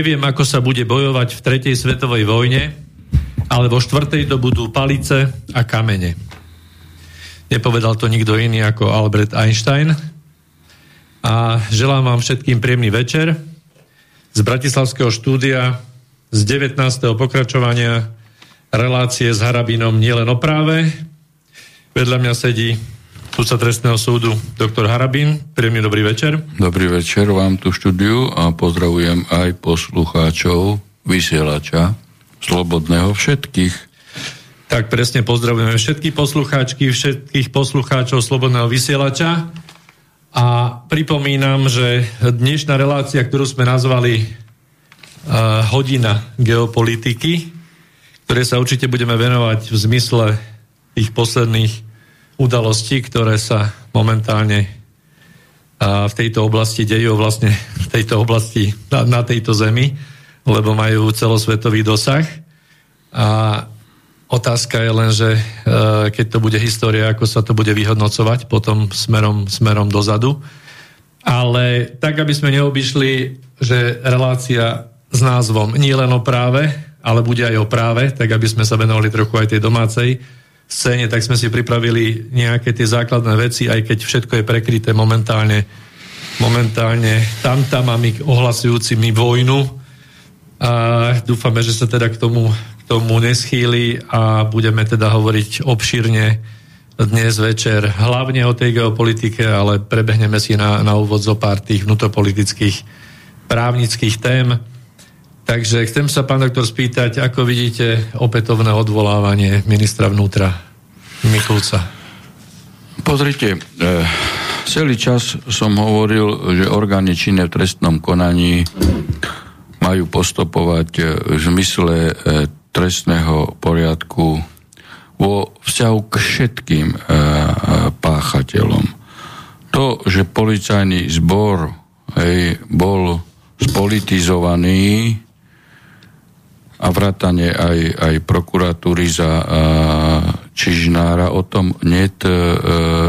Neviem, ako sa bude bojovať v tretej svetovej vojne, ale vo štvrtej to budú palice a kamene. Nepovedal to nikto iný ako Albert Einstein. A želám vám všetkým príjemný večer z Bratislavského štúdia z 19. pokračovania relácie s Harabinom nielen o práve. Vedľa mňa sedí sudca trestného súdu doktor Harabín. Príjemný dobrý večer. Dobrý večer vám tu štúdiu a pozdravujem aj poslucháčov vysielača Slobodného všetkých. Tak presne pozdravujeme všetky poslucháčky, všetkých poslucháčov Slobodného vysielača. A pripomínam, že dnešná relácia, ktorú sme nazvali uh, hodina geopolitiky, ktoré sa určite budeme venovať v zmysle tých posledných udalostí, ktoré sa momentálne v tejto oblasti dejú, vlastne v tejto oblasti na, na tejto zemi, lebo majú celosvetový dosah. A otázka je len, že uh, keď to bude história, ako sa to bude vyhodnocovať potom smerom, smerom dozadu. Ale tak, aby sme neobyšli, že relácia s názvom Nie len o práve, ale bude aj o práve, tak aby sme sa venovali trochu aj tej domácej scéne, tak sme si pripravili nejaké tie základné veci, aj keď všetko je prekryté momentálne momentálne tamtamami ohlasujúcimi vojnu. A dúfame, že sa teda k tomu, k tomu neschýli a budeme teda hovoriť obšírne dnes večer hlavne o tej geopolitike, ale prebehneme si na, na úvod zo pár tých vnútropolitických právnických tém. Takže chcem sa, pán doktor, spýtať, ako vidíte opätovné odvolávanie ministra vnútra Mikulca? Pozrite, e, celý čas som hovoril, že orgány činné v trestnom konaní majú postupovať e, v zmysle e, trestného poriadku vo vzťahu k všetkým páchateľom. To, že policajný zbor hej, bol spolitizovaný, a vrátane aj, aj prokuratúry za a, Čižnára, o tom net e,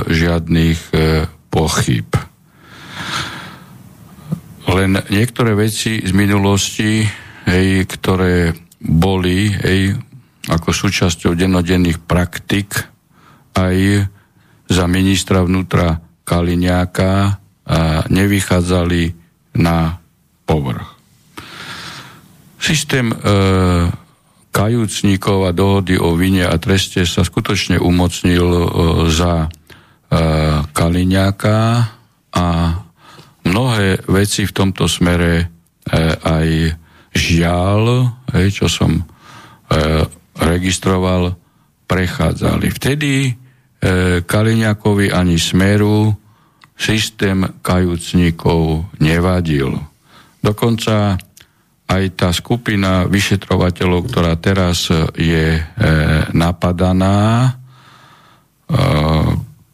žiadnych e, pochyb. Len niektoré veci z minulosti, hej, ktoré boli hej, ako súčasťou dennodenných praktik aj za ministra vnútra Kaliňáka a nevychádzali na povrch. Systém e, kajúcníkov a dohody o vine a treste sa skutočne umocnil e, za e, Kaliňáka a mnohé veci v tomto smere e, aj žiaľ, hej, čo som e, registroval, prechádzali. Vtedy e, Kaliňákovi ani Smeru systém kajúcníkov nevadil. Dokonca aj tá skupina vyšetrovateľov, ktorá teraz je e, napadaná, e,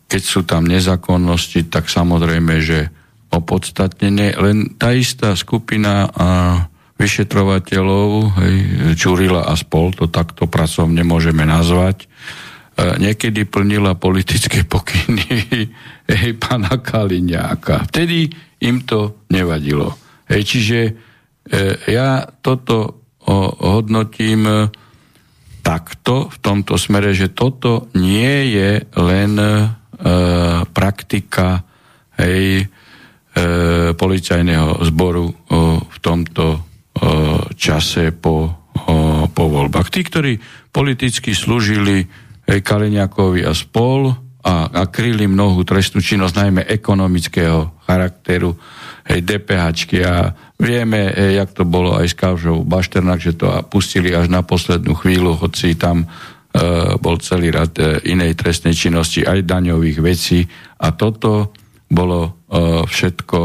keď sú tam nezákonnosti, tak samozrejme, že opodstatnené, len tá istá skupina a vyšetrovateľov, hej, Čurila a spol, to takto pracovne môžeme nazvať, e, niekedy plnila politické pokyny hej, pána Kaliňáka. Vtedy im to nevadilo. Hej, čiže E, ja toto hodnotím e, takto, v tomto smere, že toto nie je len e, praktika hej, e, policajného zboru o, v tomto o, čase po, o, po voľbách. Tí, ktorí politicky slúžili hej, Kaliňakovi a spol a, a kryli mnohú trestnú činnosť, najmä ekonomického charakteru, hej, DPHčky a vieme, hej, jak to bolo aj s Kaušou Bašternak, že to pustili až na poslednú chvíľu, hoci tam e, bol celý rad e, inej trestnej činnosti, aj daňových vecí. A toto bolo e, všetko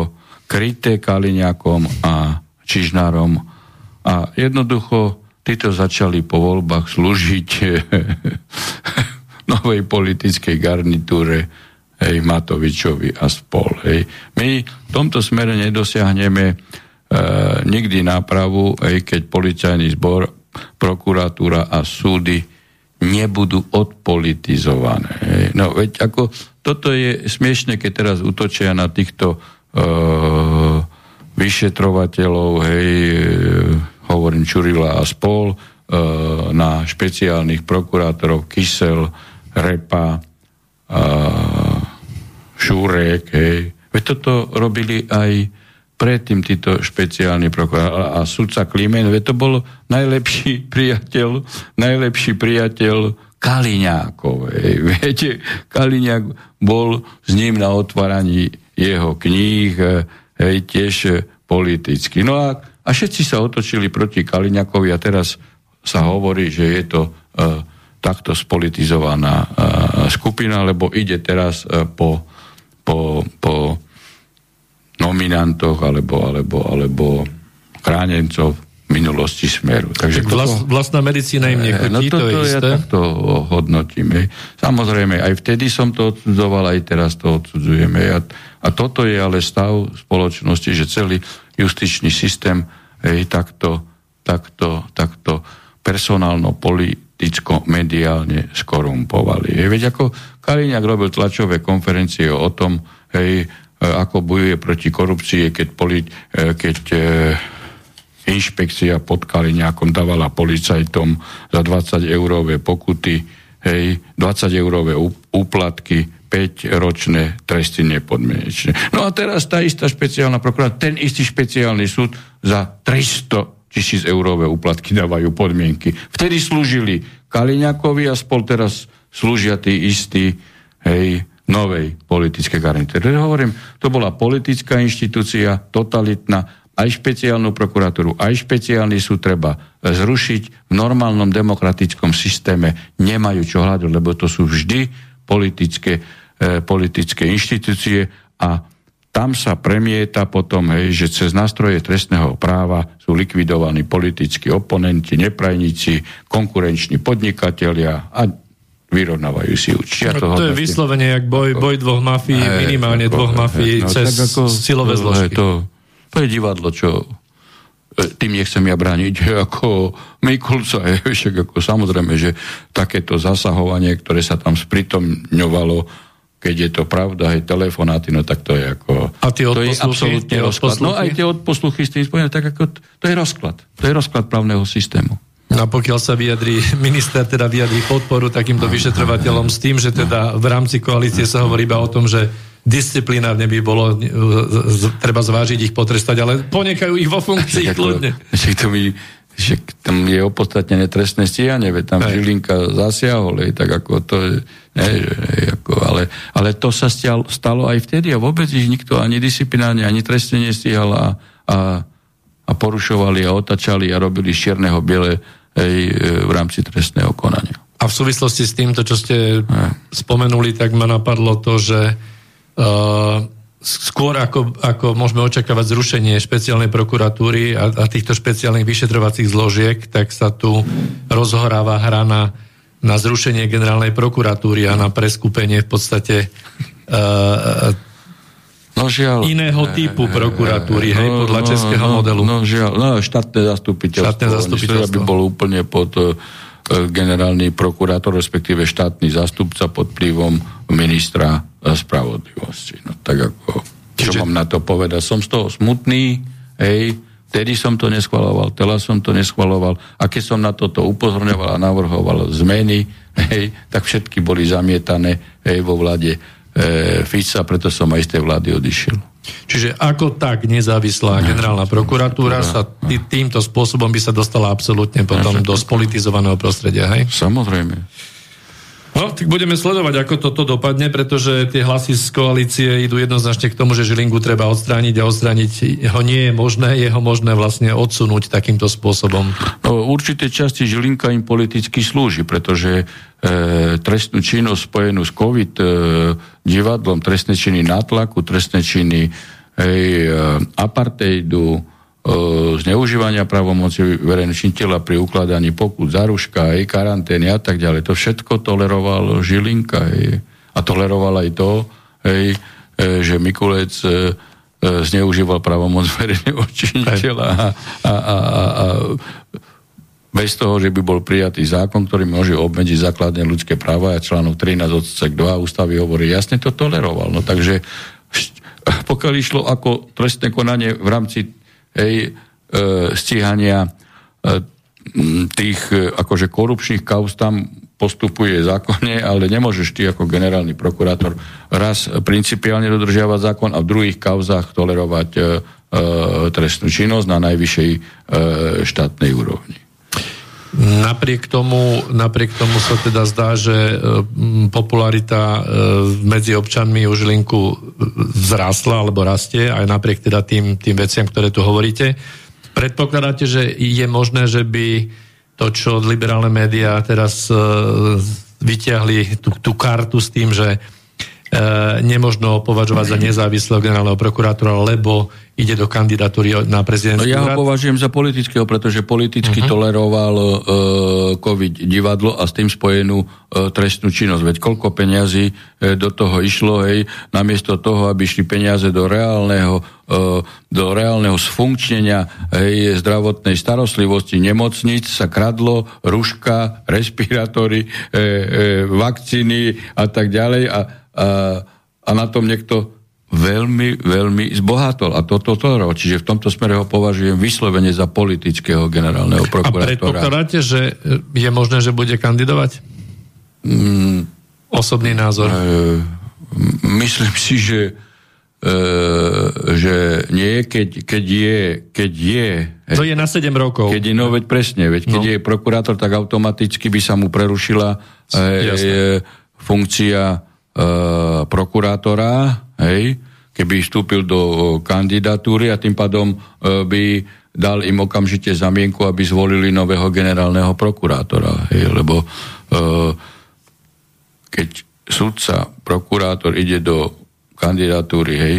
kryté Kaliňakom a Čižnárom. A jednoducho títo začali po voľbách slúžiť novej politickej garnitúre hej, Matovičovi a spol. Hej. My v tomto smere nedosiahneme e, nikdy nápravu, hej, keď policajný zbor, prokuratúra a súdy nebudú odpolitizované. Hej. No veď ako, toto je smiešne, keď teraz utočia na týchto e, vyšetrovateľov, hej, hovorím Čurila a spol, e, na špeciálnych prokurátorov Kysel, Repa, e, Šúrek, hej. Veď toto robili aj predtým títo špeciálni prokurátor a sudca Klimen, veď to bol najlepší priateľ, najlepší priateľ Kaliňákov. Hej. Viete, Kaliňák bol s ním na otváraní jeho kníh, hej, tiež politicky. No a, a všetci sa otočili proti Kaliňakovi a teraz sa hovorí, že je to uh, takto spolitizovaná uh, skupina, lebo ide teraz uh, po, po, po nominantoch alebo, alebo, alebo chránencov minulosti smeru. Takže tak vlast, vlastná medicína im nechutí, no to, to, je ja takto hodnotím. Hej. Samozrejme, aj vtedy som to odsudzoval, aj teraz to odsudzujeme. A, a toto je ale stav spoločnosti, že celý justičný systém hej, takto, takto, takto personálno-politicko-mediálne skorumpovali. Hej. Veď ako Kaliňák robil tlačové konferencie o tom, hej, ako bojuje proti korupcii, keď, poli, keď inšpekcia pod Kaliňákom dávala policajtom za 20 eurové pokuty, hej, 20 eurové úplatky, 5 ročné tresty nepodmienečné. No a teraz tá istá špeciálna prokurátor, ten istý špeciálny súd za 300 tisíc eurové úplatky dávajú podmienky. Vtedy slúžili Kaliňakovi a spol teraz slúžia tí istí hej, novej politickej garantie. Hovorím, to bola politická inštitúcia, totalitná, aj špeciálnu prokuratúru, aj špeciálny súd treba zrušiť. V normálnom demokratickom systéme nemajú čo hľadať, lebo to sú vždy politické, e, politické inštitúcie a tam sa premieta potom, hej, že cez nástroje trestného práva sú likvidovaní politickí oponenti, neprajníci, konkurenční podnikatelia a vyrovnávajú si určite. No, to, je vyslovene jak boj, boj dvoch mafií, minimálne ako, dvoch mafií no, cez ako, silové zložky. To, to je divadlo, čo e, tým nechcem ja brániť ako Mikulca. Je, však ako samozrejme, že takéto zasahovanie, ktoré sa tam spritomňovalo, keď je to pravda, aj telefonáty, no tak to je ako... A tie to je absolútne rozklad. No aj tie odposluchy s tým spojené, tak ako to je rozklad. To je rozklad právneho systému. No a pokiaľ sa vyjadrí, minister teda vyjadrí podporu takýmto vyšetrovateľom s tým, že teda v rámci koalície sa hovorí iba o tom, že disciplinárne by bolo e, treba zvážiť ich potrestať, ale ponekajú ich vo funkcii kľudne. Však to mi, však tam je opodstatnené trestné stíhanie, veď tam aj. Žilinka zasiahol, tak ako to je, ne, že, ako, ale, ale to sa stial, stalo aj vtedy a vôbec ich nikto ani disciplinárne, ani trestne nestíhal a, a, a porušovali a otačali a robili z čierneho biele aj, e, v rámci trestného konania. A v súvislosti s týmto, čo ste aj. spomenuli, tak ma napadlo to, že Uh, skôr ako, ako môžeme očakávať zrušenie špeciálnej prokuratúry a, a týchto špeciálnych vyšetrovacích zložiek, tak sa tu rozhoráva hra na, na zrušenie generálnej prokuratúry a na preskupenie v podstate uh, No žiaľ. Iného typu prokuratúry, hej, no, podľa no, českého no, modelu. No žiaľ, no štátne zastupiteľstvo. Štátne zastupiteľstvo. Aby bol úplne pod uh, generálny prokurátor, respektíve štátny zástupca pod vplyvom ministra spravodlivosti. No tak ako, čo Čiže... mám na to povedať? Som z toho smutný, hej, Vtedy som to neschvaloval, teraz som to neschvaloval a keď som na toto upozorňoval a navrhoval zmeny, hej, tak všetky boli zamietané hej, vo vláde e, Fica, preto som aj z tej vlády odišiel. Čiže ako tak nezávislá generálna prokuratúra sa tý, týmto spôsobom by sa dostala absolútne potom do spolitizovaného prostredia, hej? Samozrejme. No, tak budeme sledovať, ako toto dopadne, pretože tie hlasy z koalície idú jednoznačne k tomu, že Žilinku treba odstrániť a odstrániť ho nie je možné, je ho možné vlastne odsunúť takýmto spôsobom. No, určité časti Žilinka im politicky slúži, pretože e, trestnú činnosť spojenú s COVID e, divadlom, trestné činy nátlaku, trestné činy e, apartheidu, zneužívania pravomoci verejného činiteľa pri ukladaní pokut za ruška, aj karantény a tak ďalej. To všetko toleroval Žilinka. Hej. A toleroval aj to, hej, e, že Mikulec e, e, zneužíval pravomoc verejného činiteľa a, a, a, a bez toho, že by bol prijatý zákon, ktorý môže obmedziť základné ľudské práva a článok 13 odsek 2 ústavy hovorí, jasne to toleroval. No takže pokiaľ išlo ako trestné konanie v rámci hej, e, stíhania tých akože korupčných kauz tam postupuje zákonne, ale nemôžeš ty ako generálny prokurátor raz principiálne dodržiavať zákon a v druhých kauzách tolerovať e, trestnú činnosť na najvyššej e, štátnej úrovni. Napriek tomu, napriek tomu sa teda zdá, že e, popularita e, medzi občanmi u Žilinku vzrástla alebo rastie, aj napriek teda tým, tým veciam, ktoré tu hovoríte. Predpokladáte, že je možné, že by to, čo liberálne médiá teraz e, vyťahli tú, tú kartu s tým, že nemožno považovať za nezávislého generálneho prokurátora, lebo ide do kandidatúry na prezidentský Ja ho považujem za politického, pretože politicky uh-huh. toleroval uh, COVID divadlo a s tým spojenú uh, trestnú činnosť. Veď koľko peňazí uh, do toho išlo, hej, namiesto toho, aby išli peniaze do reálneho, uh, do reálneho sfunkčnenia hej, zdravotnej starostlivosti nemocnic, sa kradlo ruška, respirátory, uh, uh, vakcíny a tak ďalej a, a, a na tom niekto veľmi, veľmi zbohatol. A toto to, to, Čiže v tomto smere ho považujem vyslovene za politického generálneho prokurátora. A predpokladáte, že je možné, že bude kandidovať? Mm, Osobný názor. E, myslím si, že e, že nie, keď, keď je, keď je... To je na 7 rokov. Keď je, no veď presne, veď keď no. je prokurátor, tak automaticky by sa mu prerušila e, e, funkcia e, prokurátora, hej, keby vstúpil do kandidatúry a tým pádom e, by dal im okamžite zamienku, aby zvolili nového generálneho prokurátora. Hej, lebo e, keď sudca, prokurátor ide do kandidatúry, hej,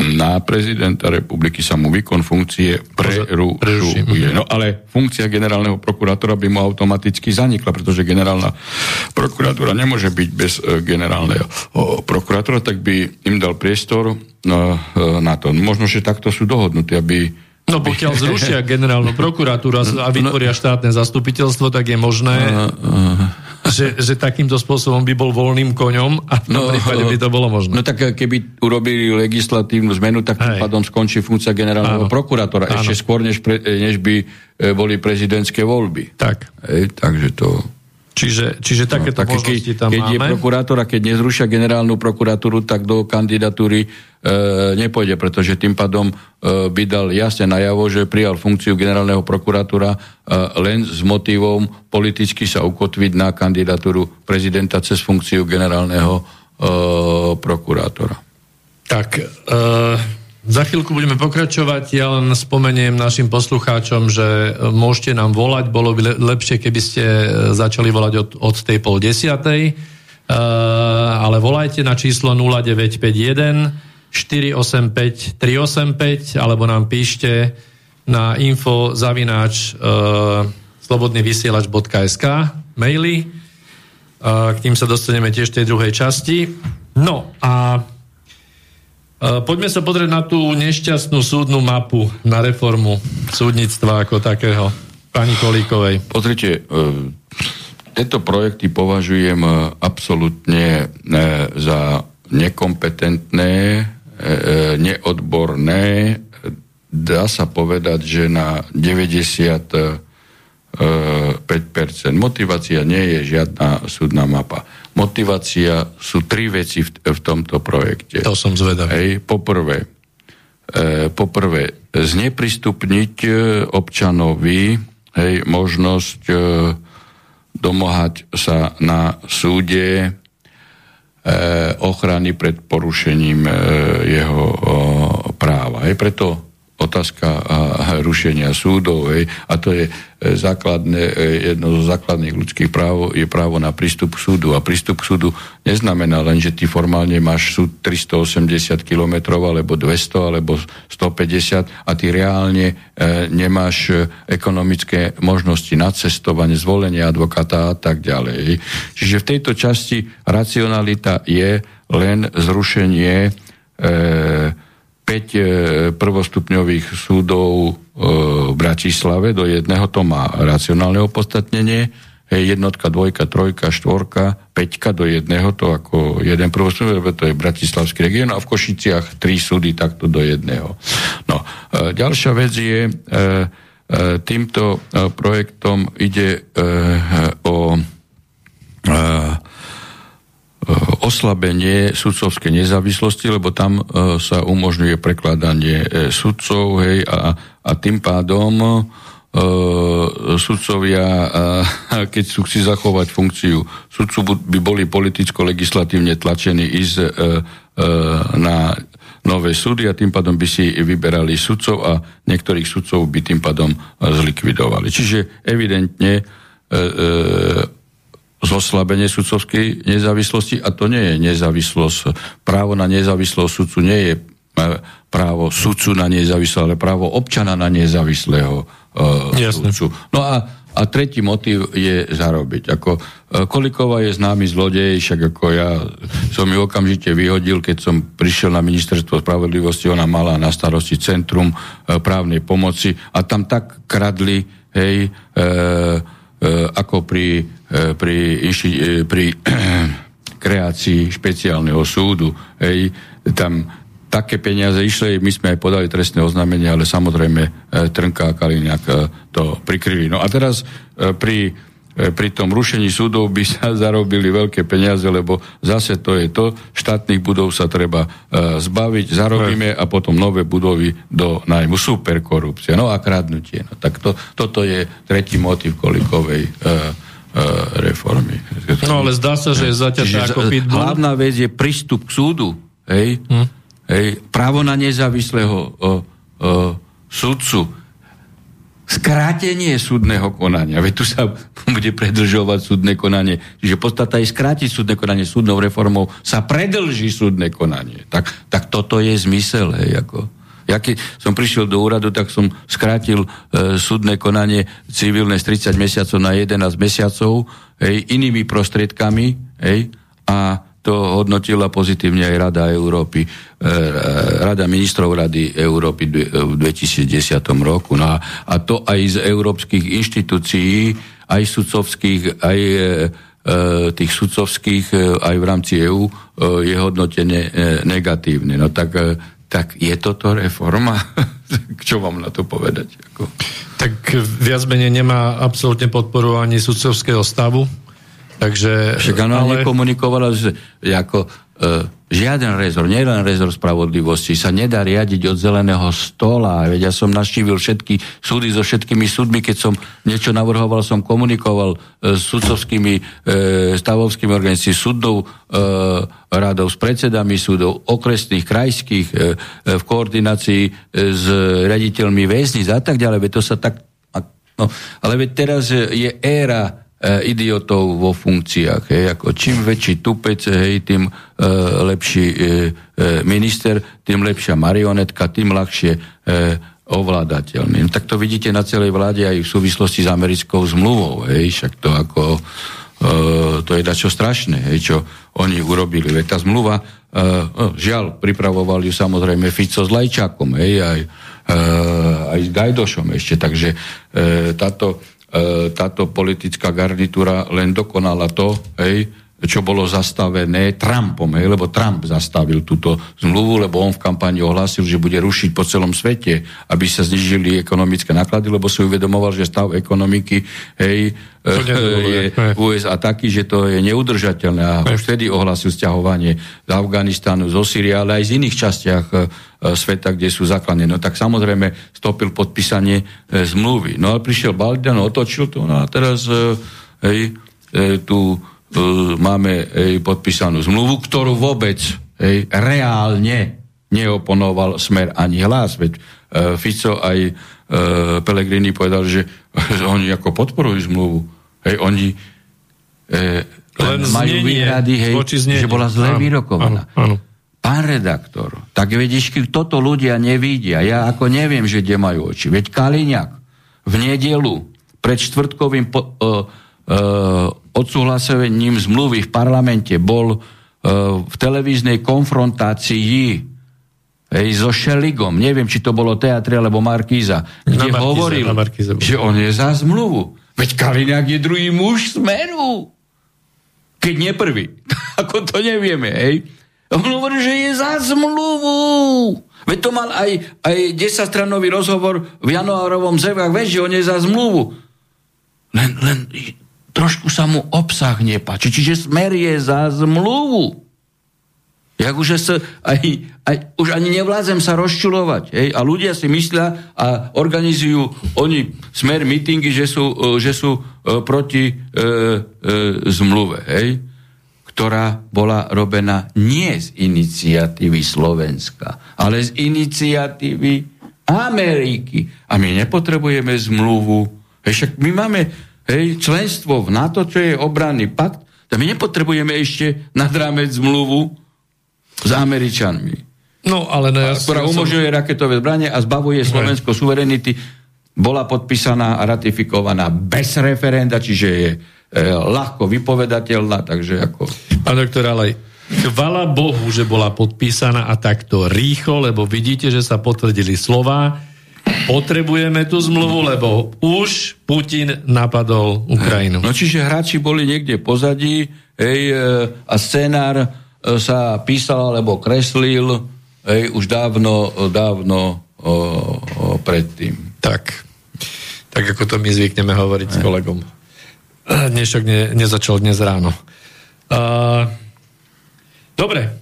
na prezidenta republiky sa mu výkon funkcie prerušuje. No ale funkcia generálneho prokurátora by mu automaticky zanikla, pretože generálna prokuratúra nemôže byť bez e, generálneho prokurátora, tak by im dal priestor no, e, na to. Možno, že takto sú dohodnutí, aby No pokiaľ zrušia generálnu prokuratúru a no, vytvoria štátne zastupiteľstvo, tak je možné, že, že takýmto spôsobom by bol voľným koňom a v tom no, prípade by to bolo možné. No tak eh, keby urobili legislatívnu zmenu, tak tým pádom skončí funkcia generálneho Áno. prokurátora Áno. ešte skôr, než, pre, eh, než by eh, boli prezidentské voľby. Tak. Ej, takže to... Čiže, čiže takéto no, možnosti tam keď máme. je prokurátor a keď nezrušia generálnu prokuratúru, tak do kandidatúry e, nepôjde, pretože tým pádom e, by dal jasne najavo, že prijal funkciu generálneho prokurátora e, len s motivom politicky sa ukotviť na kandidatúru prezidenta cez funkciu generálneho e, prokurátora. Tak, e, za chvíľku budeme pokračovať. Ja len spomeniem našim poslucháčom, že môžete nám volať. Bolo by lepšie, keby ste e, začali volať od, od tej pol desiatej. Uh, ale volajte na číslo 0951 485 385 alebo nám píšte na info zavináč uh, slobodnyvysielač.sk maily. Uh, k tým sa dostaneme tiež tej druhej časti. No a poďme sa pozrieť na tú nešťastnú súdnu mapu na reformu súdnictva ako takého. Pani Kolíkovej. Pozrite, eh, tieto projekty považujem eh, absolútne za nekompetentné, neodborné. Dá sa povedať, že na 90 5%. Motivácia nie je žiadna súdna mapa. Motivácia sú tri veci v, v tomto projekte. To som zvedavý. Hej, poprvé, e, poprvé, zneprístupniť e, občanovi hej, možnosť e, domohať sa na súde e, ochrany pred porušením e, jeho práva. Hej, preto otázka rušenia súdov. Hej. A to je e, základné, e, jedno zo základných ľudských práv je právo na prístup k súdu. A prístup k súdu neznamená len, že ty formálne máš súd 380 km alebo 200 alebo 150 a ty reálne e, nemáš e, ekonomické možnosti na cestovanie, zvolenie advokáta a tak ďalej. Čiže v tejto časti racionalita je len zrušenie e, 5 e, prvostupňových súdov e, v Bratislave do jedného, to má racionálne opodstatnenie, jednotka, dvojka, trojka, štvorka, peťka do jedného, to ako jeden prvostupňový, to je Bratislavský region a v Košiciach tri súdy takto do jedného. No, e, ďalšia vec je týmto projektom ide o oslabenie sudcovskej nezávislosti, lebo tam sa umožňuje prekladanie sudcov hej, a, a tým pádom sudcovia, keď sú chci zachovať funkciu sudcu, by boli politicko-legislatívne tlačení ísť na nové súdy a tým pádom by si vyberali sudcov a niektorých sudcov by tým pádom e, zlikvidovali. Čiže evidentne e, e, zoslabenie sudcovskej nezávislosti a to nie je nezávislosť. Právo na nezávislosť sudcu nie je e, právo sudcu na nezávislého, ale právo občana na nezávislého e, sudcu. No a a tretí motív je zarobiť. Ako, e, Kolikova je známy zlodej, však ako ja som ju okamžite vyhodil, keď som prišiel na ministerstvo spravodlivosti, ona mala na starosti Centrum právnej pomoci a tam tak kradli, hej, e, ako pri, e, pri, e, pri kreácii špeciálneho súdu, hej, tam také peniaze išli, my sme aj podali trestné oznámenie, ale samozrejme e, Trnka a Kaliňák e, to prikryli. No a teraz e, pri, pri tom rušení súdov by sa zarobili veľké peniaze, lebo zase to je to, štátnych budov sa treba zbaviť, zarobíme a potom nové budovy do nájmu. Super korupcia, no a kradnutie. No, tak to, toto je tretí motiv kolikovej reformy. No ale zdá sa, že je zaťažná ako pitbull. Hlavná vec je prístup k súdu. Hej? Hm? Hej, právo na nezávislého o, o, sudcu, skrátenie súdneho konania. Veď tu sa bude predlžovať súdne konanie. Čiže podstata je skrátiť súdne konanie súdnou reformou, sa predlží súdne konanie. Tak, tak toto je zmysel. Hej, ako. Ja keď som prišiel do úradu, tak som skrátil e, súdne konanie civilné z 30 mesiacov na 11 mesiacov hej, inými prostriedkami hej, a to hodnotila pozitívne aj Rada Európy, e, Rada ministrov Rady Európy v 2010 roku. No a, to aj z európskych inštitúcií, aj sudcovských, aj e, e, tých sudcovských, aj v rámci EÚ je hodnotené negatívne. No tak, tak je toto reforma? Čo vám na to povedať? Tak viac menej nemá absolútne podporu ani sudcovského stavu, Takže, Však áno, ale... nekomunikovala, že ako e, žiaden rezor, nielen rezor spravodlivosti, sa nedá riadiť od zeleného stola. Veď ja som naštívil všetky súdy so všetkými súdmi, keď som niečo navrhoval, som komunikoval e, s sudcovskými, e, stavovskými organizáciami, súdov, e, radov, s predsedami súdov, okresných, krajských, e, e, v koordinácii e, s riaditeľmi väznic a tak ďalej. Veď to sa tak... No, ale veď teraz je éra idiotov vo funkciách. Hej, ako čím väčší tupec, hej, tým e, lepší e, e, minister, tým lepšia marionetka, tým ľahšie e, ovládateľný. No, tak to vidíte na celej vláde aj v súvislosti s americkou zmluvou. Hej, však to ako e, to je dačo strašné, hej, čo oni urobili. Veď tá zmluva, e, no, žiaľ, pripravoval ju samozrejme Fico s Lajčákom, hej, aj, e, aj s Gajdošom ešte, takže e, táto E, táto politická garnitúra len dokonala to, hej, čo bolo zastavené Trumpom, hej, lebo Trump zastavil túto zmluvu, lebo on v kampani ohlásil, že bude rušiť po celom svete, aby sa znižili ekonomické náklady, lebo si uvedomoval, že stav ekonomiky hej, je v USA taký, že to je neudržateľné. A už vtedy ohlásil stiahovanie z Afganistánu, zo Syrie, ale aj z iných častiach e, sveta, kde sú základne. No tak samozrejme stopil podpísanie zmluvy. No ale prišiel Biden, otočil to, no a teraz hej, E, máme ej, podpísanú zmluvu, ktorú vôbec ej, reálne neoponoval smer ani hlas. Veď e, Fico aj e, Pelegrini povedal, že, že oni ako podporujú zmluvu. Hej, oni e, Len majú výhrady, hej, že bola zle áno, vyrokovaná. Áno, áno. Pán redaktor, tak vidíš, toto ľudia nevidia. Ja ako neviem, že kde majú oči. Veď Kaliňák v nedelu pred štvrtkovým po, uh, uh, odsúhlasením zmluvy v parlamente bol e, v televíznej konfrontácii hej, so Šeligom, neviem, či to bolo teatri alebo Markíza, kde na Markíza, hovoril, na že on je za zmluvu. Veď Kaliňák je druhý muž smeru. Keď nie prvý. Ako to nevieme, hej. On hovorí, že je za zmluvu. Veď to mal aj, aj 10-stranový rozhovor v januárovom zrvách, vieš, že on je za zmluvu. Len, len trošku sa mu obsah nepáči. Čiže smer je za zmluvu. Jak už, sa, aj, aj, už ani nevládzem sa rozčulovať. Hej? A ľudia si myslia a organizujú oni smer mítingy, že sú, že sú e, proti e, e, zmluve. Hej? ktorá bola robená nie z iniciatívy Slovenska, ale z iniciatívy Ameriky. A my nepotrebujeme zmluvu. Hej, však my máme hej, členstvo v NATO, čo je obranný pakt, a my nepotrebujeme ešte nad rámec zmluvu s Američanmi. No, ale no, ja ktorá umožňuje som... raketové zbranie a zbavuje Slovensko suverenity, bola podpísaná a ratifikovaná bez referenda, čiže je Eh, ľahko vypovedateľná, takže ako... Pán doktor, ale chvala Bohu, že bola podpísaná a takto rýchlo, lebo vidíte, že sa potvrdili slova. Potrebujeme tú zmluvu, lebo už Putin napadol Ukrajinu. No čiže hráči boli niekde pozadí hej, eh, a scenár eh, sa písal alebo kreslil hej, už dávno, dávno o, o, predtým. Tak. Tak ako to my zvykneme hovoriť hej. s kolegom. Dnešok ne, nezačal dnes ráno. Uh, dobre,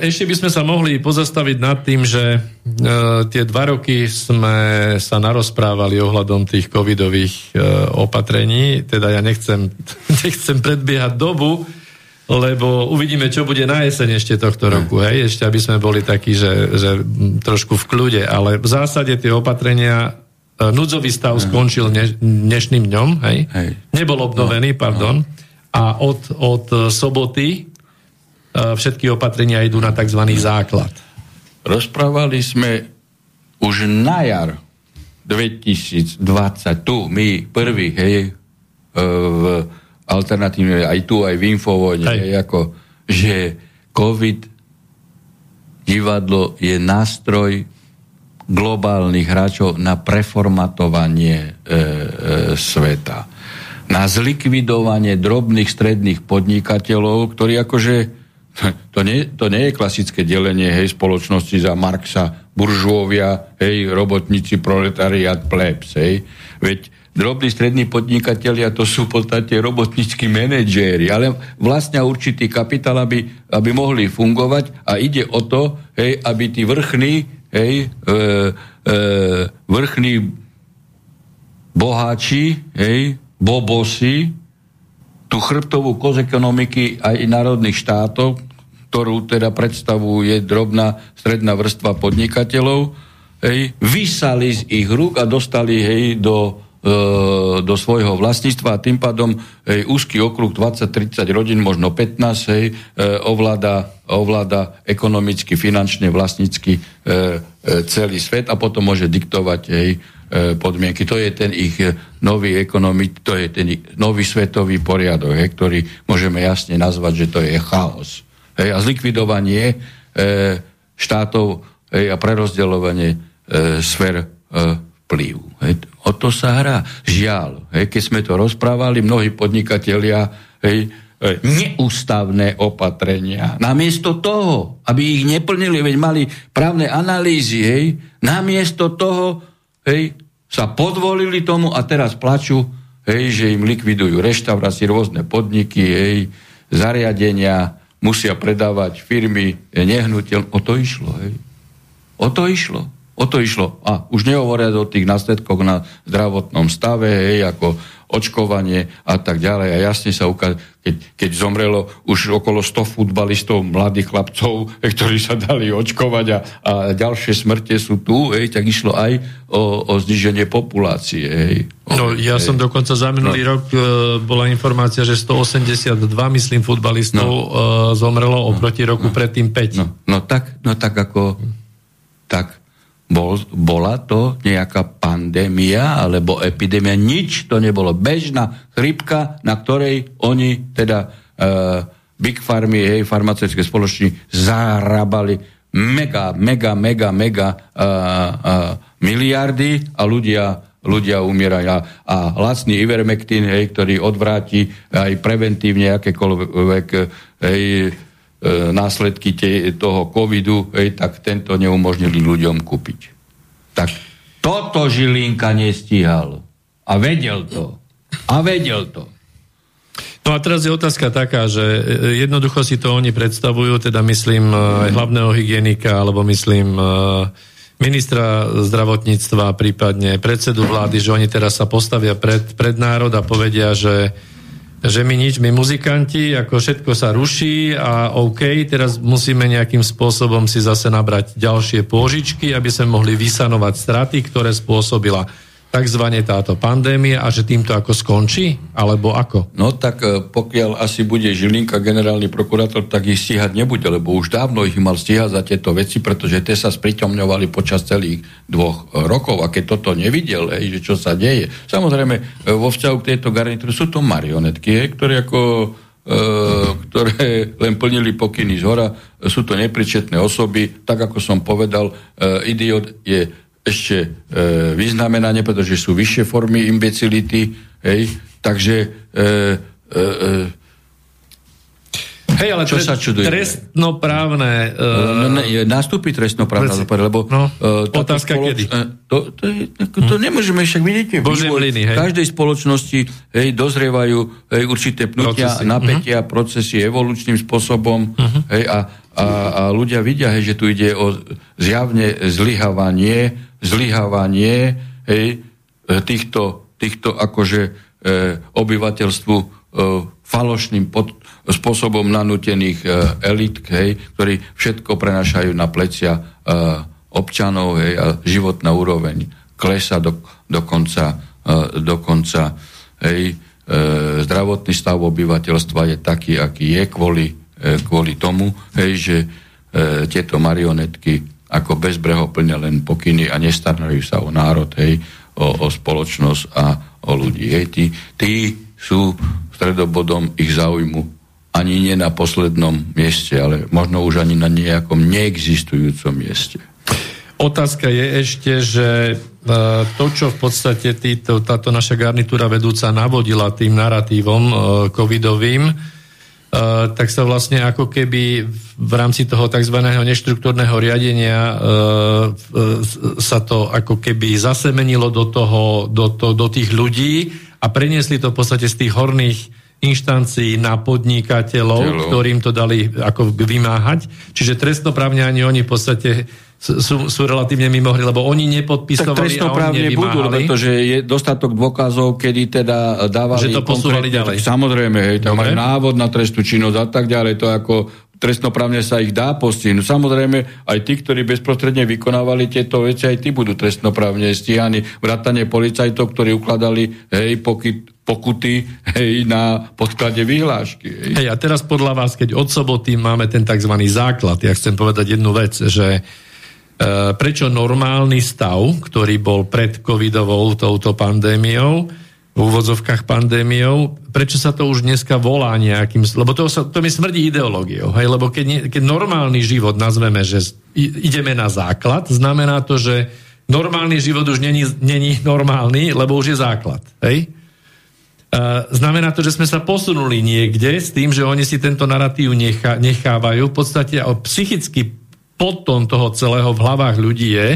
ešte by sme sa mohli pozastaviť nad tým, že uh, tie dva roky sme sa narozprávali ohľadom tých covidových uh, opatrení, teda ja nechcem, nechcem predbiehať dobu, lebo uvidíme, čo bude na jeseň ešte tohto roku, hej, ešte aby sme boli takí, že, že trošku v kľude, ale v zásade tie opatrenia núdzový stav skončil dnešným dňom, hej? hej. Nebol obnovený, no, pardon. No. A od, od soboty všetky opatrenia idú na tzv. základ. Rozprávali sme už na jar 2020, tu my prvý, hej, v alternatívne, aj tu, aj v Infovojne, hej. Hej, ako, že COVID divadlo je nástroj globálnych hráčov na preformatovanie e, e, sveta. Na zlikvidovanie drobných stredných podnikateľov, ktorí akože to nie, to nie je klasické delenie hej, spoločnosti za Marxa, buržovia, hej, robotníci, proletariat, plebs, hej. Veď drobní strední podnikatelia to sú v podstate robotníckí manažéri, ale vlastne určitý kapitál, aby, aby mohli fungovať a ide o to, hej, aby tí vrchní hej, e, e, vrchní boháči, hej, bobosi, tú chrbtovú koz ekonomiky aj národných štátov, ktorú teda predstavuje drobná stredná vrstva podnikateľov, hej, vysali z ich rúk a dostali hej, do, e, do svojho vlastníctva a tým pádom hej, úzky okruh 20-30 rodín, možno 15, hej, e, ovláda ovláda ekonomicky, finančne, vlastnícky e, e, celý svet a potom môže diktovať jej e, podmienky. To je ten ich e, nový ekonomik, to je ten nový svetový poriadok, he, ktorý môžeme jasne nazvať, že to je chaos. Hej, a zlikvidovanie e, štátov hej, a prerozdeľovanie e, sfér e, vplyvu. Hej. O to sa hrá. Žiaľ, hej, keď sme to rozprávali, mnohí podnikatelia hej, E, neústavné opatrenia. Namiesto toho, aby ich neplnili, veď mali právne analýzy, hej, namiesto toho, hej, sa podvolili tomu a teraz plačú, hej, že im likvidujú reštaurácie, rôzne podniky, hej, zariadenia, musia predávať firmy, nehnuteľ. O to išlo, hej. O to išlo. O to išlo. A už nehovoriac o tých následkoch na zdravotnom stave, hej, ako očkovanie a tak ďalej. A jasne sa ukázalo, keď, keď zomrelo už okolo 100 futbalistov, mladých chlapcov, ktorí sa dali očkovať a, a ďalšie smrte sú tu, hej, tak išlo aj o, o zniženie populácie. Hej. No, ja hej. som dokonca za minulý no. rok e, bola informácia, že 182, myslím, futbalistov no. e, zomrelo oproti roku no. predtým 5. No, no, tak, no tak ako tak bol, bola to nejaká pandémia alebo epidémia, nič to nebolo. Bežná chrypka, na ktorej oni teda uh, big farmy, hej, farmaceutické spoločnosti zarábali mega, mega, mega, mega uh, uh, miliardy a ľudia ľudia umierajú. A, a lacný Ivermectin, hej, ktorý odvráti aj preventívne akékoľvek hej, následky te, toho covidu, hej, tak tento neumožnili ľuďom kúpiť. Tak toto Žilinka nestíhal. A vedel to. A vedel to. No a teraz je otázka taká, že jednoducho si to oni predstavujú, teda myslím aj hlavného hygienika, alebo myslím ministra zdravotníctva, prípadne predsedu vlády, že oni teraz sa postavia pred, pred národ a povedia, že, že my nič, my muzikanti, ako všetko sa ruší a OK, teraz musíme nejakým spôsobom si zase nabrať ďalšie pôžičky, aby sme mohli vysanovať straty, ktoré spôsobila takzvané táto pandémia a že týmto ako skončí? Alebo ako? No tak e, pokiaľ asi bude Žilinka generálny prokurátor, tak ich stíhať nebude, lebo už dávno ich mal stíhať za tieto veci, pretože tie sa spritomňovali počas celých dvoch rokov a keď toto nevidel, hej, že čo sa deje. Samozrejme, e, vo vzťahu k tejto garnitúre sú to marionetky, hej, ktoré ako e, ktoré len plnili pokyny z hora, sú to nepričetné osoby, tak ako som povedal, idiot je ešte e, vyznamenanie, pretože sú vyššie formy imbecility, hej, takže e, e, e, Hej, ale čo tre- sa čuduje? Trestnoprávne... Uh... No, ne, nastúpi trestnoprávne Preci... lebo... No, uh, otázka spoloč... kedy? To, to, je, to hm. nemôžeme, však mliny, hej. v každej spoločnosti hej, dozrievajú hej, určité pnutia, procesy. napätia, uh-huh. procesy evolučným spôsobom uh-huh. hej, a, a, a ľudia vidia, hej, že tu ide o zjavne zlyhávanie, zlyhávanie hej, týchto, týchto akože e, obyvateľstvu e, falošným pod, spôsobom nanútených e, elit, hej, ktorí všetko prenašajú na plecia e, občanov hej, a životná úroveň klesa do, dokonca, e, dokonca hej, e, zdravotný stav obyvateľstva je taký, aký je kvôli, kvôli tomu, hej, že e, tieto marionetky ako bezbreho plňa len pokyny a nestarajú sa o národ, hej, o, o spoločnosť a o ľudí. Hej, tí, tí sú stredobodom ich záujmu ani nie na poslednom mieste, ale možno už ani na nejakom neexistujúcom mieste. Otázka je ešte, že e, to, čo v podstate týto, táto naša garnitúra vedúca navodila tým narratívom e, covidovým, e, tak sa vlastne ako keby v rámci toho tzv. neštruktúrneho riadenia sa to ako keby zasemenilo do, toho, do, to, do tých ľudí a preniesli to v podstate z tých horných inštancií na podnikateľov, Telo. ktorým to dali ako vymáhať. Čiže trestnoprávne ani oni v podstate sú, sú relatívne mimohry, lebo oni nepodpisovali tak trestnoprávne a oni budú, pretože je dostatok dôkazov, kedy teda dávali... Že to posúvali ďalej. Samozrejme, hej, tam aj návod na trestu činnosť a tak ďalej, to ako trestnoprávne sa ich dá postihnúť. Samozrejme, aj tí, ktorí bezprostredne vykonávali tieto veci, aj tí budú trestnoprávne stíhaní. Vrátanie policajtov, ktorí ukladali hej, pokyt, pokuty hej, na podklade vyhlášky. Hej. hej, a teraz podľa vás, keď od soboty máme ten tzv. základ, ja chcem povedať jednu vec, že prečo normálny stav, ktorý bol pred covidovou touto pandémiou, v úvodzovkách pandémiou, prečo sa to už dneska volá nejakým... Lebo to, sa, to mi smrdí ideológiou, hej? lebo keď, keď normálny život nazveme, že ideme na základ, znamená to, že normálny život už není, není normálny, lebo už je základ. Hej? znamená to, že sme sa posunuli niekde s tým, že oni si tento narratív nechá, nechávajú. V podstate psychicky potom toho celého v hlavách ľudí je,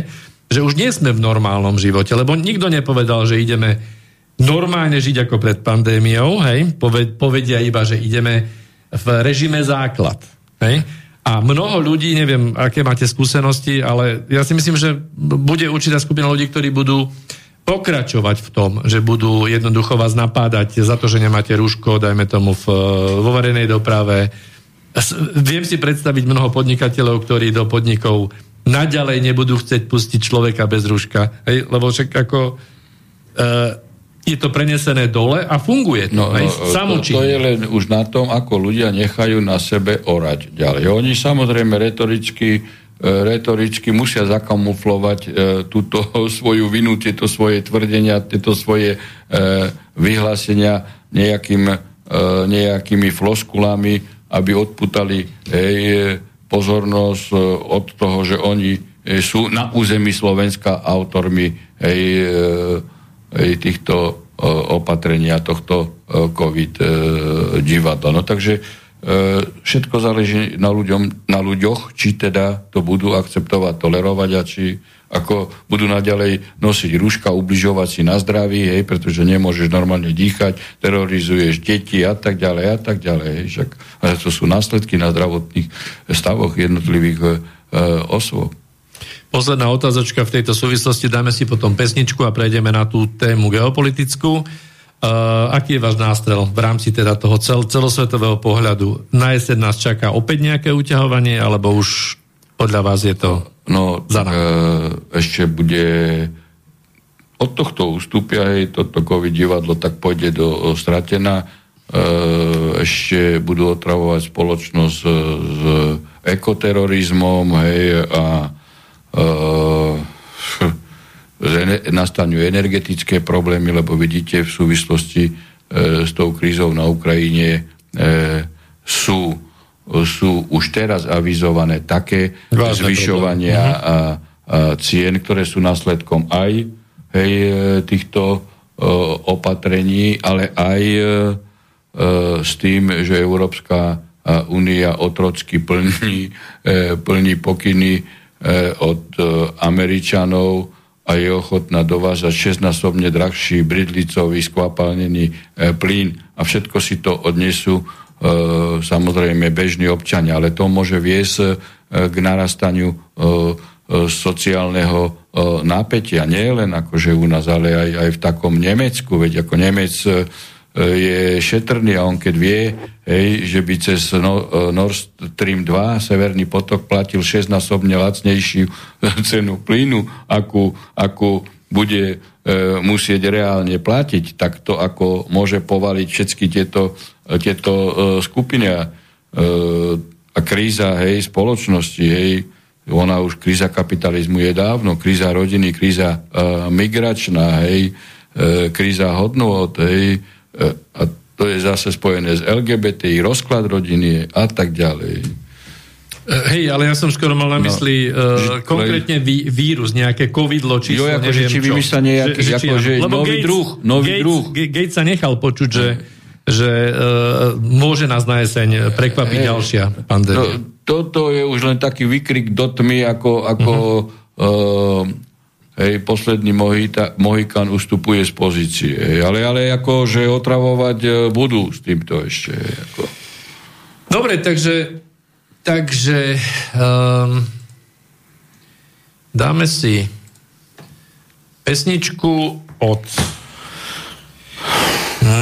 že už nie sme v normálnom živote, lebo nikto nepovedal, že ideme normálne žiť ako pred pandémiou, hej, povedia iba, že ideme v režime základ. Hej. A mnoho ľudí, neviem, aké máte skúsenosti, ale ja si myslím, že bude určitá skupina ľudí, ktorí budú pokračovať v tom, že budú jednoducho vás napádať za to, že nemáte rúško, dajme tomu v, vo verejnej doprave. Viem si predstaviť mnoho podnikateľov, ktorí do podnikov naďalej nebudú chcieť pustiť človeka bez rúška. Hej, lebo však ako... E, je to prenesené dole a funguje to. No, aj no, to, to je len už na tom, ako ľudia nechajú na sebe orať ďalej. Oni samozrejme retoricky E, retoricky musia zakamuflovať e, túto svoju vinu, tieto svoje tvrdenia, tieto svoje e, vyhlásenia nejakým, e, nejakými floskulami, aby odputali hej, pozornosť e, od toho, že oni e, sú na území Slovenska autormi hej, e, hej, týchto opatrenia tohto COVID divadla. No takže všetko záleží na, ľuďom, na ľuďoch, či teda to budú akceptovať, tolerovať a či ako budú naďalej nosiť rúška, ubližovať si na zdraví, hej, pretože nemôžeš normálne dýchať, terorizuješ deti a tak ďalej a tak ďalej. Hej, však, ale to sú následky na zdravotných stavoch jednotlivých e, osôb. Posledná otázočka v tejto súvislosti, dáme si potom pesničku a prejdeme na tú tému geopolitickú. Uh, aký je váš nástrel v rámci teda toho cel, celosvetového pohľadu? Na jeseň nás čaká opäť nejaké uťahovanie, alebo už podľa vás je to No, za uh, ešte bude od tohto ústupia, hej, toto COVID divadlo tak pôjde do stratená. Uh, ešte budú otravovať spoločnosť s, s ekoterorizmom, hej, a uh, nastanú energetické problémy, lebo vidíte v súvislosti e, s tou krízou na Ukrajine e, sú, sú už teraz avizované také Vážne zvyšovania mhm. a, a cien, ktoré sú následkom aj hej, e, týchto e, opatrení, ale aj e, e, s tým, že Európska únia otrocky plní, e, plní pokyny e, od e, Američanov a je ochotná dovážať 6-násobne drahší bridlicový skvapalnený e, plyn a všetko si to odnesú e, samozrejme bežní občania, ale to môže viesť e, k narastaniu e, e, sociálneho e, nápetia. Nie len akože u nás, ale aj, aj v takom Nemecku, veď ako Nemec e, je šetrný a on keď vie, hej, že by cez no, e, Nord Stream 2 Severný potok platil 6-násobne lacnejšiu cenu plynu, akú, akú bude e, musieť reálne platiť, tak to ako môže povaliť všetky tieto, tieto e, skupiny a, e, a kríza hej, spoločnosti, hej, ona už kríza kapitalizmu je dávno, kríza rodiny, kríza e, migračná, hej, e, kríza hodnot, hej, a to je zase spojené s LGBTI, rozklad rodiny a tak ďalej. E, hej, ale ja som skoro mal na no, mysli no, uh, konkrétne ví, vírus, nejaké covidlo, číslo, jo, ako, neviem či vymyslia nejaký, že, ako, že nový Gates, druh, nový Gates, druh. Gates sa nechal počuť, že, že uh, môže nás na jeseň prekvapiť hey, ďalšia pandémia. No, toto je už len taký vykrik do tmy, ako, ako uh-huh. uh, Hej, posledný Mohita, Mohikan ustupuje z pozície. Hej, ale, ale ako, že otravovať budú s týmto ešte. Hej, ako. Dobre, takže takže um, dáme si pesničku od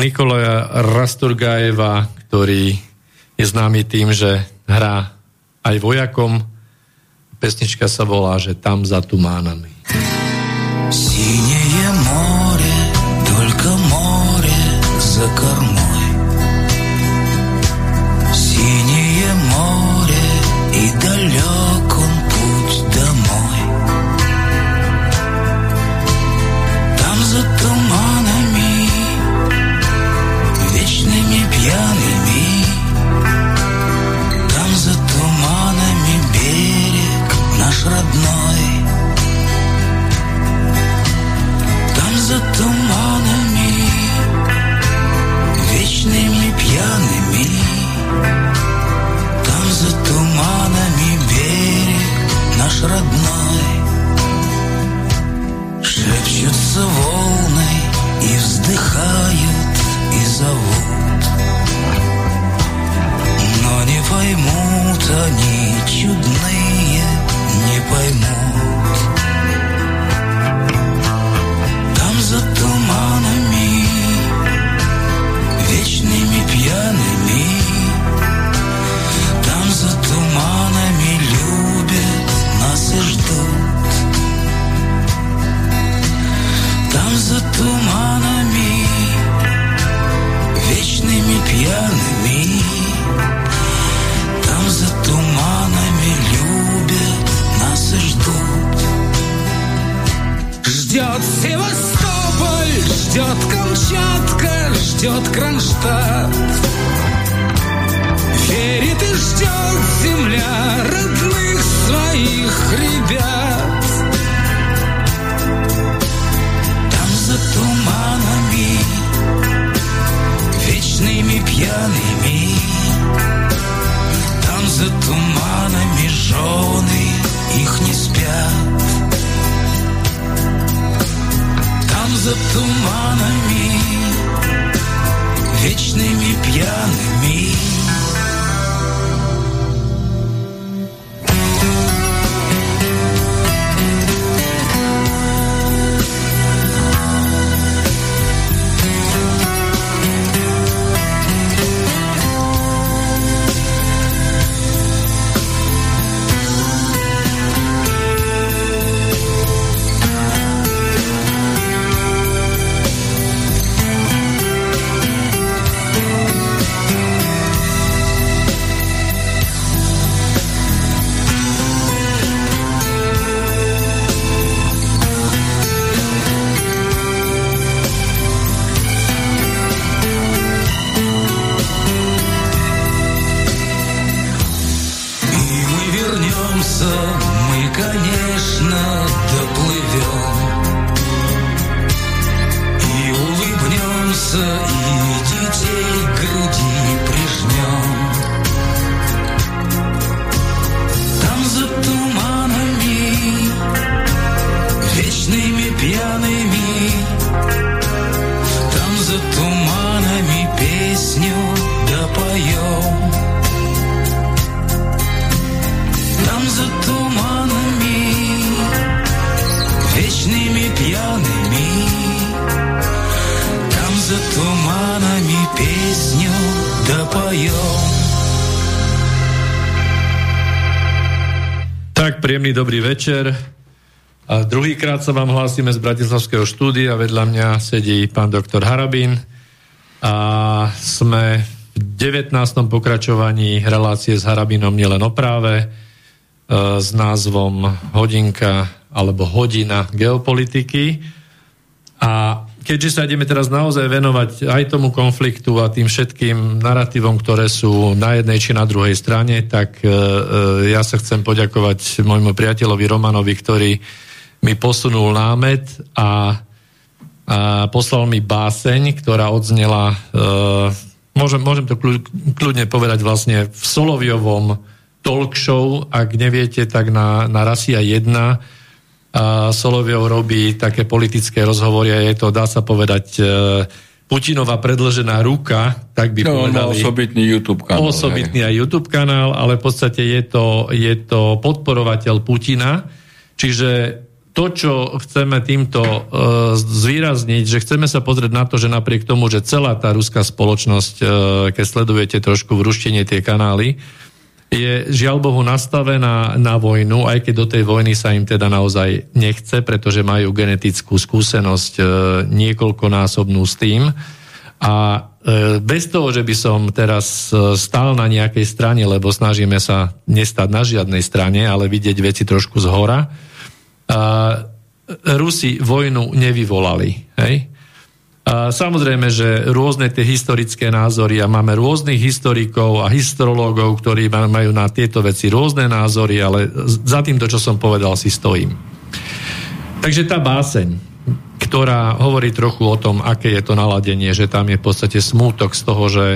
Nikolaja Rasturgajeva, ktorý je známy tým, že hrá aj vojakom. Pesnička sa volá, že tam za tumánami. Синее море, только море за кормой. Večer. A druhýkrát sa vám hlásime z Bratislavského štúdia. Vedľa mňa sedí pán doktor Harabín. A sme v 19. pokračovaní relácie s Harabinom nielen o práve e, s názvom Hodinka alebo Hodina geopolitiky. A keďže sa ideme teraz naozaj venovať aj tomu konfliktu a tým všetkým narratívom, ktoré sú na jednej či na druhej strane, tak e, e, ja sa chcem poďakovať môjmu priateľovi Romanovi, ktorý mi posunul námet a, a poslal mi báseň, ktorá odznela, e, môžem, môžem to kľudne povedať vlastne v Soloviovom talk show, ak neviete, tak na, na Rasia 1 a Soloviov robí také politické rozhovory a je to, dá sa povedať, e, Putinová predložená ruka, tak by no, povedali. osobitný YouTube kanál. Osobitný aj YouTube kanál, ale v podstate je to, je to podporovateľ Putina. Čiže to, čo chceme týmto uh, zvýrazniť, že chceme sa pozrieť na to, že napriek tomu, že celá tá ruská spoločnosť, uh, keď sledujete trošku v ruštine tie kanály, je žiaľ Bohu nastavená na vojnu, aj keď do tej vojny sa im teda naozaj nechce, pretože majú genetickú skúsenosť e, niekoľkonásobnú s tým. A e, bez toho, že by som teraz e, stál na nejakej strane, lebo snažíme sa nestať na žiadnej strane, ale vidieť veci trošku z hora, Rusi vojnu nevyvolali. Hej? Samozrejme, že rôzne tie historické názory a máme rôznych historikov a historiológov, ktorí majú na tieto veci rôzne názory, ale za týmto, čo som povedal, si stojím. Takže tá báseň, ktorá hovorí trochu o tom, aké je to naladenie, že tam je v podstate smútok z toho, že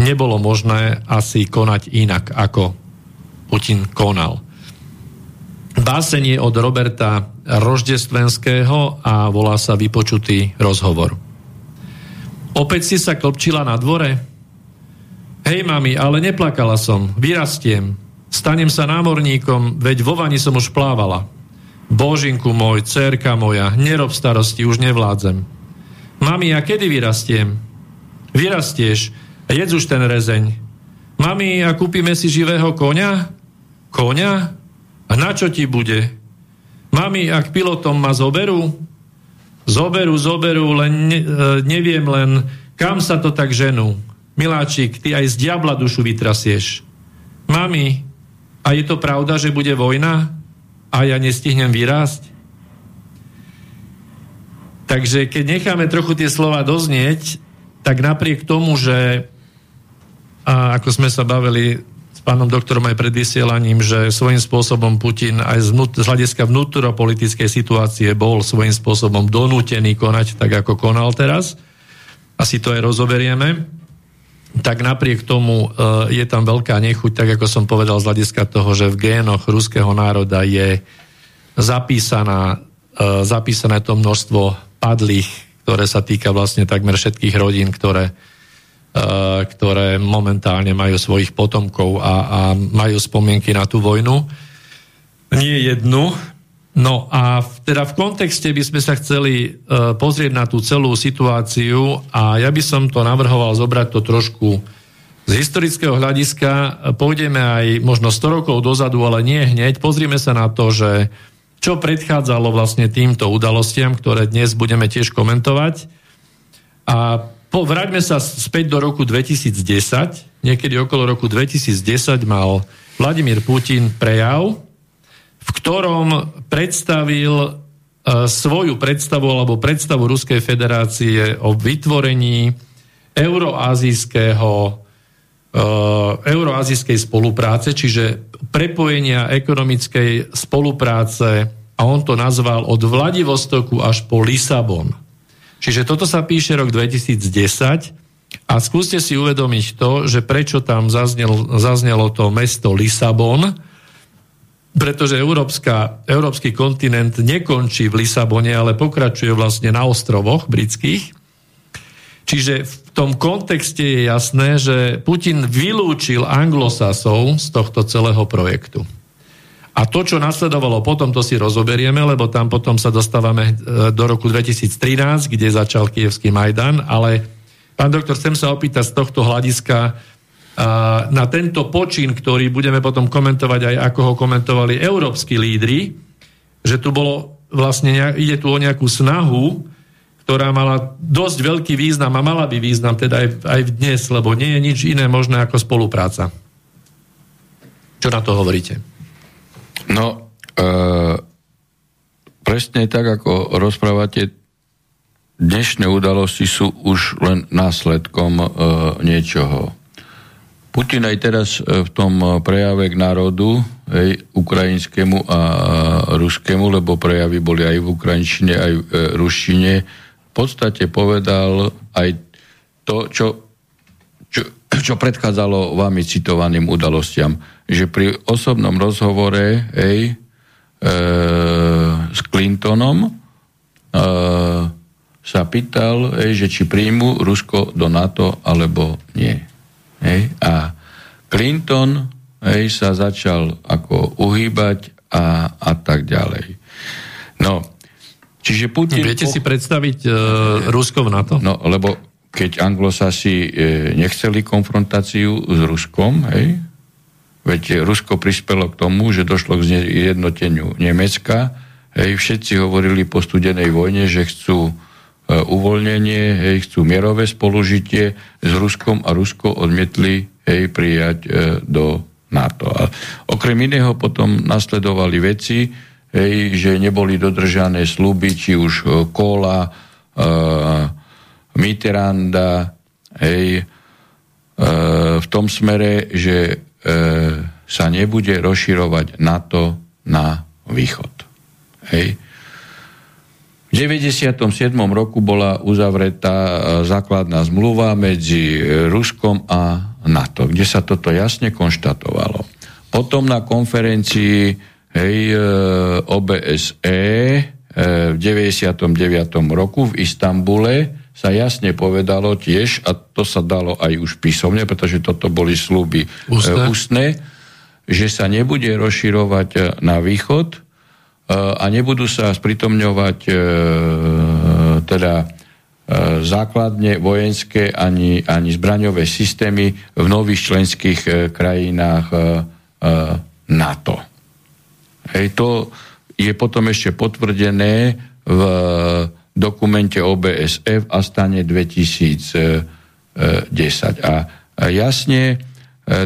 nebolo možné asi konať inak, ako Putin konal. Báseň je od Roberta Roždestvenského a volá sa Vypočutý rozhovor. Opäť si sa klopčila na dvore? Hej, mami, ale neplakala som. Vyrastiem. Stanem sa námorníkom, veď vo vani som už plávala. Božinku môj, cerka moja, nerob starosti, už nevládzem. Mami, a kedy vyrastiem? Vyrastieš, jedz už ten rezeň. Mami, a kúpime si živého konia? Konia? A na čo ti bude? Mami, ak pilotom ma zoberú? Zoberú, zoberú, len ne, e, neviem len, kam sa to tak ženú. Miláčik, ty aj z diabla dušu vytrasieš. Mami, a je to pravda, že bude vojna a ja nestihnem vyrásť? Takže keď necháme trochu tie slova doznieť, tak napriek tomu, že a ako sme sa bavili pánom doktorom aj pred vysielaním, že svojím spôsobom Putin aj z, vnút, z hľadiska vnútropolitickej situácie bol svojím spôsobom donútený konať tak, ako konal teraz. Asi to aj rozoberieme. Tak napriek tomu e, je tam veľká nechuť, tak ako som povedal z hľadiska toho, že v génoch ruského národa je zapísaná, e, zapísané to množstvo padlých, ktoré sa týka vlastne takmer všetkých rodín, ktoré, ktoré momentálne majú svojich potomkov a, a majú spomienky na tú vojnu. Nie jednu. No a v, teda v kontexte by sme sa chceli uh, pozrieť na tú celú situáciu a ja by som to navrhoval zobrať to trošku z historického hľadiska pôjdeme aj možno 100 rokov dozadu, ale nie hneď. Pozrime sa na to, že čo predchádzalo vlastne týmto udalostiam, ktoré dnes budeme tiež komentovať. A po, vráťme sa späť do roku 2010. Niekedy okolo roku 2010 mal Vladimír Putin prejav, v ktorom predstavil e, svoju predstavu alebo predstavu Ruskej federácie o vytvorení euroazijského Eh, euroazijskej spolupráce, čiže prepojenia ekonomickej spolupráce a on to nazval od Vladivostoku až po Lisabon. Čiže toto sa píše rok 2010 a skúste si uvedomiť to, že prečo tam zaznel, zaznelo to mesto Lisabon, pretože Európska, európsky kontinent nekončí v Lisabone, ale pokračuje vlastne na ostrovoch britských Čiže v tom kontexte je jasné, že Putin vylúčil anglosasov z tohto celého projektu. A to, čo nasledovalo potom, to si rozoberieme, lebo tam potom sa dostávame e, do roku 2013, kde začal kievský Majdan, ale pán doktor, chcem sa opýtať z tohto hľadiska na tento počin, ktorý budeme potom komentovať aj ako ho komentovali európsky lídry, že tu bolo vlastne, ide tu o nejakú snahu ktorá mala dosť veľký význam a mala by význam teda aj, aj dnes, lebo nie je nič iné možné ako spolupráca. Čo na to hovoríte? No, e, presne tak, ako rozprávate, dnešné udalosti sú už len následkom e, niečoho. Putin aj teraz e, v tom prejave k národu, hej, ukrajinskému a ruskému, lebo prejavy boli aj v ukrajinčine, aj v e, ruštine, podstate povedal aj to, čo, čo, čo predchádzalo vami citovaným udalostiam, že pri osobnom rozhovore hej, e, s Clintonom e, sa pýtal, hej, že či príjmu Rusko do NATO alebo nie. Hej, a Clinton hej, sa začal ako uhýbať a, a tak ďalej. No, Čiže Putin... Viete si predstaviť uh, Rusko v NATO? No, lebo keď anglosasi e, nechceli konfrontáciu s Ruskom, hej, veď Rusko prispelo k tomu, že došlo k zjednoteniu Nemecka, hej, všetci hovorili po studenej vojne, že chcú e, uvoľnenie, hej, chcú mierové spolužitie s Ruskom a Rusko odmietli hej, prijať e, do NATO. A okrem iného potom nasledovali veci, hej, že neboli dodržané sluby, či už e, Kola, e, Mitterranda, hej, e, v tom smere, že sa nebude rozširovať NATO na východ. Hej. V 97. roku bola uzavretá e, základná zmluva medzi Ruskom a NATO, kde sa toto jasne konštatovalo. Potom na konferencii hej, e, OBSE e, v 99. roku v Istambule sa jasne povedalo tiež, a to sa dalo aj už písomne, pretože toto boli sluby ústne, ústne že sa nebude rozširovať na východ e, a nebudú sa spritomňovať teda základne vojenské ani, ani zbraňové systémy v nových členských krajinách NATO. Hej, to je potom ešte potvrdené v dokumente OBSF a stane 2010. A jasne e,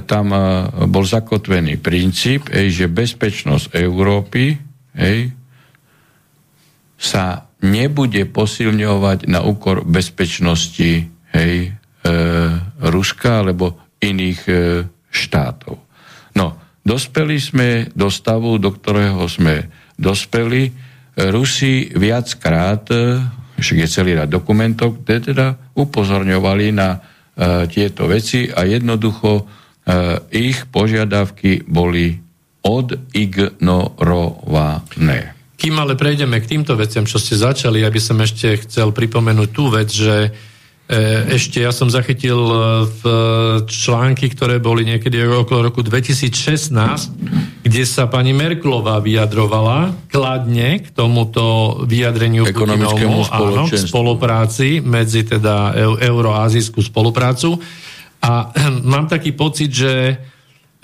tam e, bol zakotvený princíp, že bezpečnosť Európy sa nebude posilňovať na úkor bezpečnosti hej, e, Ruska alebo iných e, štátov. No, Dospeli sme do stavu, do ktorého sme dospeli. Rusi viackrát, však je celý rad dokumentov, kde teda upozorňovali na uh, tieto veci a jednoducho uh, ich požiadavky boli odignorované. Kým ale prejdeme k týmto veciam, čo ste začali, aby som ešte chcel pripomenúť tú vec, že E, ešte ja som zachytil e, v články, ktoré boli niekedy okolo roku 2016, kde sa pani Merklová vyjadrovala kladne k tomuto vyjadreniu Putinovmu áno, k spolupráci medzi teda euroazijskú spoluprácu. A mám taký pocit, že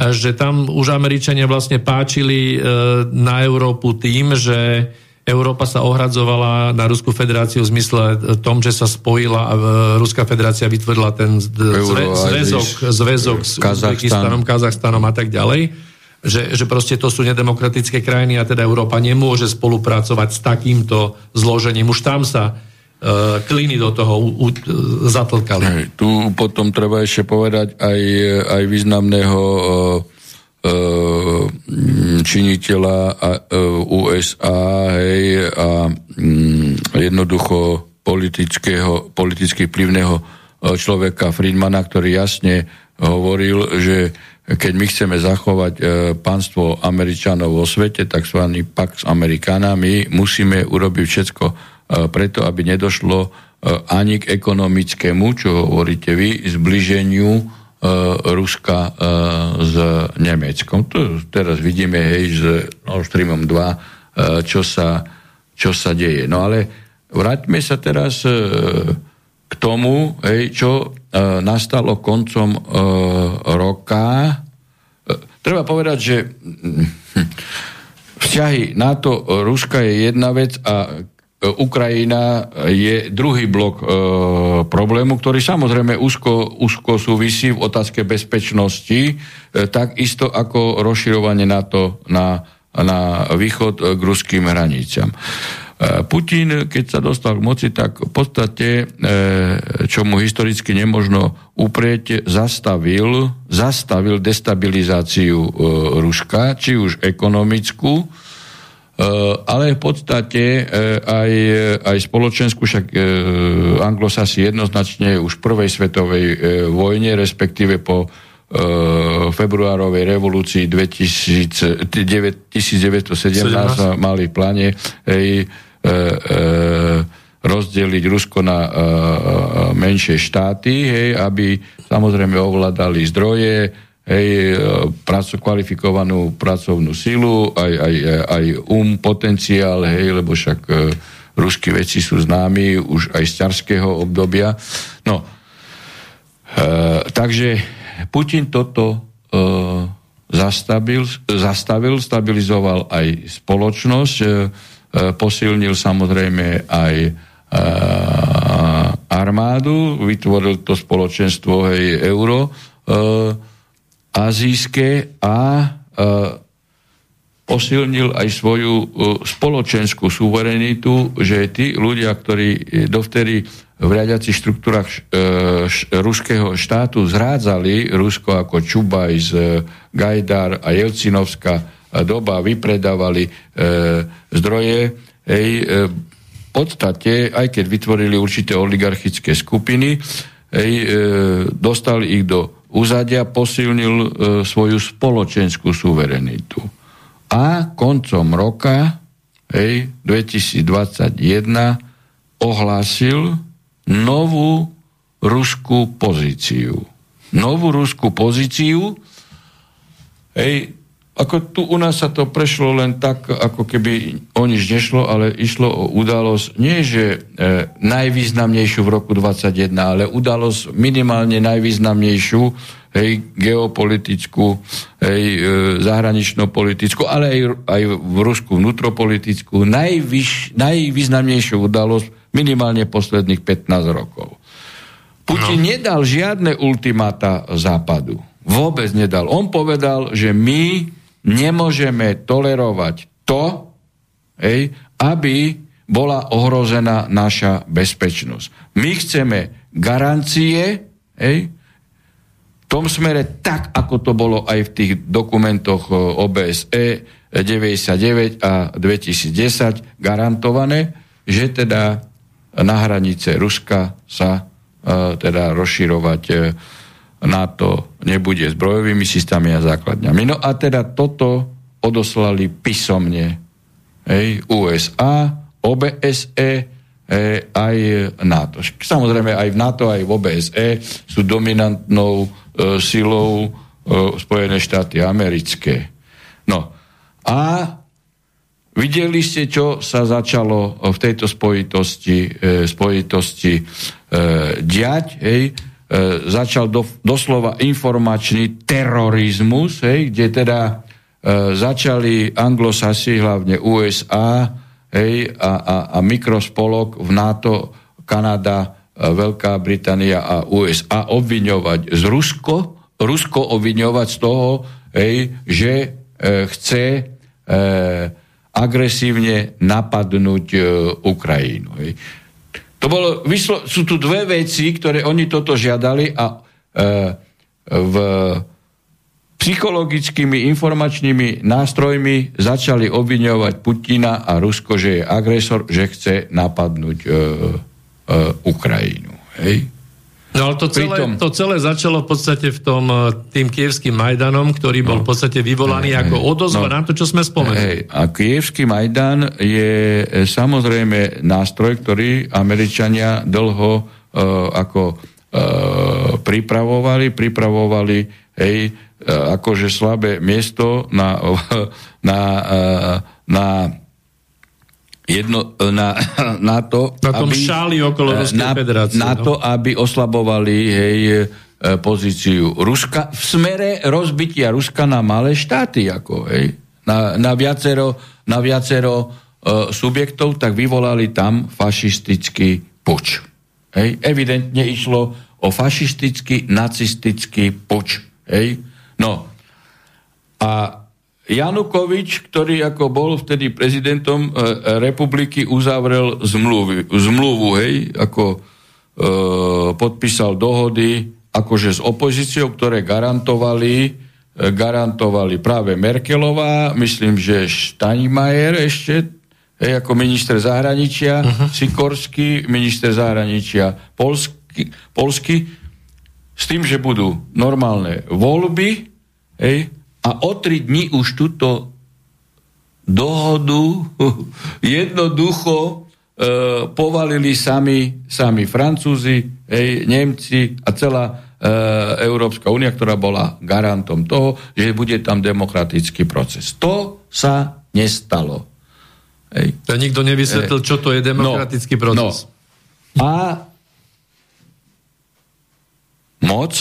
že tam už Američania vlastne páčili e, na Európu tým, že Európa sa ohradzovala na Ruskú federáciu v zmysle tom, že sa spojila a e, Ruská federácia vytvorila ten zväzok, zväzok s Uzbekistanom, Kazachstanom a tak ďalej. Že, že proste to sú nedemokratické krajiny a teda Európa nemôže spolupracovať s takýmto zložením. Už tam sa uh, kliny do toho u, u, zatlkali. Hej, tu potom treba ešte povedať aj, aj významného uh, činiteľa eh, USA hej, a mm, jednoducho politického, politicky vplyvného eh, človeka Friedmana, ktorý jasne hovoril, že keď my chceme zachovať e, pánstvo Američanov vo svete, tzv. Pax Americana, my musíme urobiť všetko preto, aby nedošlo ani k ekonomickému, čo hovoríte vy, zbliženiu Ruska e, s Nemeckom. To teraz vidíme, hej, s Nord Streamom 2, e, čo sa, čo sa deje. No ale vráťme sa teraz k tomu, hej, čo nastalo koncom roka. Treba povedať, že vzťahy NATO-Ruska je jedna vec a Ukrajina je druhý blok e, problému, ktorý samozrejme úzko, úzko súvisí v otázke bezpečnosti, e, takisto ako rozširovanie NATO na, na východ e, k ruským hraniciam. E, Putin, keď sa dostal k moci, tak v podstate, e, čo mu historicky nemožno uprieť, zastavil, zastavil destabilizáciu e, Ruska, či už ekonomickú, ale v podstate eh, aj, aj spoločensku, však eh, anglosasi jednoznačne už v prvej svetovej vojne, respektíve po februárovej revolúcii 2000, 1917 mali v pláne ej, e, e, rozdeliť Rusko na e, menšie štáty, hej, aby samozrejme ovládali zdroje, hej, e, pracu, kvalifikovanú pracovnú silu, aj, aj, aj um, potenciál, hej, lebo však e, ruskí veci sú známi už aj z ťarského obdobia. No, e, takže Putin toto e, zastavil, zastavil, stabilizoval aj spoločnosť, e, e posilnil samozrejme aj e, armádu, vytvoril to spoločenstvo hej, euro, e, azijské a e, posilnil aj svoju e, spoločenskú suverenitu, že tí ľudia, ktorí dovtedy v riadiacich štruktúrach e, ruského štátu zrádzali Rusko ako Čubaj, Gajdar a Jelcinovská doba, vypredávali zdroje, hej, v podstate, aj keď vytvorili určité oligarchické skupiny, hej, dostali ich do uzadia posilnil e, svoju spoločenskú suverenitu. A koncom roka hej, 2021 ohlásil novú ruskú pozíciu. Novú ruskú pozíciu, hej, ako tu u nás sa to prešlo len tak, ako keby o nič nešlo, ale išlo o udalosť, nie že e, najvýznamnejšiu v roku 2021, ale udalosť minimálne najvýznamnejšiu, hej, geopolitickú, hej, e, zahranično-politickú, ale aj, aj v Rusku vnútropolitickú, najvyš, najvýznamnejšiu udalosť minimálne posledných 15 rokov. Putin no. nedal žiadne ultimáta západu. Vôbec nedal. On povedal, že my nemôžeme tolerovať to, hej, aby bola ohrozená naša bezpečnosť. My chceme garancie, hej, v tom smere tak, ako to bolo aj v tých dokumentoch OBSE 99 a 2010 garantované, že teda na hranice Ruska sa uh, teda rozširovať uh, NATO nebude zbrojovými systémami a základňami. No a teda toto odoslali písomne hej, USA, OBSE, hej, aj NATO. Samozrejme aj v NATO, aj v OBSE sú dominantnou e, silou e, Spojené štáty americké. No a videli ste, čo sa začalo v tejto spojitosti, e, spojitosti e, diať, hej, e, začal do, doslova informačný terorizmus, hej, kde teda e, začali anglosasi, hlavne USA, hej, a, a, a mikrospolok v NATO, Kanada, e, Veľká Británia a USA obviňovať z Rusko, Rusko obviňovať z toho, hej, že e, chce e, agresívne napadnúť e, Ukrajinu. Hej. To bolo, vyslo, sú tu dve veci, ktoré oni toto žiadali a e, v psychologickými informačnými nástrojmi začali obviňovať Putina a Rusko, že je agresor, že chce napadnúť e, e, Ukrajinu. Hej? No ale to celé, to celé začalo v podstate v tom e, tým kievským Majdanom, ktorý bol no, v podstate vyvolaný hej, ako odozva no, na to, čo sme spomenuli. Hej, a kievský Majdan je e, samozrejme nástroj, ktorý Američania dlho uh, ako uh, pripravovali, pripravovali hej, uh, akože slabé miesto na, na, uh, na jedno, na, na to, na tom aby, šáli okolo Ruskej na, federácie. Na no? to, aby oslabovali hej, e, pozíciu Ruska v smere rozbitia Ruska na malé štáty, ako, hej, na, na viacero, na viacero uh, subjektov, tak vyvolali tam fašistický puč. Hej. Evidentne išlo o fašistický, nacistický puč. Hej. No. A Janukovič, ktorý ako bol vtedy prezidentom e, republiky, uzavrel zmluvy, zmluvu, hej, ako e, podpísal dohody akože s opozíciou, ktoré garantovali, e, garantovali práve Merkelová, myslím, že Steinmeier ešte, hej, ako minister zahraničia, uh-huh. Sikorský, minister zahraničia Polsky, Polsky, s tým, že budú normálne voľby, hej, a o tri dní už túto dohodu jednoducho e, povalili sami, sami Francúzi, hej, Nemci a celá e, Európska únia, ktorá bola garantom toho, že bude tam demokratický proces. To sa nestalo. Hej. To nikto nevysvetlil, čo to je no, demokratický no, proces. No. A moc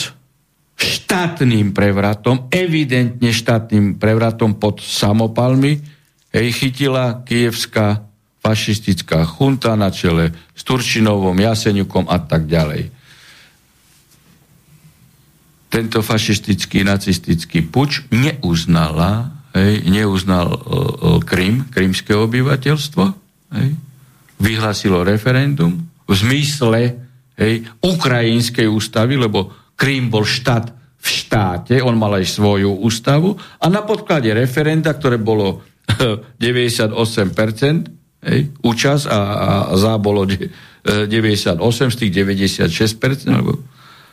štátnym prevratom, evidentne štátnym prevratom pod samopalmi, hej, chytila kievská fašistická chunta na čele s Turčinovom, Jaseniukom a tak ďalej. Tento fašistický, nacistický puč neuznala, hej, neuznal uh, Krym, krymské obyvateľstvo, hej, vyhlásilo referendum v zmysle hej, ukrajinskej ústavy, lebo Krím bol štát v štáte, on mal aj svoju ústavu a na podklade referenda, ktoré bolo 98%, hej, účasť a, a za bolo 98 z tých 96%, alebo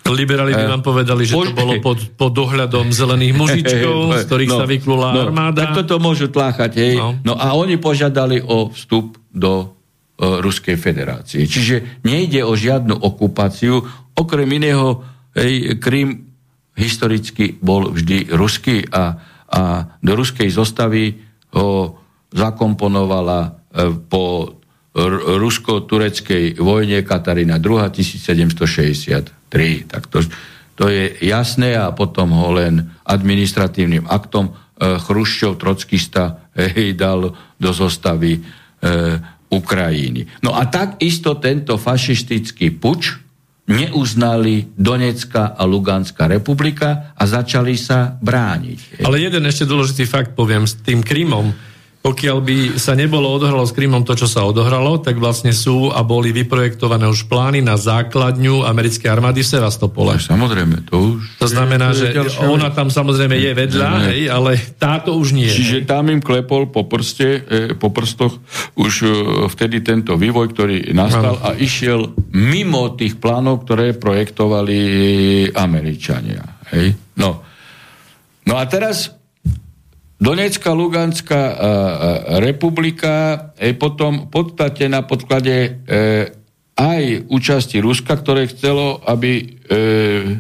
Liberáli by vám povedali, že to bolo pod, pod dohľadom zelených mužičkov, z ktorých no, sa vyklula no, armáda. Tak toto môžu tláchať, hej. No. no a oni požiadali o vstup do uh, Ruskej federácie. Čiže nejde o žiadnu okupáciu, okrem iného Hej, Krym historicky bol vždy ruský a, a do ruskej zostavy ho zakomponovala e, po rusko-tureckej vojne Katarína II 1763. Tak to, to je jasné a potom ho len administratívnym aktom e, Chruščov, trockista hej, dal do zostavy e, Ukrajiny. No a takisto tento fašistický puč neuznali Donecká a Luganská republika a začali sa brániť. Ale jeden ešte dôležitý fakt poviem s tým Krymom pokiaľ by sa nebolo odohralo s Krymom to, čo sa odohralo, tak vlastne sú a boli vyprojektované už plány na základňu americkej armády v Sevastopole. No, samozrejme, to už... To znamená, že ona tam samozrejme je vedľa, ne, ne. hej, ale táto už nie. Čiže tam im klepol po, prste, e, po prstoch už e, vtedy tento vývoj, ktorý nastal no. a išiel mimo tých plánov, ktoré projektovali Američania. Hej? No. no a teraz Donetská, Luganská uh, republika je potom v podstate na podklade uh, aj účasti Ruska, ktoré chcelo, aby uh,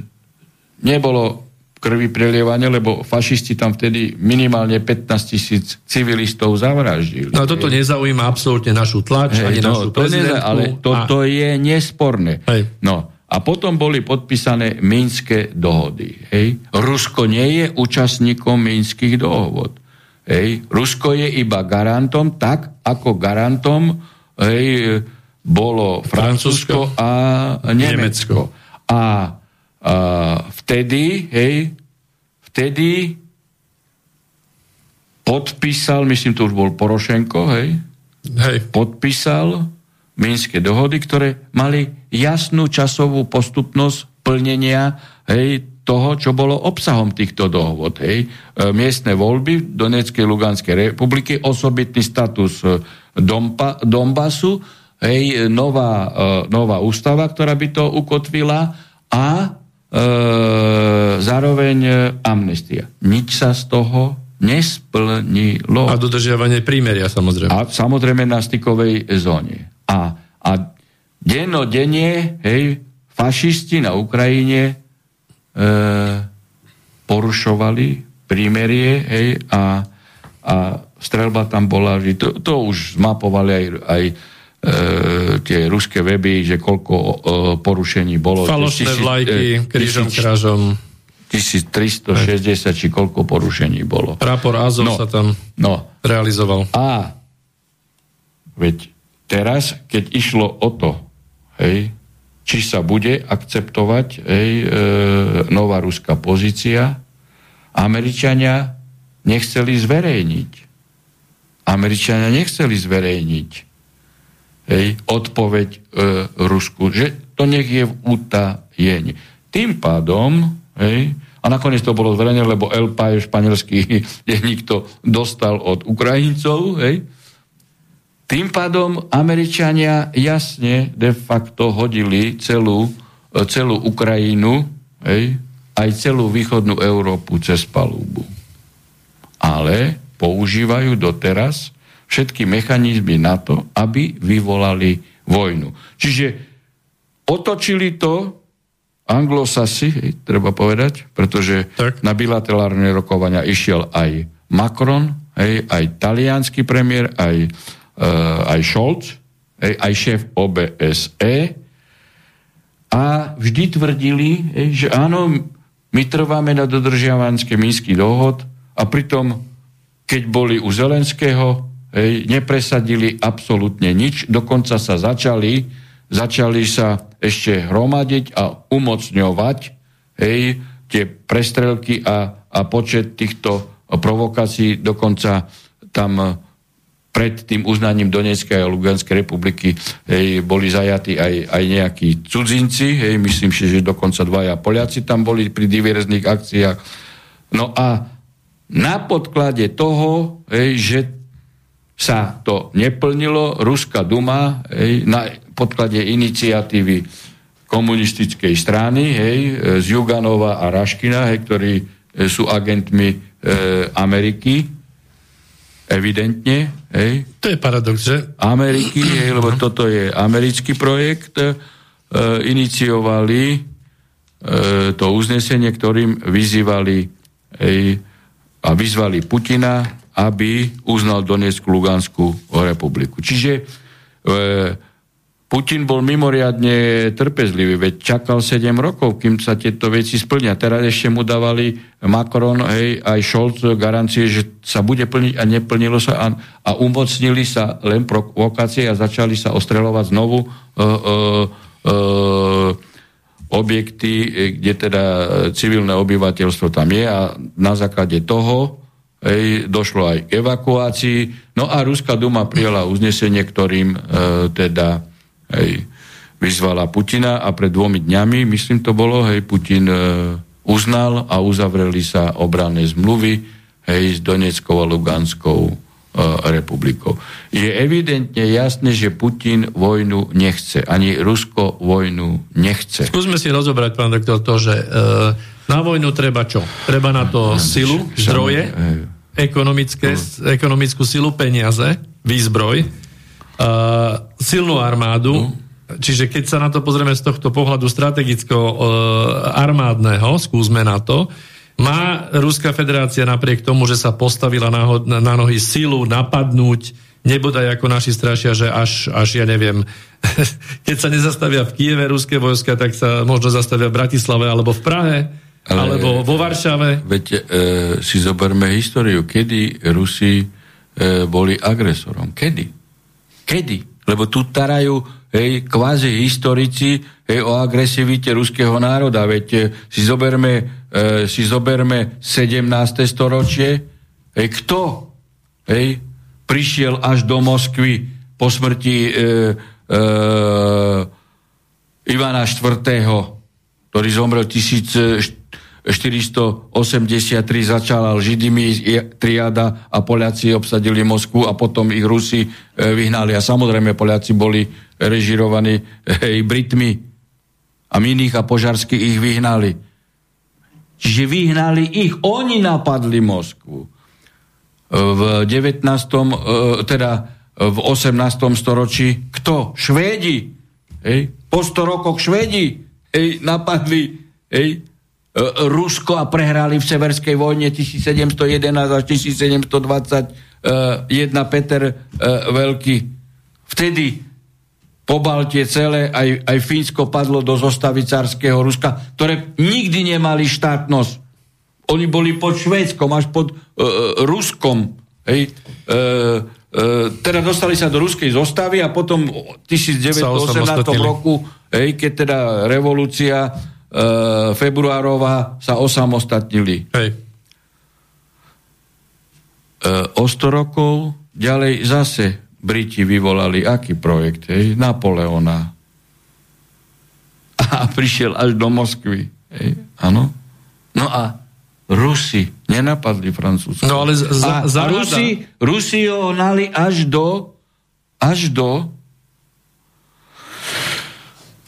nebolo krvi prelievania, lebo fašisti tam vtedy minimálne 15 tisíc civilistov zavraždili. No toto nezaujíma absolútne našu tlač, Hej, ani no, našu to neza, Ale toto a... je nesporné. Hej. No, a potom boli podpísané Minské dohody. Hej. Rusko nie je účastníkom Minských dohod. Hej. Rusko je iba garantom, tak ako garantom hej, bolo Francúzsko a Nemecko. A, a vtedy, hej, vtedy podpísal, myslím, to už bol Porošenko, hej, hej. podpísal Minské dohody, ktoré mali jasnú časovú postupnosť plnenia hej, toho, čo bolo obsahom týchto dohod. Hej. E, miestne voľby v Donetskej Luganskej republiky, osobitný status e, Dompa, Donbasu, hej, nová, e, nová ústava, ktorá by to ukotvila a e, zároveň amnestia. Nič sa z toho nesplnilo. A dodržiavanie prímeria, samozrejme. A samozrejme na stykovej zóne. A, a dennodenne, hej, fašisti na Ukrajine e, porušovali prímerie, hej, a, a strelba tam bola, že to, to už zmapovali aj, aj e, tie ruské weby, že koľko e, porušení bolo. Falošné vlajky, e, krížom, krážom. 1360, či koľko porušení bolo. Prápor Azov no, sa tam no. realizoval. A veď Teraz, keď išlo o to, hej, či sa bude akceptovať hej, e, nová ruská pozícia, Američania nechceli zverejniť. Američania nechceli zverejniť hej, odpoveď e, Rusku, že to nech je v utajení. Tým pádom, hej, a nakoniec to bolo zverejnené, lebo El País španielský denník to dostal od Ukrajincov, hej, tým pádom Američania jasne de facto hodili celú, e, celú Ukrajinu, hej, aj celú východnú Európu cez palúbu. Ale používajú doteraz všetky mechanizmy na to, aby vyvolali vojnu. Čiže otočili to anglosasi, hej, treba povedať, pretože tak. na bilaterálne rokovania išiel aj Macron, hej, aj talianský premiér, aj Eh, aj Scholz, aj šéf OBSE a vždy tvrdili, že áno, my trváme na dodržiavanské minský dohod a pritom, keď boli u Zelenského, nepresadili absolútne nič, dokonca sa začali, začali sa ešte hromadiť a umocňovať hej, tie prestrelky a, a počet týchto provokácií. Dokonca tam pred tým uznaním Donetskej a Luganskej republiky hej, boli zajatí aj, aj nejakí cudzinci, hej, myslím si, že dokonca dvaja Poliaci tam boli pri diverzných akciách. No a na podklade toho, hej, že sa to neplnilo, Ruská duma hej, na podklade iniciatívy komunistickej strany hej, z Juganova a Raškina, hej, ktorí sú agentmi e, Ameriky, evidentne. Hej. To je paradox, že? Ameriky, hej, lebo toto je americký projekt, e, iniciovali e, to uznesenie, ktorým vyzývali hej, a vyzvali Putina, aby uznal Donetskú Luganskú republiku. Čiže e, Putin bol mimoriadne trpezlivý, veď čakal 7 rokov, kým sa tieto veci splnia. Teraz ešte mu dávali Macron, hej, aj Scholz garancie, že sa bude plniť a neplnilo sa a, a umocnili sa len provokácie a začali sa ostreľovať znovu uh, uh, uh, objekty, kde teda civilné obyvateľstvo tam je a na základe toho hej, došlo aj k evakuácii. No a Ruská duma prijala uznesenie, ktorým uh, teda hej, vyzvala Putina a pred dvomi dňami, myslím to bolo, hej, Putin e, uznal a uzavreli sa obranné zmluvy hej, s Doneckou a Luganskou e, republikou. Je evidentne jasné, že Putin vojnu nechce. Ani Rusko vojnu nechce. Skúsme si rozobrať, pán doktor, to, že e, na vojnu treba čo? Treba na to silu, zdroje? ekonomické, ekonomickú silu, peniaze, výzbroj, uh, silnú armádu, čiže keď sa na to pozrieme z tohto pohľadu strategického uh, skúsme na to, má Ruská federácia napriek tomu, že sa postavila na, na nohy silu napadnúť nebodaj ako naši strašia, že až, až ja neviem, keď sa nezastavia v Kieve ruské vojska, tak sa možno zastavia v Bratislave alebo v Prahe, Ale, alebo vo Varšave. Veď e, si zoberme históriu, kedy Rusi e, boli agresorom. Kedy? Kedy? Lebo tu tarajú hej, kvázi historici hej, o agresivite ruského národa. Veď e, si zoberme, e, si zoberme 17. storočie. Hej, kto? Hej, prišiel až do Moskvy po smrti e, e, Ivana IV., ktorý zomrel 1483, začal Židimi triada a Poliaci obsadili Moskvu a potom ich Rusi e, vyhnali. A samozrejme Poliaci boli režirovaní e, Britmi a Miných a Požarsky ich vyhnali. Čiže vyhnali ich, oni napadli Moskvu v 19. E, teda v 18. storočí. Kto? Švédi. Hej? Po 100 rokoch Švédi hej, napadli hej, e, Rusko a prehrali v Severskej vojne 1711 až 1721 Peter e, Veľký. Vtedy po Baltie celé, aj, aj Fínsko padlo do zostavy carského Ruska, ktoré nikdy nemali štátnosť oni boli pod Švédskom, až pod uh, Ruskom. Hej. Uh, uh, teda dostali sa do ruskej zostavy a potom v 1918 roku, hej, keď teda revolúcia uh, februárová sa osamostatnili. Hej. Uh, o 100 rokov ďalej zase Briti vyvolali aký projekt? Hej? Napoleona. A prišiel až do Moskvy. Áno. No a Rusi nenapadli Francúzsko. No ale za, a, a Rusi, Rusi ho hnali až do až do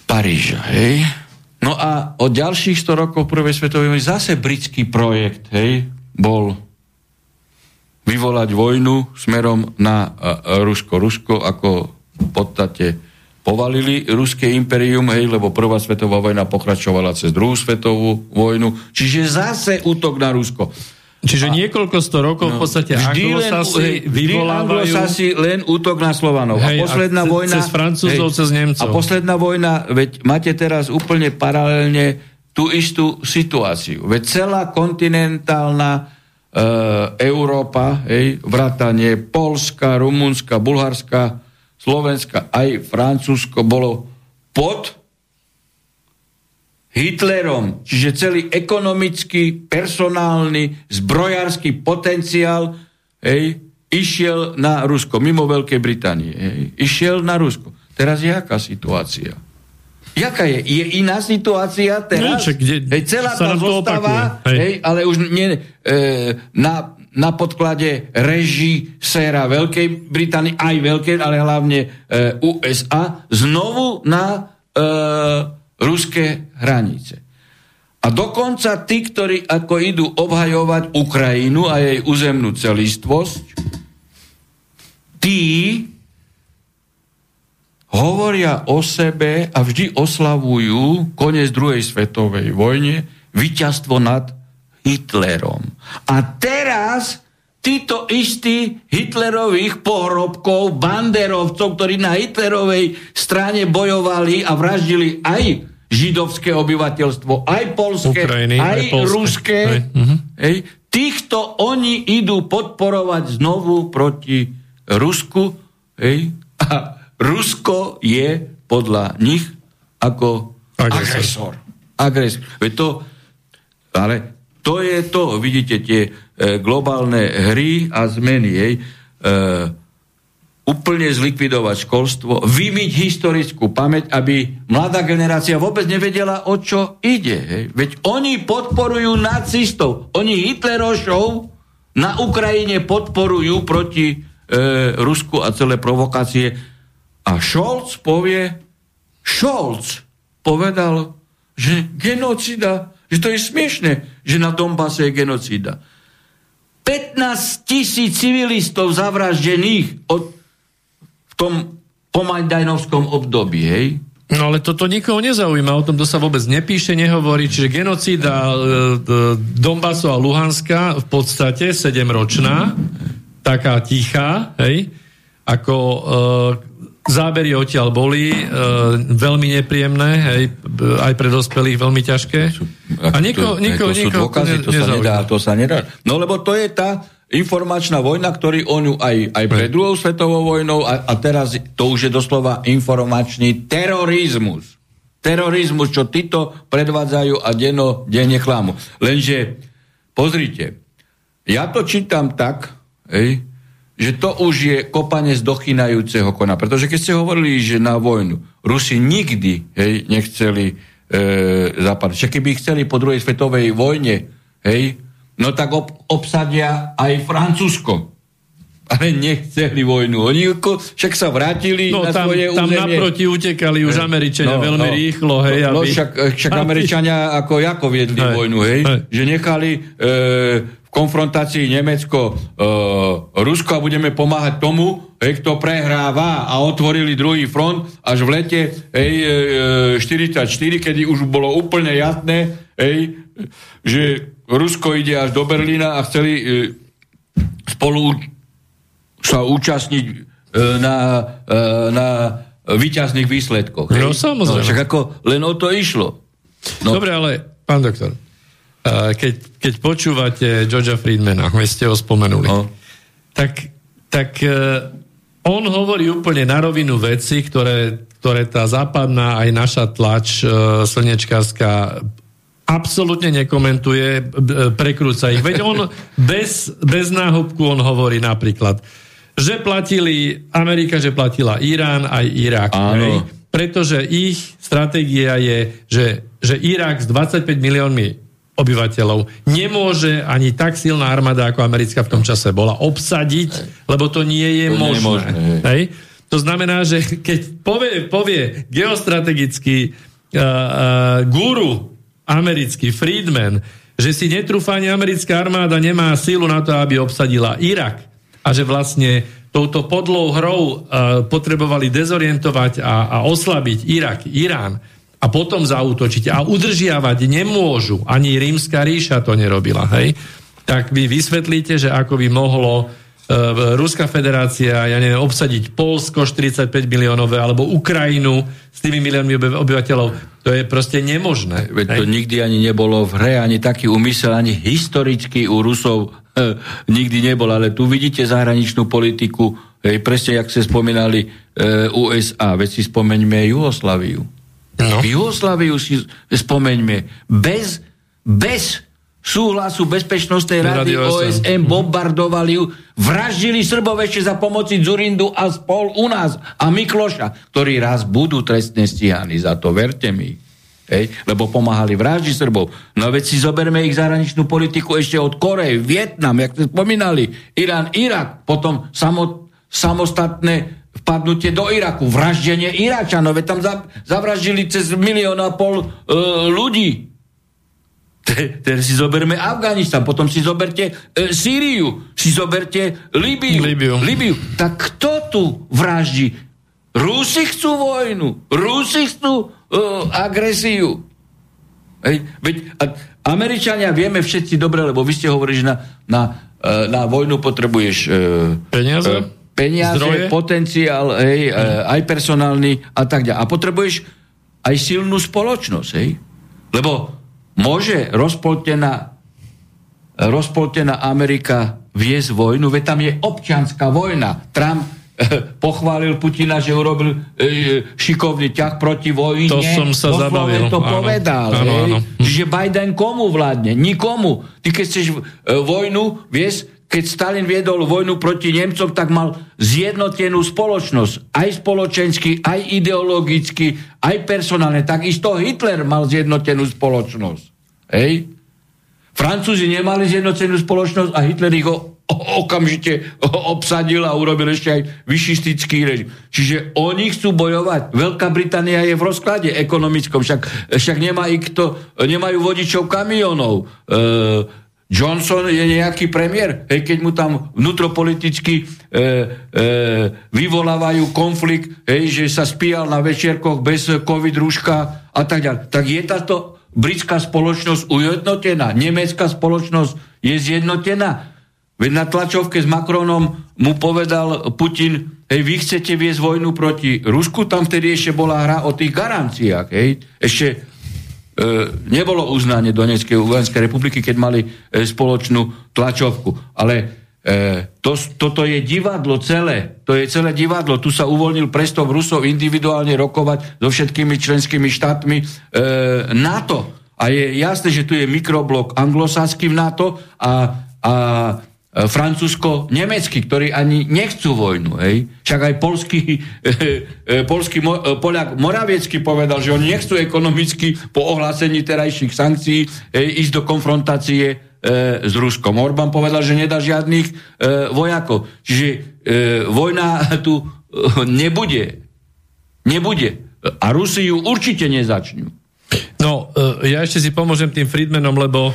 Paríža, hej? No a od ďalších 100 rokov prvej svetovej vojny zase britský projekt, hej, bol vyvolať vojnu smerom na Rusko. Rusko ako v podstate povalili ruské imperium, hej, lebo prvá svetová vojna pokračovala cez druhú svetovú vojnu, čiže zase útok na Rusko. Čiže a, niekoľko sto rokov no, v podstate vždy anglosasi len, vyvolávajú... anglosasi len útok na Slovanov. Hej, a posledná a ce, vojna... Cez Francúzov, hej, cez Nemcov. A posledná vojna, veď máte teraz úplne paralelne tú istú situáciu. Veď celá kontinentálna e, Európa, hej, vrátanie Polska, Rumunska, Bulharska, Slovenska aj Francúzsko bolo pod Hitlerom, čiže celý ekonomický, personálny, zbrojársky potenciál hej, išiel na Rusko, mimo Veľkej Británie. Hej, išiel na Rusko. Teraz je aká situácia? Jaká je? Je iná situácia teraz? Nie, kde hej, celá tá hej. hej, ale už nie, e, na, na podklade reží séra Veľkej Británie, aj Veľkej, ale hlavne e, USA, znovu na e, ruské hranice. A dokonca tí, ktorí ako idú obhajovať Ukrajinu a jej územnú celistvosť, tí hovoria o sebe a vždy oslavujú koniec druhej svetovej vojne, víťazstvo nad Hitlerom. A teraz títo istí Hitlerových pohrobkov, banderovcov, ktorí na Hitlerovej strane bojovali a vraždili aj židovské obyvateľstvo, aj polské, Ukrajiny, aj, aj polské. ruské. Aj, uh-huh. hej, týchto oni idú podporovať znovu proti Rusku. Hej, a Rusko je podľa nich ako agresor. Agresor. Veď to, ale to je to, vidíte, tie e, globálne hry a zmeny, hej, e, úplne zlikvidovať školstvo, vymyť historickú pamäť, aby mladá generácia vôbec nevedela, o čo ide. Hej. Veď oni podporujú nacistov, oni Hitlerošov na Ukrajine podporujú proti e, Rusku a celé provokácie. A Scholz povie, Scholz povedal, že genocida že to je smiešne, že na Donbase je genocída. 15 tisíc civilistov zavraždených od, tom pomajdajnovskom období, hej? No ale toto nikoho nezaujíma, o tom to sa vôbec nepíše, nehovorí, čiže genocída e, e, Donbasu a Luhanska v podstate 7-ročná, taká tichá, hej, ako e, zábery odtiaľ boli e, veľmi nepríjemné, hej, aj pre dospelých veľmi ťažké. A niko, niko, to sú niko, dôkazy, to sa nedá, to sa nedá. No lebo to je tá informačná vojna, ktorý on ju aj, aj pred druhou svetovou vojnou a, a teraz to už je doslova informačný terorizmus. Terorizmus, čo títo predvádzajú a denno, denne klámu. Lenže, pozrite, ja to čítam tak, ej, že to už je kopanie z dochynajúceho kona. Pretože keď ste hovorili, že na vojnu Rusi nikdy hej, nechceli e, zapadnúť. Však keby chceli po druhej svetovej vojne, hej, no tak ob, obsadia aj Francúzsko. Ale nechceli vojnu. Oni však sa vrátili no, na tam, svoje tam územie. Naproti utekali už Američania no, veľmi no, rýchlo. Hej, no, aby... však, však Američania ako, ako viedli hej, vojnu, hej? hej? Že nechali e, v konfrontácii Nemecko, e, Rusko a budeme pomáhať tomu, hej, kto prehráva a otvorili druhý front až v lete hej, e, 44, kedy už bolo úplne jasné, hej, že Rusko ide až do Berlína a chceli e, spolu sa účastniť e, na, e, na výťazných výsledkoch. No samozrejme. No, však ako len o to išlo. No. Dobre, ale pán doktor, keď, keď počúvate Georgia Friedmana, my ste ho spomenuli, no. tak, tak on hovorí úplne na rovinu veci, ktoré, ktoré tá západná aj naša tlač slnečkárska absolútne nekomentuje, prekrúca ich. Veď on bez, bez náhubku on hovorí napríklad, že platili Amerika, že platila Irán aj Irak. Áno. Pretože ich stratégia je, že, že Irak s 25 miliónmi obyvateľov nemôže ani tak silná armáda, ako americká v tom čase bola, obsadiť, lebo to nie je to možné. Nie je možné hej? To znamená, že keď povie, povie geostrategický uh, uh, guru americký Friedman, že si netrúfa ani americká armáda nemá sílu na to, aby obsadila Irak a že vlastne touto podlou hrou uh, potrebovali dezorientovať a, a oslabiť Irak, Irán a potom zautočiť a udržiavať nemôžu, ani rímska ríša to nerobila, hej? Tak vy vysvetlíte, že ako by mohlo Ruská federácia, ja neviem, obsadiť Polsko 45 miliónové, alebo Ukrajinu s tými miliónmi obyvateľov to je proste nemožné. Veď to nikdy ani nebolo v hre, ani taký úmysel, ani historicky u Rusov e, nikdy nebol. Ale tu vidíte zahraničnú politiku, e, presne jak ste spomínali e, USA, veď si spomeňme Jugoslaviu. No. Jugoslaviu si spomeňme. Bez, bez súhlasu Bezpečnostnej rady OSM bombardovali ju, vraždili Srbov ešte za pomoci Zurindu a spol u nás a Mikloša, ktorí raz budú trestne stíhaní za to, verte mi. Hej, lebo pomáhali vraždi Srbov. No veď si zoberme ich zahraničnú politiku ešte od Korej, Vietnam, jak ste spomínali, Irán, Irak, potom samot, samostatné vpadnutie do Iraku, vraždenie Iračanov, veď tam zavraždili cez milión a pol e, ľudí. Teraz si zoberme Afganistan, potom si zoberte e, Sýriu, si zoberte Libiu, Libiu. Libiu. Tak kto tu vraždí? Rusi chcú vojnu, Rusi chcú uh, agresiu. Hej, veď a, Američania vieme všetci dobre, lebo vy ste hovorili, že na, na, uh, na vojnu potrebuješ uh, peniaze, uh, peniaze potenciál, hej, uh, aj personálny a tak ďalej. A potrebuješ aj silnú spoločnosť, hej? Lebo Môže rozpoltená, rozpoltená Amerika viesť vojnu? Veď tam je občianská vojna. Trump eh, pochválil Putina, že urobil e, šikovný ťah proti vojne. To som sa zabavil. to áno. povedal. Áno, áno. Čiže Biden komu vládne? Nikomu. Ty keď chceš e, vojnu viesť, keď Stalin viedol vojnu proti Nemcom, tak mal zjednotenú spoločnosť. Aj spoločensky, aj ideologicky, aj personálne. Takisto Hitler mal zjednotenú spoločnosť. Hej? Francúzi nemali zjednotenú spoločnosť a Hitler ich o, o, okamžite obsadil a urobil ešte aj vyšistický režim. Čiže oni chcú bojovať. Veľká Británia je v rozklade ekonomickom, však, však nemá kto, nemajú vodičov kamionov. E, Johnson je nejaký premiér, hej, keď mu tam vnútropoliticky e, e, vyvolávajú konflikt, hej, že sa spíjal na večierkoch bez covid rúška a tak ďalej. Tak je táto britská spoločnosť ujednotená, nemecká spoločnosť je zjednotená. Veď na tlačovke s Macronom mu povedal Putin, hej, vy chcete viesť vojnu proti Rusku, tam vtedy ešte bola hra o tých garanciách, hej, ešte nebolo uznanie Donetskej vojenskej republiky, keď mali e, spoločnú tlačovku. Ale e, to, toto je divadlo celé. To je celé divadlo. Tu sa uvoľnil prestor Rusov individuálne rokovať so všetkými členskými štátmi e, NATO. A je jasné, že tu je mikroblok anglosaský v NATO a, a E, francúzsko-nemecký, ktorí ani nechcú vojnu. Hej? Však aj polský, e, e, polský mo, Poliak Moraviecky povedal, že oni nechcú ekonomicky po ohlásení terajších sankcií hej, ísť do konfrontácie e, s Ruskom. Orbán povedal, že nedá žiadnych e, vojakov. Čiže e, vojna tu e, nebude. Nebude. A Rusi ju určite nezačnú. No, e, ja ešte si pomôžem tým Friedmanom, lebo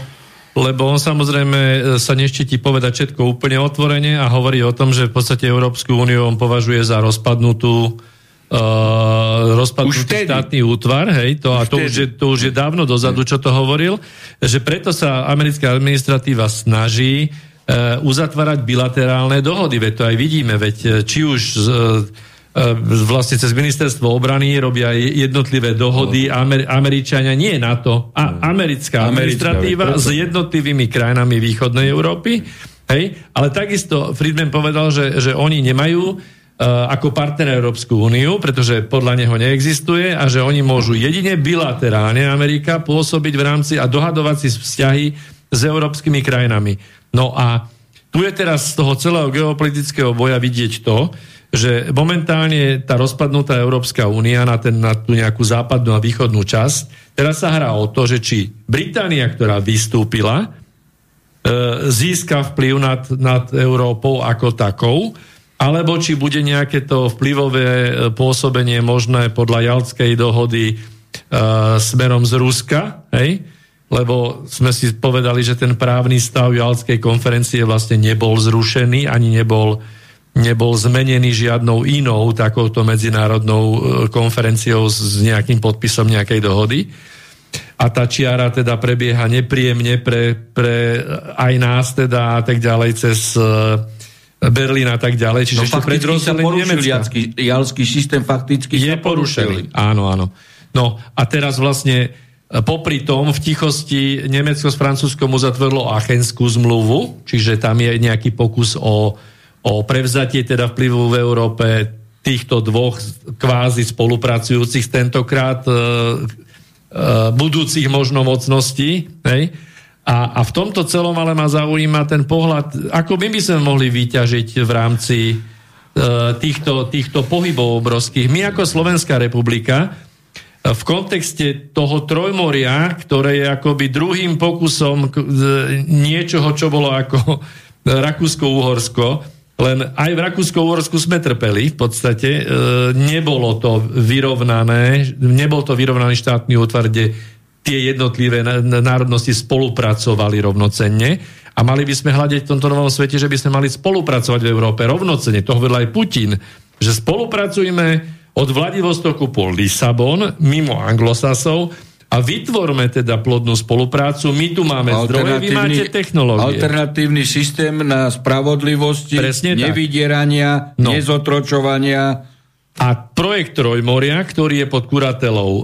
lebo on samozrejme e, sa neštítí povedať všetko úplne otvorene a hovorí o tom, že v podstate Európsku úniu on považuje za rozpadnutú Uh, rozpadnutý štátny útvar, hej, to, a to už, je, to už je dávno dozadu, čo to hovoril, že preto sa americká administratíva snaží uh, uzatvárať bilaterálne dohody, veď to aj vidíme, veď či už uh, vlastne cez ministerstvo obrany robia jednotlivé dohody. Amer, Američania, nie NATO, a americká administratíva s jednotlivými krajinami východnej Európy. Hej? Ale takisto Friedman povedal, že, že oni nemajú uh, ako partner Európsku úniu, pretože podľa neho neexistuje a že oni môžu jedine bilaterálne Amerika pôsobiť v rámci a dohadovať si vzťahy s európskymi krajinami. No a tu je teraz z toho celého geopolitického boja vidieť to, že momentálne tá rozpadnutá Európska únia na, ten, na tú nejakú západnú a východnú časť, teraz sa hrá o to, že či Británia, ktorá vystúpila, e, získa vplyv nad, nad Európou ako takou, alebo či bude nejaké to vplyvové e, pôsobenie možné podľa Jalskej dohody e, smerom z Ruska, hej? lebo sme si povedali, že ten právny stav Jalskej konferencie vlastne nebol zrušený, ani nebol nebol zmenený žiadnou inou takouto medzinárodnou e, konferenciou s nejakým podpisom nejakej dohody. A tá čiara teda prebieha nepríjemne pre, pre aj nás teda a tak ďalej cez e, Berlín a tak ďalej. Čiže no sa porušil jalský, jalský systém, fakticky je porušený. Áno, áno. No a teraz vlastne e, popri tom v tichosti Nemecko s Francúzskom uzatvorilo Achenskú zmluvu, čiže tam je nejaký pokus o o prevzatie teda vplyvu v Európe týchto dvoch kvázi spolupracujúcich tentokrát e, e, budúcich možno mocností. Hej? A, a v tomto celom ale ma zaujíma ten pohľad, ako my by sme mohli vyťažiť v rámci e, týchto, týchto pohybov obrovských. My ako Slovenská republika e, v kontexte toho trojmoria, ktoré je akoby druhým pokusom niečoho, čo bolo ako Rakúsko-Uhorsko, len aj v Rakúsko-Uhorsku sme trpeli, v podstate e, nebolo to vyrovnané, nebol to vyrovnaný štátny útvar, kde tie jednotlivé národnosti spolupracovali rovnocenne a mali by sme hľadať v tomto novom svete, že by sme mali spolupracovať v Európe rovnocenne. To hovoril aj Putin, že spolupracujme od Vladivostoku po Lisabon, mimo anglosasov, a vytvorme teda plodnú spoluprácu. My tu máme zdroje, vy máte technológie. Alternatívny systém na spravodlivosti, Presne nevydierania, no. nezotročovania. A projekt Trojmoria, ktorý je pod kuratelou uh,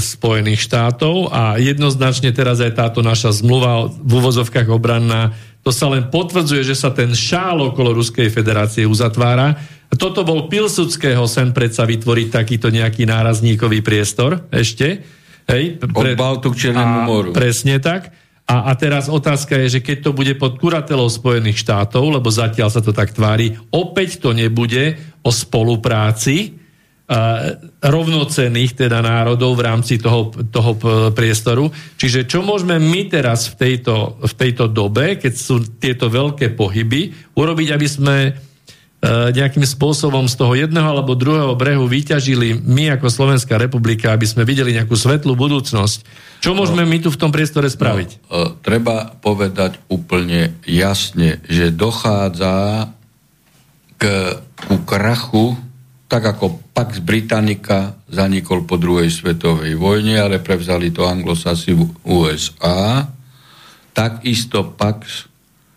Spojených štátov a jednoznačne teraz aj táto naša zmluva v úvozovkách obranná, to sa len potvrdzuje, že sa ten šál okolo Ruskej federácie uzatvára. Toto bol Pilsudského sen predsa vytvoriť takýto nejaký nárazníkový priestor ešte Hej, pre, Od Baltu k Černému moru. Presne tak. A, a teraz otázka je, že keď to bude pod kuratelou Spojených štátov, lebo zatiaľ sa to tak tvári, opäť to nebude o spolupráci uh, rovnocenných teda národov v rámci toho, toho priestoru. Čiže čo môžeme my teraz v tejto, v tejto dobe, keď sú tieto veľké pohyby, urobiť, aby sme nejakým spôsobom z toho jedného alebo druhého brehu vyťažili my ako Slovenská republika, aby sme videli nejakú svetlú budúcnosť. Čo môžeme my tu v tom priestore spraviť? No, treba povedať úplne jasne, že dochádza k, ku krachu, tak ako Pax Britannica zanikol po druhej svetovej vojne, ale prevzali to anglosasi v USA, takisto Pax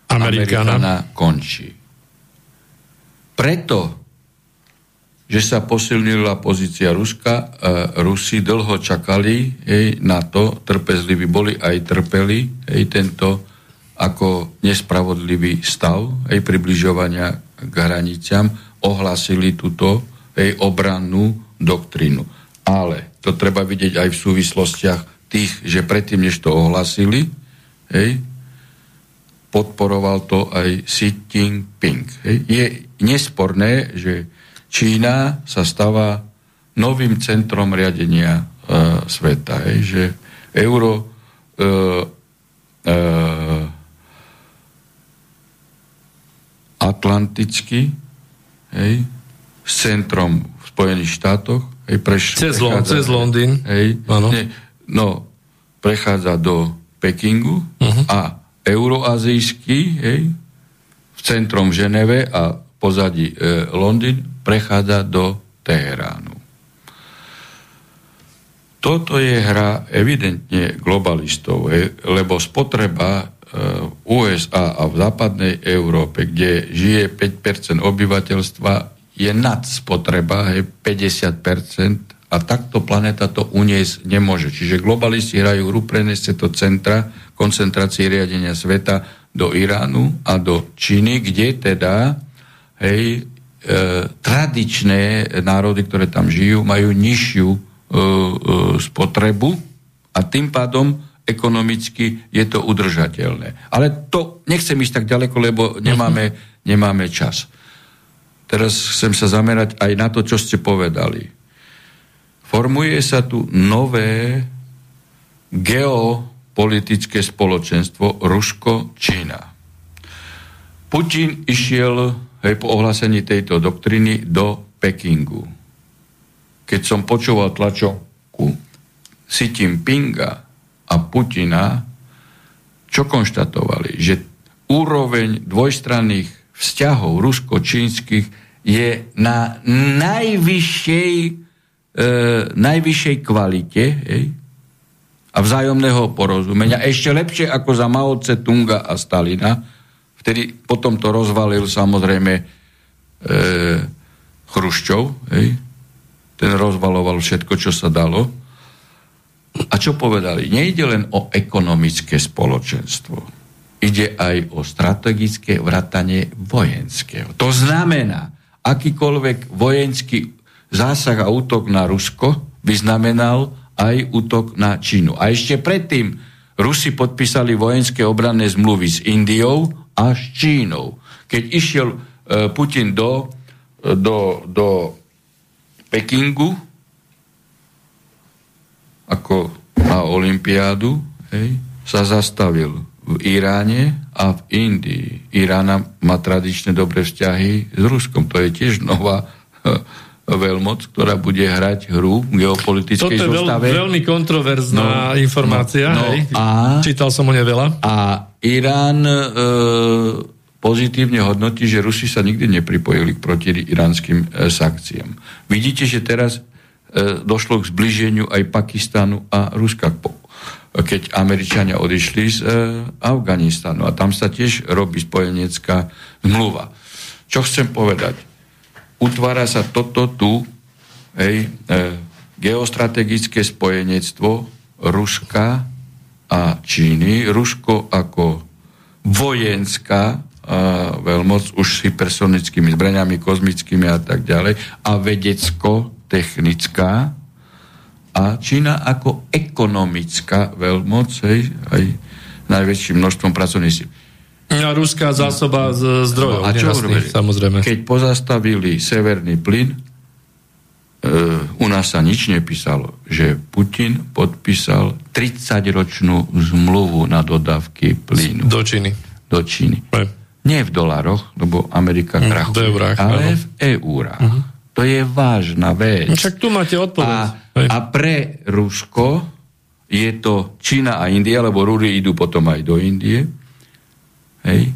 Americana, Americana končí. Preto, že sa posilnila pozícia Ruska, e, Rusi dlho čakali hej, na to, trpezliví boli aj trpeli hej, tento ako nespravodlivý stav hej, približovania k hraniciam, ohlasili túto hej, obrannú doktrínu. Ale to treba vidieť aj v súvislostiach tých, že predtým, než to ohlasili, hej, podporoval to aj Xi Jinping. Hej. Je nesporné, že Čína sa stáva novým centrom riadenia e, sveta. Hej, že euro e, e, atlantický hej, s centrom v Spojených štátoch hej, preš, cez, cez Londýn hej, ne, no, prechádza do Pekingu uh-huh. a euroazijský, hej, v centrom Ženeve a pozadí e, Londýn, prechádza do Teheránu. Toto je hra evidentne globalistov, hej, lebo spotreba e, USA a v západnej Európe, kde žije 5% obyvateľstva, je nad spotreba, hej, 50%, a takto planeta to uniesť nemôže. Čiže globalisti hrajú hru, prenesť to centra koncentrácie riadenia sveta do Iránu a do Číny, kde teda hej, e, tradičné národy, ktoré tam žijú, majú nižšiu e, e, spotrebu a tým pádom ekonomicky je to udržateľné. Ale to nechcem ísť tak ďaleko, lebo nemáme, nemáme čas. Teraz chcem sa zamerať aj na to, čo ste povedali formuje sa tu nové geopolitické spoločenstvo Rusko-Čína. Putin išiel hej, po ohlásení tejto doktriny do Pekingu. Keď som počúval tlačovku Xi Jinpinga a Putina, čo konštatovali? Že úroveň dvojstranných vzťahov rusko-čínskych je na najvyššej e, najvyššej kvalite hej, a vzájomného porozumenia, ešte lepšie ako za Mao Tse Tunga a Stalina, vtedy potom to rozvalil samozrejme e, Chruščov, hej, ten rozvaloval všetko, čo sa dalo. A čo povedali? Nejde len o ekonomické spoločenstvo. Ide aj o strategické vratanie vojenského. To znamená, akýkoľvek vojenský zásah a útok na Rusko by znamenal aj útok na Čínu. A ešte predtým Rusi podpísali vojenské obranné zmluvy s Indiou a s Čínou. Keď išiel e, Putin do, do, do Pekingu ako na Olympiádu, hej, sa zastavil v Iráne a v Indii. Irána má tradične dobré vzťahy s Ruskom. To je tiež nová veľmoc, ktorá bude hrať hru v geopolitickej Toto je zostave. Veľ, veľmi kontroverzná no, informácia. No, hej. A, Čítal som o nej veľa. A Irán e, pozitívne hodnotí, že Rusi sa nikdy nepripojili k proti iránskym e, sankciám. Vidíte, že teraz e, došlo k zbliženiu aj Pakistanu a Ruska, keď Američania odišli z e, Afganistanu. A tam sa tiež robí spojenecká zmluva. Čo chcem povedať? Utvára sa toto tu, hej, e, geostrategické spojenectvo Ruska a Číny. Rusko ako vojenská a veľmoc už s hypersonickými zbraniami, kozmickými a tak ďalej a vedecko-technická a Čína ako ekonomická veľmoc, hej, aj najväčším množstvom pracovných síl. A ruská zásoba z zdrojov. A čo urobili? Samozrejme. Keď pozastavili severný plyn, e, u nás sa nič nepísalo, že Putin podpísal 30-ročnú zmluvu na dodávky plynu. Do Číny. Do Číny. Nie v dolaroch, lebo Amerika Mm, krachuje, eurách, ale áno. v eurách. To je vážna vec. No Však tu máte odpoveď. A, a pre Rusko je to Čína a India, lebo Rudy idú potom aj do Indie. Hej.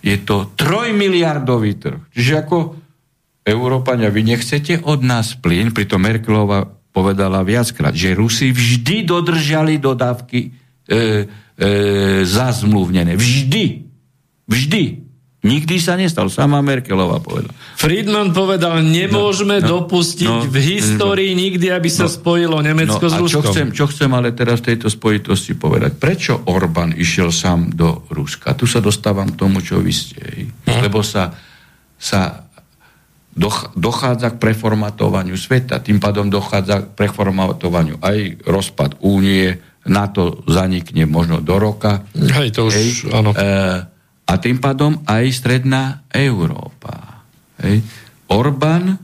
Je to trojmiliardový trh. Čiže ako Európania, vy nechcete od nás plyn, pritom Merkelová povedala viackrát, že Rusi vždy dodržali dodávky e, e, zazmluvnené. Vždy. Vždy. Nikdy sa nestal. Sama Merkelová povedala. Friedman povedal, nemôžeme No, no, dopustiť no, v histórii nikdy, aby sa no, spojilo Nemecko s a čo Ruskom. chcem, čo chcem ale teraz v tejto spojitosti povedať? Prečo Orbán išiel sám do Ruska? Tu sa dostávam k tomu, čo vy ste. Hm. Lebo sa, sa doch, dochádza k preformatovaniu sveta. Tým pádom dochádza k preformatovaniu aj rozpad únie, NATO zanikne možno do roka. Hej, to už, Hej. áno. E, a tým pádom aj stredná Európa. Hej. Orbán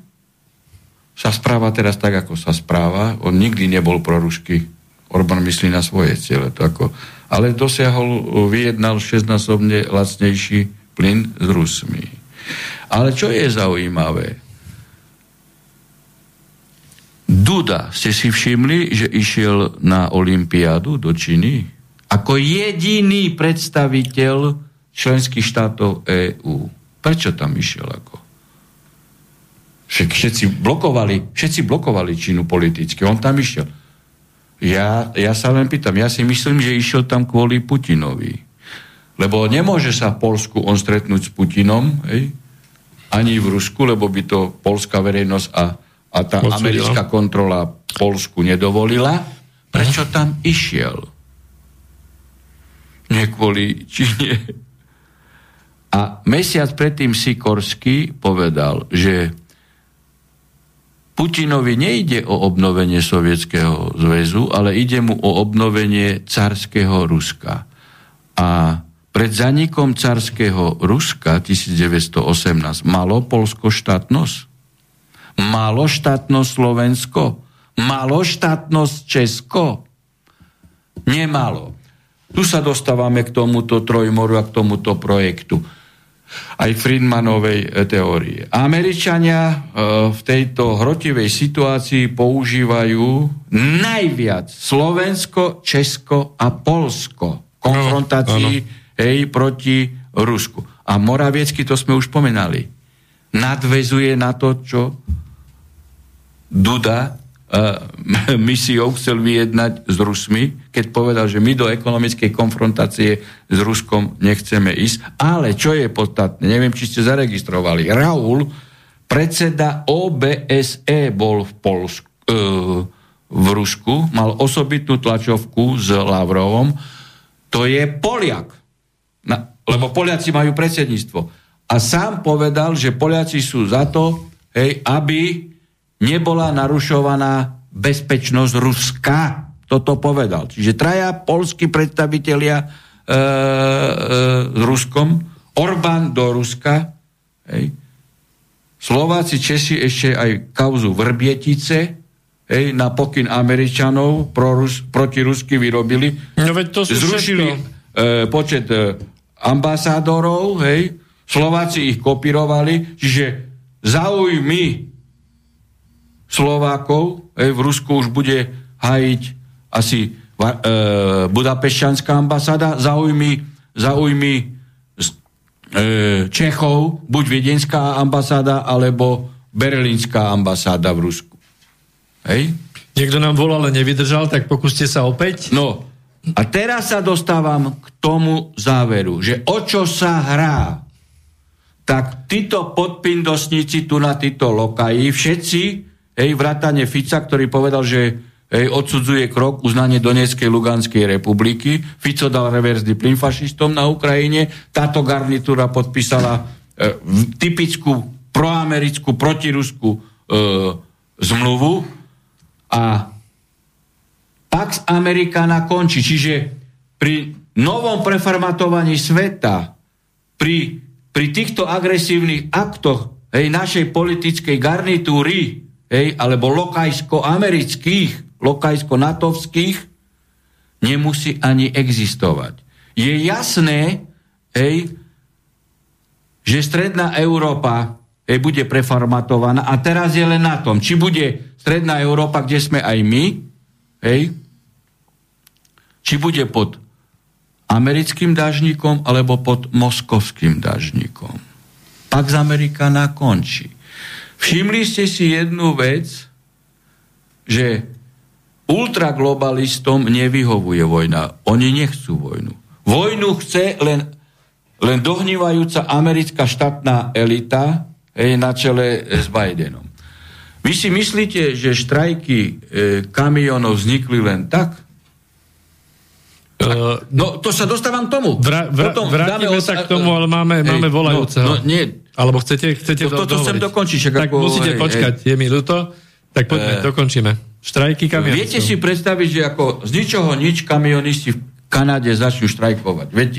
sa správa teraz tak, ako sa správa. On nikdy nebol proruský. Orbán myslí na svoje ciele. To ako, ale dosiahol, vyjednal šestnásobne lacnejší plyn s Rusmi. Ale čo je zaujímavé? Duda, ste si všimli, že išiel na Olympiádu do Číny? Ako jediný predstaviteľ členských štátov EÚ. Prečo tam išiel ako? Však všetci blokovali, všetci blokovali Čínu politicky. On tam išiel. Ja, ja sa len pýtam, ja si myslím, že išiel tam kvôli Putinovi. Lebo nemôže sa v Polsku on stretnúť s Putinom, hej? ani v Rusku, lebo by to polská verejnosť a, a tá Odsúdila. americká kontrola Polsku nedovolila. Prečo tam išiel? Nie kvôli Číne. A mesiac predtým Sikorsky povedal, že Putinovi nejde o obnovenie Sovietskeho zväzu, ale ide mu o obnovenie carského Ruska. A pred zanikom carského Ruska 1918 malo Polsko štátnosť? Malo štátnosť Slovensko? Malo štátnosť Česko? Nemalo. Tu sa dostávame k tomuto trojmoru a k tomuto projektu aj Friedmanovej e, teórie. Američania e, v tejto hrotivej situácii používajú najviac Slovensko, Česko a Polsko v konfrontácii hej, proti Rusku. A Moraviecky, to sme už pomenali, nadvezuje na to, čo Duda misiou chcel vyjednať s Rusmi, keď povedal, že my do ekonomickej konfrontácie s Ruskom nechceme ísť. Ale čo je podstatné, neviem, či ste zaregistrovali, Raul, predseda OBSE bol v Polsku, uh, v Rusku, mal osobitnú tlačovku s Lavrovom, to je Poliak. Na, lebo Poliaci majú predsedníctvo. A sám povedal, že Poliaci sú za to, hej, aby nebola narušovaná bezpečnosť Ruska. Toto povedal. Čiže traja polskí predstavitelia e, e, s Ruskom, Orbán do Ruska, hej. Slováci, Česi ešte aj kauzu Vrbietice, hej, na pokyn Američanov pro Rus, proti Rusky vyrobili. No veď to sú Zrušili e, počet e, ambasádorov, hej, Slováci ich kopírovali, čiže záujmy Slovákov hej, v Rusku už bude hajiť asi e, Budapešťanská ambasáda, záujmy, záujmy e, Čechov, buď Viedenská ambasáda, alebo Berlínska ambasáda v Rusku. Hej? Niekto nám volal, ale nevydržal, tak pokúste sa opäť. No, a teraz sa dostávam k tomu záveru, že o čo sa hrá, tak títo podpindosníci tu na títo lokaji, všetci, hej, vrátane Fica, ktorý povedal, že hej, odsudzuje krok uznanie Donetskej Luganskej republiky, Fico dal reverzný plyn fašistom na Ukrajine, táto garnitúra podpísala e, typickú proamerickú, protiruskú e, zmluvu. A Pax Americana končí. Čiže pri novom preformatovaní sveta, pri, pri týchto agresívnych aktoch hej, našej politickej garnitúry, hej, alebo lokajsko-amerických, lokajsko-natovských, nemusí ani existovať. Je jasné, hej, že stredná Európa hej, bude preformatovaná a teraz je len na tom, či bude stredná Európa, kde sme aj my, hej, či bude pod americkým dažníkom alebo pod moskovským dažníkom. Pak z Amerikana končí. Všimli ste si jednu vec, že ultraglobalistom nevyhovuje vojna. Oni nechcú vojnu. Vojnu chce len, len dohnívajúca americká štátna elita hej, na čele s Bidenom. Vy si myslíte, že štrajky e, kamionov vznikli len tak? Uh, no, to sa dostávam tomu. Vra, vra, Potom vrátime sa k tomu, ale máme, hej, máme volajúceho. No, no, nie. Alebo chcete, chcete to, to, to chcem dokončiť. Tak ako, musíte hej, počkať, hej. je mi ľúto. Tak poďme, uh, dokončíme. Štrajky kamionistov. Viete si predstaviť, že ako z ničoho nič kamionisti v Kanade začnú štrajkovať. Veď,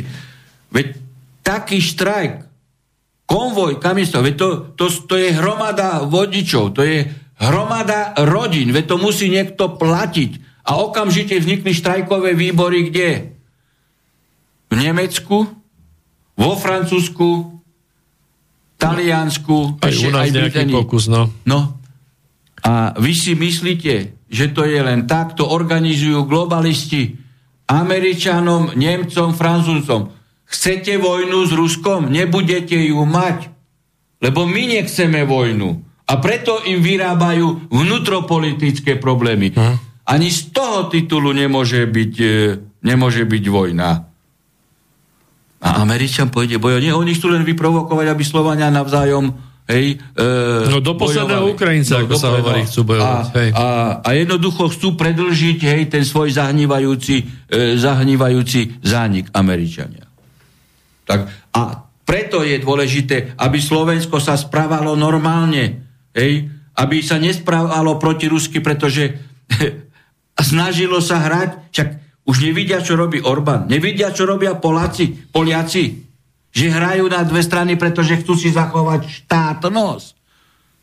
veď taký štrajk, konvoj kamionistov, veď to, to, to je hromada vodičov, to je hromada rodín, veď to musí niekto platiť a okamžite vznikli štrajkové výbory kde? V Nemecku, vo Francúzsku, Taliansku, aj ešte, u nás aj nejaký pokus, no. no. A vy si myslíte, že to je len tak, to organizujú globalisti Američanom, Nemcom, Francúzom. Chcete vojnu s Ruskom? Nebudete ju mať. Lebo my nechceme vojnu. A preto im vyrábajú vnútropolitické problémy. Hm. Ani z toho titulu nemôže byť, e, nemôže byť vojna. A Američan pôjde bojovať. Nie, oni chcú len vyprovokovať, aby Slovania navzájom hej, e, No do posledného Ukrajinca, no, ako sa hovorí, chcú bojovať. A, hej. A, a jednoducho chcú predlžiť hej, ten svoj zahnívajúci, e, zahnívajúci zánik Američania. Tak, a preto je dôležité, aby Slovensko sa správalo normálne, hej, aby sa nesprávalo proti Rusky, pretože snažilo sa hrať, však už nevidia, čo robí Orbán, nevidia, čo robia Poláci, Poliaci, že hrajú na dve strany, pretože chcú si zachovať štátnosť.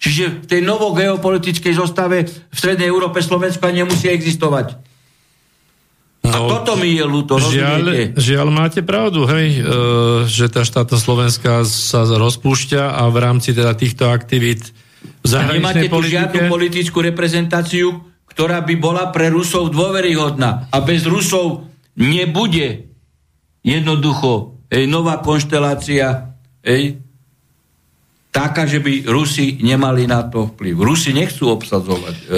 Čiže v tej novogeopolitickej zostave v Strednej Európe Slovensko nemusí existovať. No, a toto mi je ľúto, žiaľ, žiaľ, máte pravdu, hej, e, že tá štátna Slovenská sa rozpúšťa a v rámci teda týchto aktivít v zahraničnej a nemáte tu žiadnu politickú reprezentáciu, ktorá by bola pre Rusov dôveryhodná. A bez Rusov nebude jednoducho ej, nová konštelácia ej, taká, že by Rusi nemali na to vplyv. Rusi nechcú obsadzovať e, e,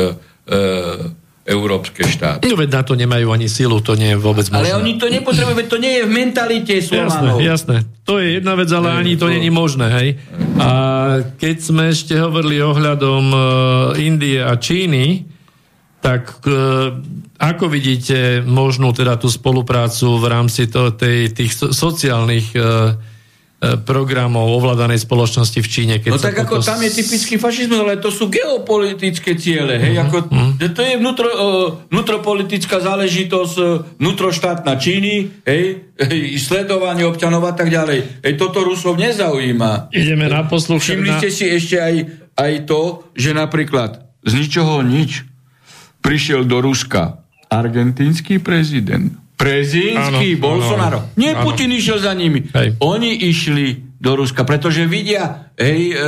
európske štáty. No veď na to nemajú ani silu, to nie je vôbec možné. Ale oni to nepotrebujú, veď to nie je v mentalite Slovanov. Jasné, jasné. To je jedna vec, ale ani to není možné, hej. A keď sme ešte hovorili ohľadom uh, Indie a Číny, tak e, ako vidíte možnú teda tú spoluprácu v rámci to, tej, tých sociálnych e, e, programov ovládanej spoločnosti v Číne. Keď no tak ako tam je typický fašizmus, ale to sú geopolitické ciele. Hej? Ako, uh-huh. To je vnútro, vnútropolitická záležitosť vnútroštátna Číny, hej? hej, sledovanie občanov a tak ďalej. Hej, toto Rusov nezaujíma. Ideme na posluch. Všimli ste si ešte aj, aj to, že napríklad z ničoho nič prišiel do Ruska argentínsky prezident, prezidentský Bolsonaro. Áno, Nie áno. Putin išiel za nimi. Hej. Oni išli do Ruska, pretože vidia hej, e,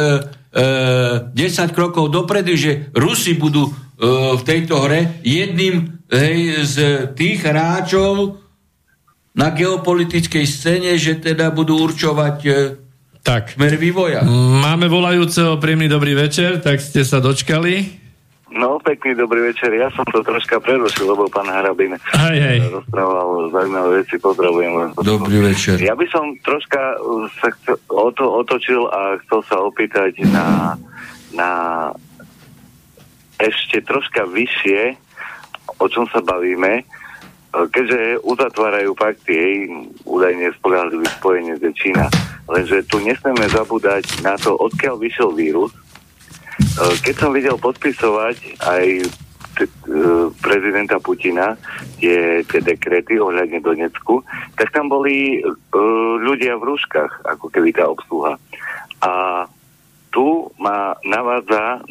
e, 10 krokov dopredu, že Rusi budú e, v tejto hre jedným hej, z tých hráčov na geopolitickej scéne, že teda budú určovať e, tak. smer vývoja. Máme volajúceho príjemný dobrý večer, tak ste sa dočkali. No, pekný dobrý večer. Ja som to troška prerušil, lebo pán Harabin hej, hej. rozprával zaujímavé veci. Pozdravujem vás. Dobrý večer. Ja by som troška sa o to otočil a chcel sa opýtať na, na ešte troška vyššie, o čom sa bavíme, keďže uzatvárajú fakty, jej údajne spolahlivý spojenie z Čína. Lenže tu nesmieme zabúdať na to, odkiaľ vyšiel vírus, keď som videl podpisovať aj eh, prezidenta Putina tie, tie dekrety ohľadne Donecku, tak tam boli uh, ľudia v rúškach, ako keby tá obsluha. A tu ma navádza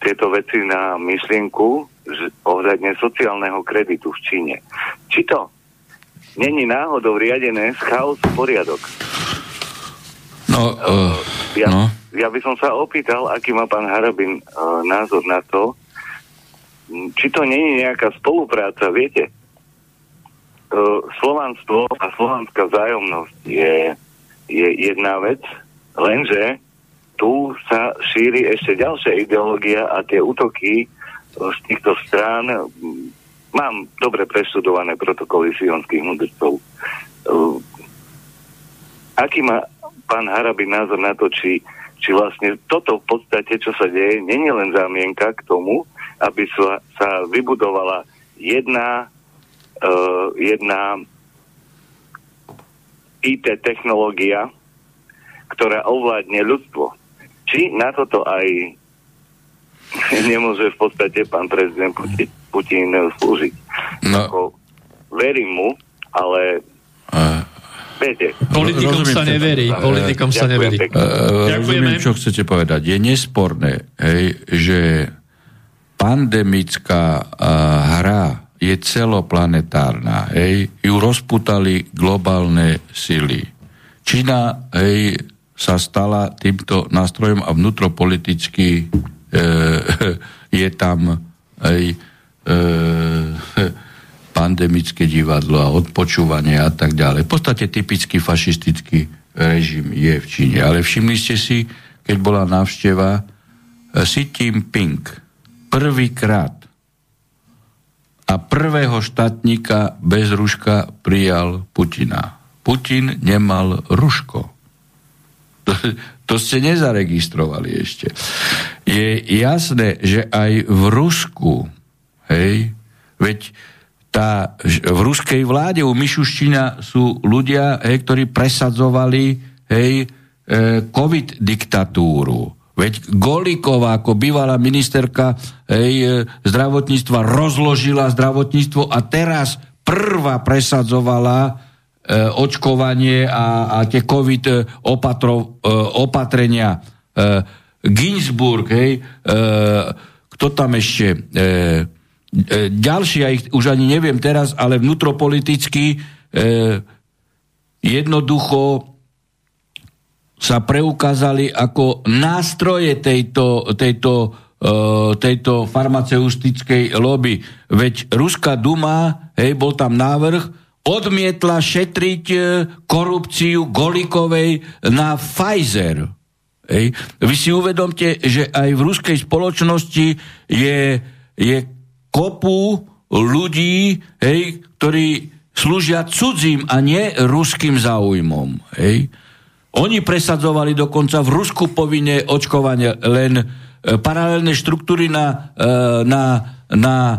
tieto veci na myšlienku že, ohľadne sociálneho kreditu v Číne. Či to není náhodou riadené z chaosu poriadok? No, uh, Ja, no. Ja by som sa opýtal, aký má pán Harabin uh, názor na to, či to nie je nejaká spolupráca, viete? Uh, slovanstvo a slovanská vzájomnosť je, je jedna vec, lenže tu sa šíri ešte ďalšia ideológia a tie útoky uh, z týchto strán mám dobre preštudované protokoly sionských mudrcov. Uh, aký má pán Harabin názor na to, či, či vlastne toto v podstate, čo sa deje, je len zámienka k tomu, aby sa, sa vybudovala jedna, uh, jedna IT technológia, ktorá ovládne ľudstvo. Či na toto aj nemôže v podstate pán prezident Putin, Putin slúžiť. No, Ako, verím mu, ale uh, viete, Politikom Rozumiem sa neverí. Eh, Politikom sa neverí. Uh, Ďakujeme. rozumiem, čo chcete povedať. Je nesporné, hej, že pandemická uh, hra je celoplanetárna. Hej, ju rozputali globálne sily. Čína hej, sa stala týmto nástrojom a vnútropoliticky e, je tam hej, e, pandemické divadlo a odpočúvanie a tak ďalej. V podstate typický fašistický režim je v Číne. Ale všimli ste si, keď bola návšteva eh, Xi Jinping prvýkrát a prvého štátnika bez ruška prijal Putina. Putin nemal ruško. To, to ste nezaregistrovali ešte. Je jasné, že aj v Rusku, hej, veď tá, v ruskej vláde u Mišuščina sú ľudia, hej, ktorí presadzovali hej, e, covid diktatúru. Veď Golíková ako bývalá ministerka hej, e, zdravotníctva rozložila zdravotníctvo a teraz prvá presadzovala e, očkovanie a, a tie covid e, opatro, e, opatrenia. E, Ginsburg, hej, e, kto tam ešte... E, ďalší, ja ich už ani neviem teraz, ale vnútropoliticky e, jednoducho sa preukázali ako nástroje tejto, tejto, e, tejto farmaceutickej lobby. Veď Ruská duma, hej, bol tam návrh, odmietla šetriť e, korupciu Golikovej na Pfizer. Hej. Vy si uvedomte, že aj v ruskej spoločnosti je, je kopu ľudí, hej, ktorí slúžia cudzím a nie ruským záujmom. Hej. Oni presadzovali dokonca v Rusku povinne očkovanie len e, paralelné štruktúry na, e, na, na e,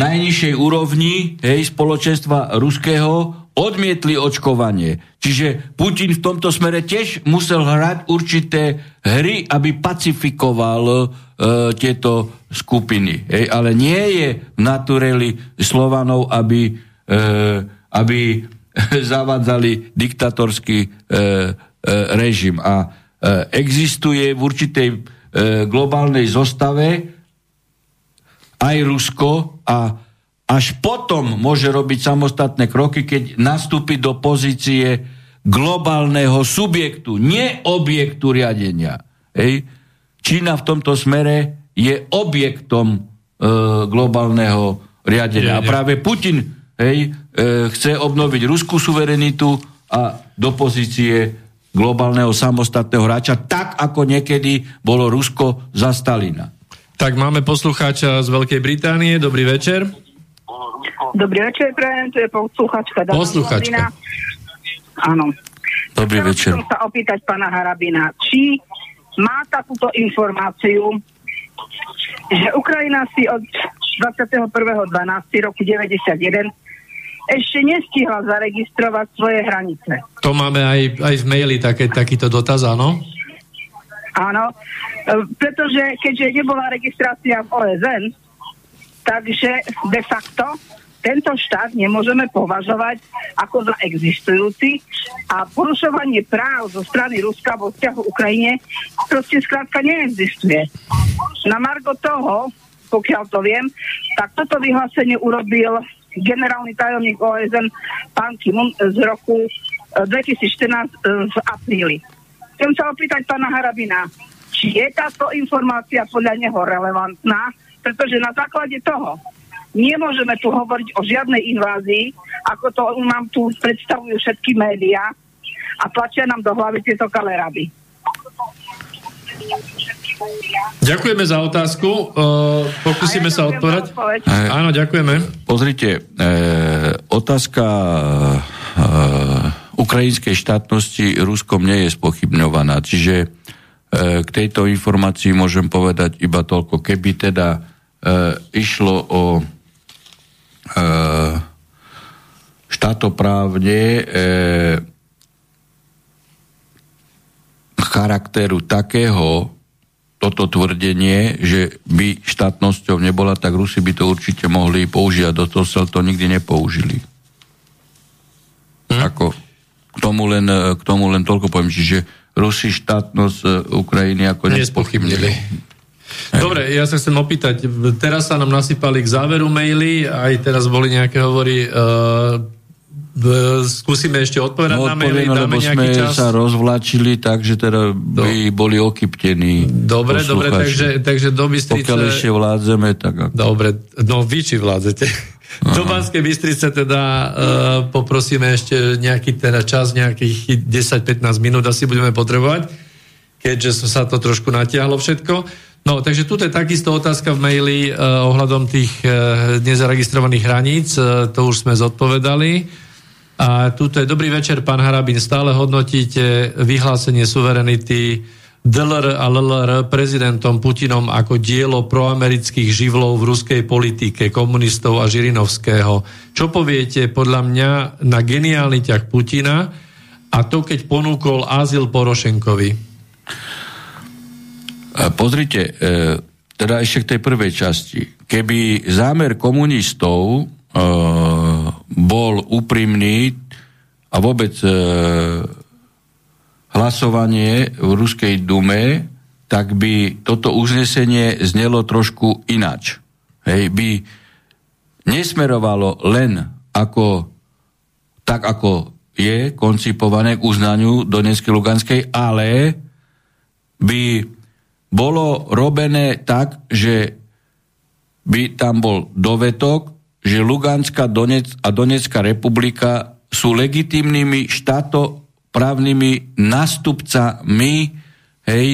najnižšej úrovni hej, spoločenstva ruského odmietli očkovanie. Čiže Putin v tomto smere tiež musel hrať určité hry, aby pacifikoval e, tieto skupiny. Hej, ale nie je v natureli Slovanov, aby, e, aby zavádzali diktatorský e, e, režim. A e, existuje v určitej e, globálnej zostave aj Rusko a až potom môže robiť samostatné kroky, keď nastúpi do pozície globálneho subjektu, nie objektu riadenia. Hej. Čína v tomto smere je objektom e, globálneho riadenia. A práve Putin hej, e, chce obnoviť ruskú suverenitu a do pozície globálneho samostatného hráča, tak ako niekedy bolo Rusko za Stalina. Tak máme poslucháča z Veľkej Británie. Dobrý večer. Dobrý večer, prajem, to je posluchačka. Posluchačka. Áno. Dobrý Chcela večer. som sa opýtať pána Harabina, či má takúto informáciu, že Ukrajina si od 21.12. roku 91 ešte nestihla zaregistrovať svoje hranice. To máme aj, aj v maili také, takýto dotaz, áno? Áno, e, pretože keďže nebola registrácia v OSN, takže de facto tento štát nemôžeme považovať ako za existujúci a porušovanie práv zo strany Ruska vo vzťahu Ukrajine proste skrátka neexistuje. Na margo toho, pokiaľ to viem, tak toto vyhlásenie urobil generálny tajomník OSN pán Kimun z roku e, 2014 e, v apríli. chcem sa opýtať pána Harabina, či je táto informácia podľa neho relevantná, pretože na základe toho nemôžeme tu hovoriť o žiadnej invázii, ako to nám tu predstavujú všetky médiá a tlačia nám do hlavy tieto kaleraby. Ďakujeme za otázku. Uh, pokúsime ja sa odpovedať. odpoveď. Áno, ďakujeme. Pozrite, e, otázka e, ukrajinskej štátnosti Ruskom nie je spochybňovaná, čiže e, k tejto informácii môžem povedať iba toľko. Keby teda e, išlo o e, štátoprávne e, charakteru takého toto tvrdenie, že by štátnosťou nebola, tak Rusi by to určite mohli použiť a do toho sa to nikdy nepoužili. Hm? Ako, k tomu, len, k tomu len toľko poviem. Čiže Rusi štátnosť e, Ukrajiny ako Nespochybnili. Dobre, ja sa chcem opýtať, teraz sa nám nasypali k záveru maily, aj teraz boli nejaké hovory, uh, skúsime ešte odpovedať No na maily, dáme lebo nejaký sme čas. sa rozvlačili tak, že teda by boli okyptení Dobre, dobre, takže, takže do Bystrice... Pokiaľ ešte vládzeme, tak ako... Dobre, no vy či vládzete. Do Banskej Bystrice teda uh, poprosíme ešte nejaký teda čas, nejakých 10-15 minút asi budeme potrebovať, keďže sa to trošku natiahlo všetko. No, takže tu je takisto otázka v maili uh, ohľadom tých uh, nezaregistrovaných hraníc, uh, to už sme zodpovedali. A tuto je dobrý večer, pán Harabin, stále hodnotíte vyhlásenie suverenity DLR a LLR prezidentom Putinom ako dielo proamerických živlov v ruskej politike, komunistov a Žirinovského. Čo poviete podľa mňa na geniálny ťah Putina a to, keď ponúkol azyl Porošenkovi? Pozrite, e, teda ešte k tej prvej časti. Keby zámer komunistov e, bol úprimný a vôbec e, hlasovanie v Ruskej dume, tak by toto uznesenie znelo trošku inač. Hej, by nesmerovalo len ako, tak ako je koncipované k uznaniu Donetskej Luganskej, ale by bolo robené tak, že by tam bol dovetok, že Luganská Donec a Donetská republika sú legitímnymi štátoprávnymi nástupcami hej,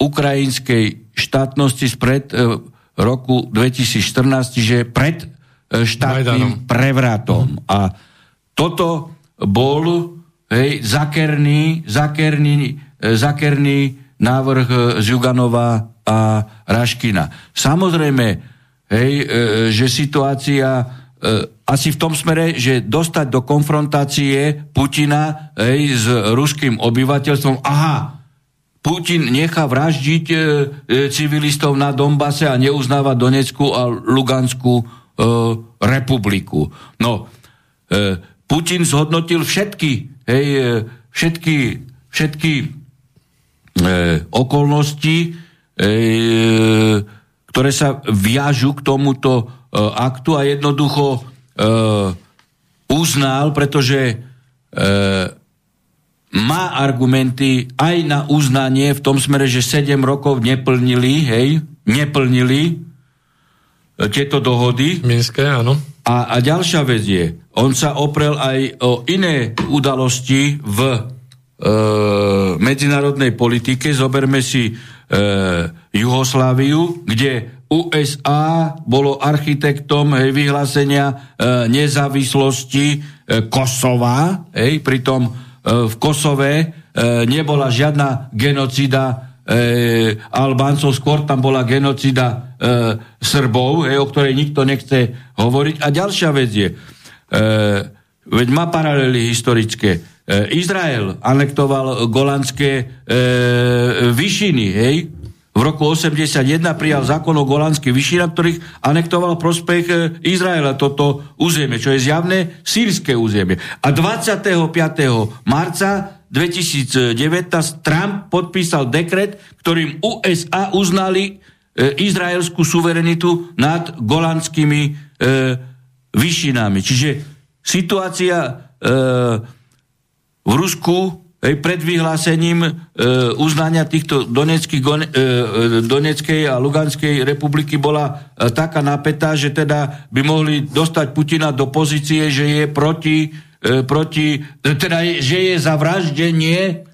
ukrajinskej štátnosti spred e, roku 2014, čiže pred e, štátnym Majdanom. prevratom. A toto bol hej, zakerný, zakerný, e, zakerný návrh e, Zjuganova a Raškina. Samozrejme, hej, e, že situácia e, asi v tom smere, že dostať do konfrontácie Putina hej, s ruským obyvateľstvom, aha, Putin nechá vraždiť e, e, civilistov na Donbase a neuznáva Donetskú a Luganskú e, republiku. No, e, Putin zhodnotil všetky, hej, e, všetky, všetky e, okolnosti, e, ktoré sa viažu k tomuto e, aktu a jednoducho e, uznal, pretože e, má argumenty aj na uznanie v tom smere, že 7 rokov neplnili, hej, neplnili e, tieto dohody. Minské, áno. A, a ďalšia vec je, on sa oprel aj o iné udalosti v e, medzinárodnej politike. Zoberme si e, Jugosláviu, kde USA bolo architektom hej, vyhlásenia e, nezávislosti e, Kosova. Hej, pritom e, v Kosove e, nebola žiadna genocida e, Albáncov, skôr tam bola genocida e, Srbov, hej, o ktorej nikto nechce hovoriť. A ďalšia vec je, e, veď má paralely historické. E, Izrael anektoval golandské e, vyšiny, hej, v roku 81 prijal zákon o golandských vyšinách, ktorých anektoval prospech e, Izraela toto územie, čo je zjavné sírske územie. A 25. marca 2019 Trump podpísal dekret, ktorým USA uznali e, izraelskú suverenitu nad golandskými e, vyšinami. Čiže situácia e, v Rusku hej, pred vyhlásením e, uznania týchto Gone- e, e, Doneckej a Luganskej republiky bola e, taká napätá, že teda by mohli dostať Putina do pozície, že je proti, e, proti e, teda je, že je za vraždenie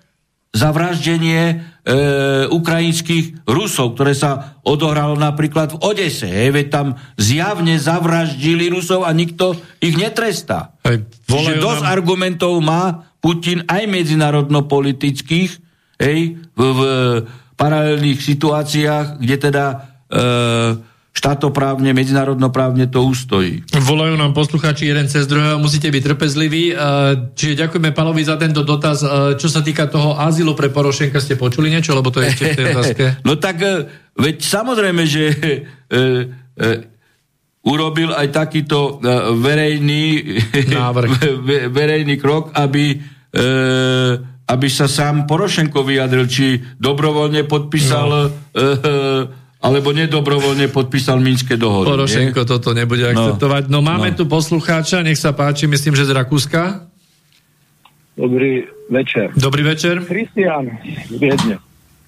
za vraždenie e, ukrajinských Rusov, ktoré sa odohralo napríklad v Odese. Hej, veď tam zjavne zavraždili Rusov a nikto ich netrestá. Hej, Čiže dosť nám- argumentov má Putin aj medzinárodno-politických hej, v, v paralelných situáciách, kde teda e, štátoprávne, medzinárodnoprávne to ustojí. Volajú nám poslucháči jeden cez druhého, musíte byť trpezliví. Uh, Čiže ďakujeme Palovi za tento dotaz. Uh, Čo sa týka toho azylu pre Porošenka, ste počuli niečo? Lebo to je ešte v tej otázke. No tak, e, veď samozrejme, že e, e, urobil aj takýto e, verejný, Návrh. ve- verejný krok, aby, e, aby sa sám Porošenko vyjadril, či dobrovoľne podpísal no. Alebo nedobrovoľne podpísal Minské dohody. Porošenko toto nebude akceptovať. No máme No. tu poslucháča, nech sa páči, myslím, že z Rakúska. Dobrý večer. Dobrý večer. Kristián z Viedne.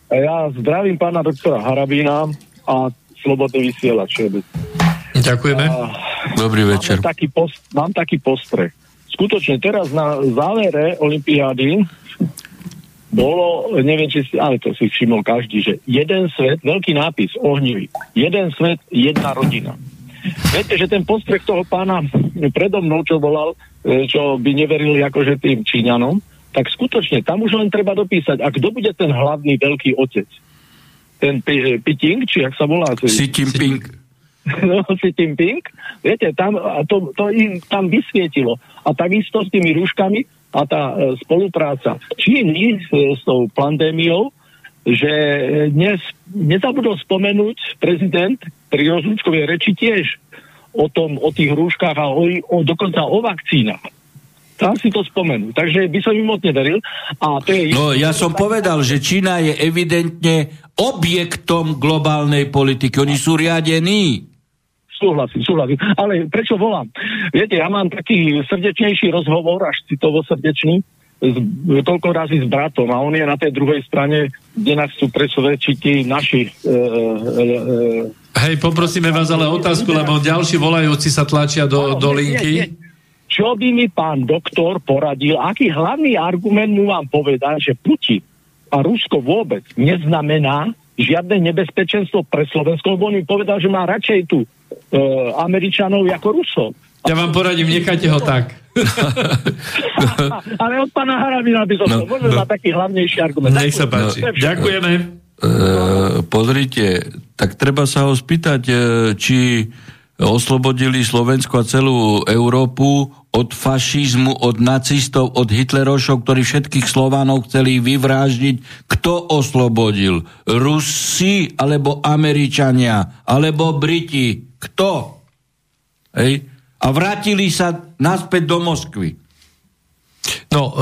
A Ja zdravím pána doktora Harabína a Slobodný vysielač. Ďakujeme. Dobrý večer. Mám taký, post, mám taký postreh. Skutočne teraz na závere Olympiády bolo, neviem, či si, ale to si všimol každý, že jeden svet, veľký nápis, ohnivý, jeden svet, jedna rodina. Viete, že ten postreh toho pána predo mnou, čo volal, e, čo by neverili akože tým Číňanom, tak skutočne tam už len treba dopísať, a kto bude ten hlavný veľký otec? Ten Pi- Piting, či jak sa volá? Xi Jinping. no, Xi Jinping, viete, tam, a to, to im tam vysvietilo. A takisto s tými rúškami a tá e, spolupráca Číny e, s tou pandémiou, že e, dnes nezabudol spomenúť prezident pri rozlúčkovej reči tiež o tom, o tých rúškach a o, o, dokonca o vakcínach. Tam si to spomenú. Takže by som im moc neveril. A to je No ja som povedal, že Čína je evidentne objektom globálnej politiky. Oni sú riadení. Súhlasím, súhlasím. Ale prečo volám? Viete, ja mám taký srdečnejší rozhovor, až citovo srdečný, s, toľko razy s bratom a on je na tej druhej strane, kde nás chcú presvedčiť tí naši e, e, e, Hej, poprosíme vás ale otázku, lebo ďalší volajúci sa tlačia do, do linky. Čo by mi pán doktor poradil, aký hlavný argument mu vám povedať, že Putin a Rusko vôbec neznamená žiadne nebezpečenstvo pre Slovensko, lebo on mi povedal, že má radšej tu e, Američanov ako Rusov. Ja vám poradím, nechajte ho tak. Ale od pána Harabina by som No, no, možno no. no. taký hlavnejší argument. Nech sa páči. Všetko. Ďakujeme. E, pozrite, tak treba sa ho spýtať, e, či oslobodili Slovensko a celú Európu od fašizmu, od nacistov, od Hitlerošov, ktorí všetkých Slovanov chceli vyvráždiť. Kto oslobodil? Rusi alebo Američania? Alebo Briti? Kto? Hej? A vrátili sa naspäť do Moskvy. No, e,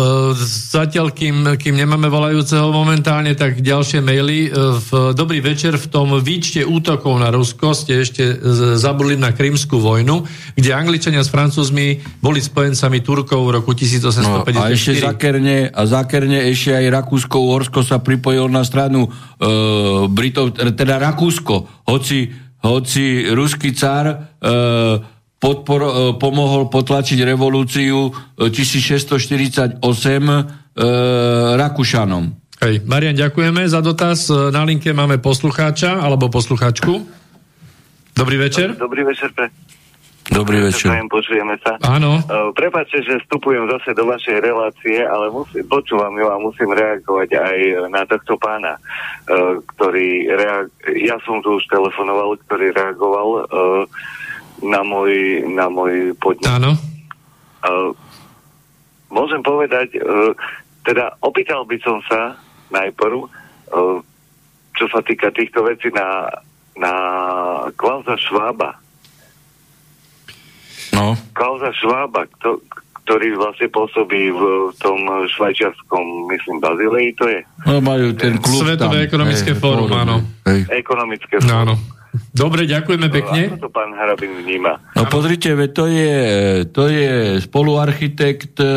zatiaľ, kým, kým nemáme volajúceho momentálne, tak ďalšie maily. E, v, dobrý večer, v tom výčte útokov na Rusko ste ešte z- zabudli na Krymskú vojnu, kde Angličania s Francúzmi boli spojencami Turkov v roku No, 1854. a ešte zakerne, a zakerne ešte aj Rakúsko-Uhorsko sa pripojil na stranu e, Britov, teda Rakúsko, hoci, hoci ruský cár e, podpor, e, pomohol potlačiť revolúciu e, 1648 e, Rakúšanom. Hej, Marian, ďakujeme za dotaz. E, Na linke máme poslucháča alebo posluchačku. Dobrý večer. Dobrý večer pre... Dobrý večer. Prajem, počujeme sa. Áno. Uh, prepačte, že vstupujem zase do vašej relácie, ale musím, počúvam ju a musím reagovať aj na tohto pána, uh, ktorý reag- ja som tu už telefonoval, ktorý reagoval uh, na môj, na môj podnet. Áno. Uh, môžem povedať, uh, teda opýtal by som sa najprv, uh, čo sa týka týchto vecí na, na Klausa Švába. No. Klausa Švába, kto, ktorý vlastne pôsobí v tom švajčiarskom, myslím, Bazilei, to je no majú ten klub Svetové tam. ekonomické fórum, fórum. áno. Hej. ekonomické No, áno. Dobre, ďakujeme pekne. Ako to pán Harabin vníma? No pozrite, veď to je, to je spoluarchitekt e, e,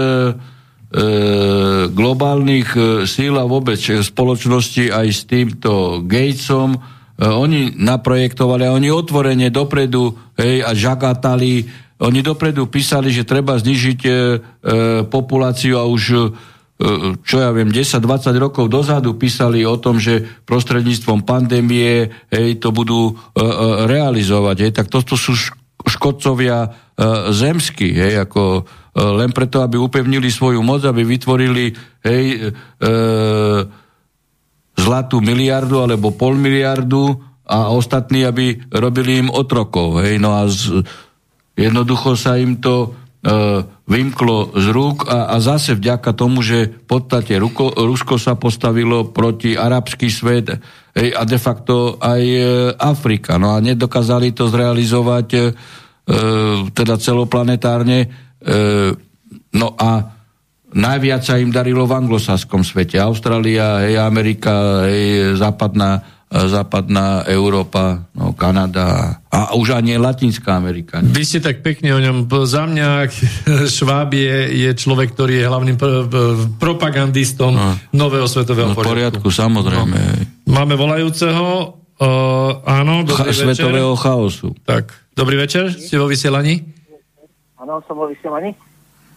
globálnych e, síl a vôbec spoločnosti aj s týmto Gatesom, e, oni naprojektovali a oni otvorene dopredu hej, a žagatali, oni dopredu písali, že treba znižiť e, e, populáciu a už E, čo ja viem, 10-20 rokov dozadu písali o tom, že prostredníctvom pandémie hej, to budú uh, realizovať. Hej, tak toto sú škodcovia uh, zemskí, hej, ako uh, len preto, aby upevnili svoju moc, aby vytvorili hej, uh, zlatú miliardu alebo pol miliardu a ostatní, aby robili im otrokov. Hej, no a z, jednoducho sa im to E, vymklo z rúk a, a zase vďaka tomu, že v podstate Ruko, Rusko sa postavilo proti arabský svet ej, a de facto aj e, Afrika. No a nedokázali to zrealizovať e, teda celoplanetárne. E, no a najviac sa im darilo v anglosaskom svete. Austrália, hej, Amerika, hej, západná západná Európa, no, Kanada a už ani Latinská Amerika. Nie? Vy ste tak pekne o ňom. Za mňa Šváb je, je človek, ktorý je hlavným pr- propagandistom no. nového svetového no, poriadku. poriadku, samozrejme. No. Máme volajúceho. Uh, áno, dobrý Cha- večer. Svetového chaosu. Tak, dobrý večer, ste vo vysielaní? Áno, som vo vysielaní.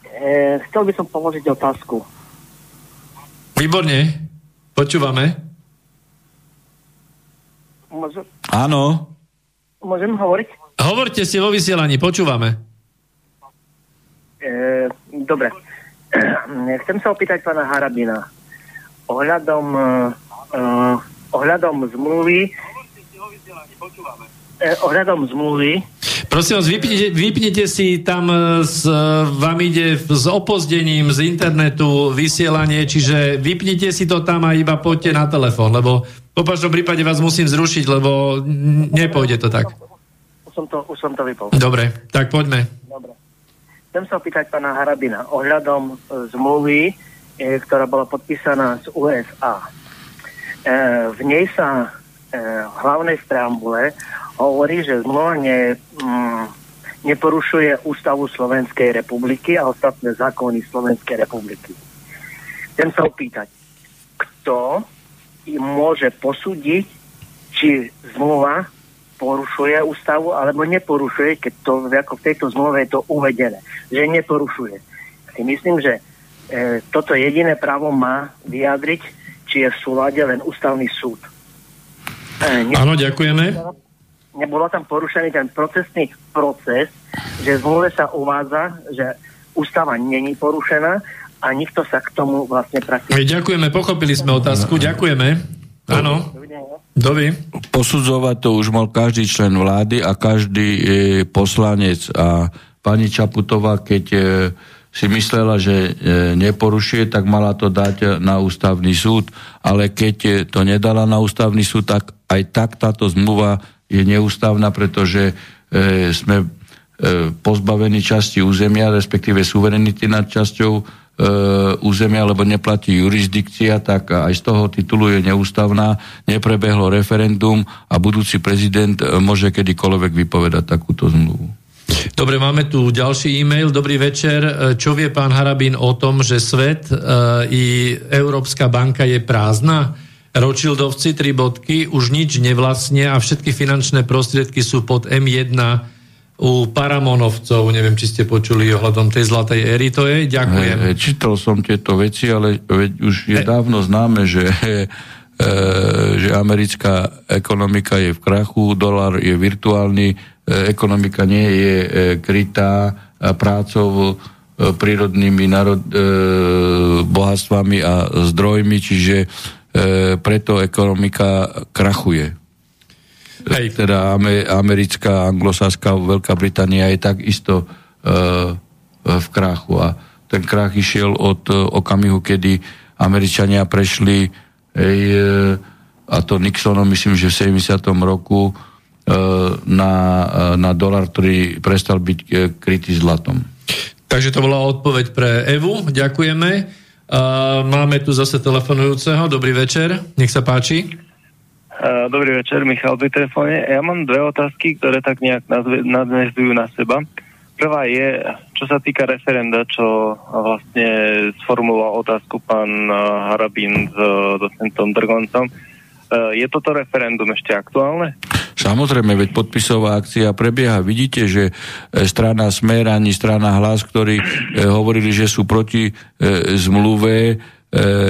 E, chcel by som položiť otázku. Výborne, počúvame. Môžem? Áno. Môžem hovoriť? Hovorte si vo vysielaní, počúvame. E, dobre. Chcem sa opýtať pána Harabina. Ohľadom, uh, ohľadom zmluvy e, ohľadom zmluvy Prosím vás, vypnite, vypnite si tam, z, vám ide s opozdením z internetu vysielanie, čiže vypnite si to tam a iba poďte na telefón, lebo v opačnom prípade vás musím zrušiť, lebo nepôjde to tak. Už som to, už som to vypol. Dobre, tak poďme. Dobre. Chcem sa opýtať pána Harabina ohľadom e, zmluvy, e, ktorá bola podpísaná z USA. E, v nej sa v hlavnej preambule hovorí, že zmluva ne, mm, neporušuje ústavu Slovenskej republiky a ostatné zákony Slovenskej republiky. Chcem sa opýtať, kto môže posúdiť, či zmluva porušuje ústavu alebo neporušuje, keď to ako v tejto zmluve je to uvedené, že neporušuje. Si myslím, že e, toto jediné právo má vyjadriť, či je v súlade len ústavný súd. E, Áno, ďakujeme. Nebolo tam porušený ten procesný proces, že v zmluve sa uvádza, že ústava není porušená a nikto sa k tomu vlastne prakticky... Ďakujeme, pochopili sme otázku, ďakujeme. Áno. Dovi. Posudzovať to už mal každý člen vlády a každý e, poslanec a pani Čaputová, keď e, si myslela, že e, neporušuje, tak mala to dať na ústavný súd, ale keď e, to nedala na ústavný súd, tak aj tak táto zmluva je neústavná, pretože e, sme e, pozbavení časti územia, respektíve suverenity nad časťou územia, lebo neplatí jurisdikcia, tak aj z toho titulu je neústavná, neprebehlo referendum a budúci prezident e, môže kedykoľvek vypovedať takúto zmluvu. Dobre, máme tu ďalší e-mail. Dobrý večer. E, čo vie pán Harabín o tom, že svet e, i Európska banka je prázdna? Ročildovci, tri bodky, už nič nevlastnia a všetky finančné prostriedky sú pod M1 u Paramonovcov, neviem, či ste počuli ohľadom tej zlatej éry, to je, ďakujem. E, čítal som tieto veci, ale veď už je e... dávno známe, že, e, že americká ekonomika je v krachu, dolar je virtuálny, e, ekonomika nie je e, krytá prácou, e, prírodnými národ, e, bohatstvami a zdrojmi, čiže e, preto ekonomika krachuje. Hej. teda americká, anglosáská Veľká Británia je takisto uh, v krachu a ten krach išiel od uh, okamihu, kedy Američania prešli hej, a to Nixonom myslím, že v 70. roku na, na dolar, ktorý prestal byť krytý zlatom. Takže to bola odpoveď pre Evu, ďakujeme. Máme tu zase telefonujúceho, dobrý večer, nech sa páči. Dobrý večer, Michal pri telefóne. Ja mám dve otázky, ktoré tak nejak nadvezujú na seba. Prvá je, čo sa týka referenda, čo vlastne sformuloval otázku pán eh, Harabín s eh, docentom Drgoncom. Eh, Je toto referendum ešte aktuálne? Samozrejme, veď podpisová akcia prebieha. Vidíte, že strana Smer ani strana Hlas, ktorí hovorili, že sú proti zmluve,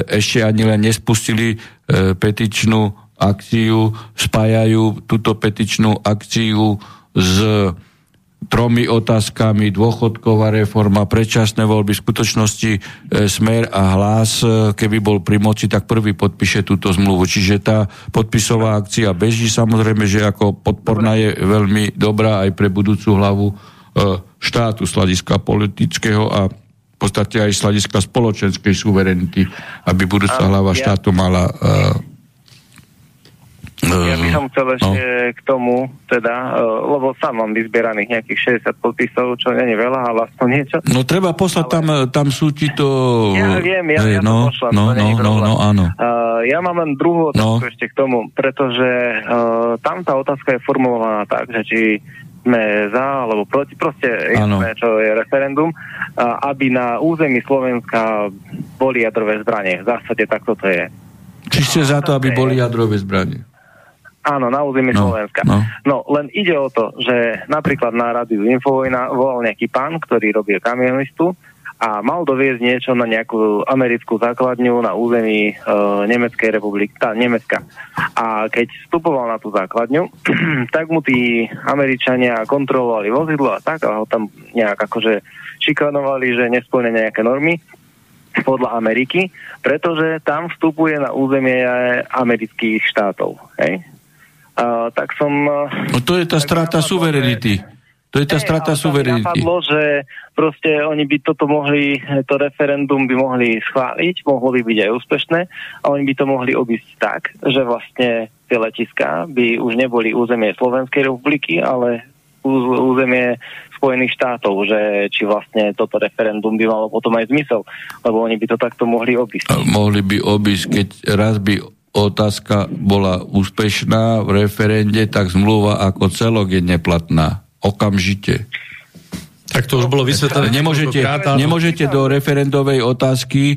ešte ani len nespustili petičnú akciu, spájajú túto petičnú akciu s tromi otázkami, dôchodková reforma, predčasné voľby, v skutočnosti e, Smer a Hlas, e, keby bol pri moci, tak prvý podpíše túto zmluvu. Čiže tá podpisová akcia beží, samozrejme, že ako podporná je veľmi dobrá aj pre budúcu hlavu e, štátu z hľadiska politického a v podstate aj z hľadiska spoločenskej suverenity, aby budúca hlava štátu mala e, Ja by som chcel ešte no. k tomu, teda, eh, lebo sám mám vyzbieraných nejakých 60 podpisov, čo nie je veľa, ale aspoň niečo. No treba poslať, tam, tam sú ti to... Ja viem, ja, Hej, ja no, to no, to nie no, je no, problém. no, áno. Uh, ja mám len druhú otázku No. ešte k tomu, pretože uh, tam tá otázka je formulovaná tak, že či sme za alebo proti, proste jasné, čo je referendum, aby na území Slovenska boli jadrové zbranie. V zásade takto to je. Či ste za to, aby boli jadrové zbranie? Áno, na území No, Slovenska. no. No, len ide o to, že napríklad na rádiu Infovojna volal nejaký pán, ktorý robil kamionistu a mal doviezť niečo na nejakú americkú základňu na území e, Nemeckej republiky, tá Nemecka. A keď vstupoval na tú základňu, tak mu tí Američania kontrolovali vozidlo a tak a ho tam nejak akože šikanovali, že nesplňa nejaké normy podľa Ameriky, pretože tam vstupuje na územie amerických štátov. Hej? Uh, tak som... Uh, No to je tá strata suverenity. To je tá strata tam mi suverenity. napadlo, že proste oni by toto mohli, to referendum by mohli schváliť, mohlo by byť aj úspešné a oni by to mohli obísť tak, že vlastne tie letiská by už neboli územie Slovenskej republiky, ale úz- územie Spojených štátov, že či vlastne toto referendum by malo potom aj zmysel, lebo oni by to takto mohli obísť. A Mohli by obísť, keď raz by otázka bola úspešná v referende, tak zmluva ako celok je neplatná. Okamžite. Tak to už bolo vysvetlené. Nemôžete, nemôžete do referendovej otázky e,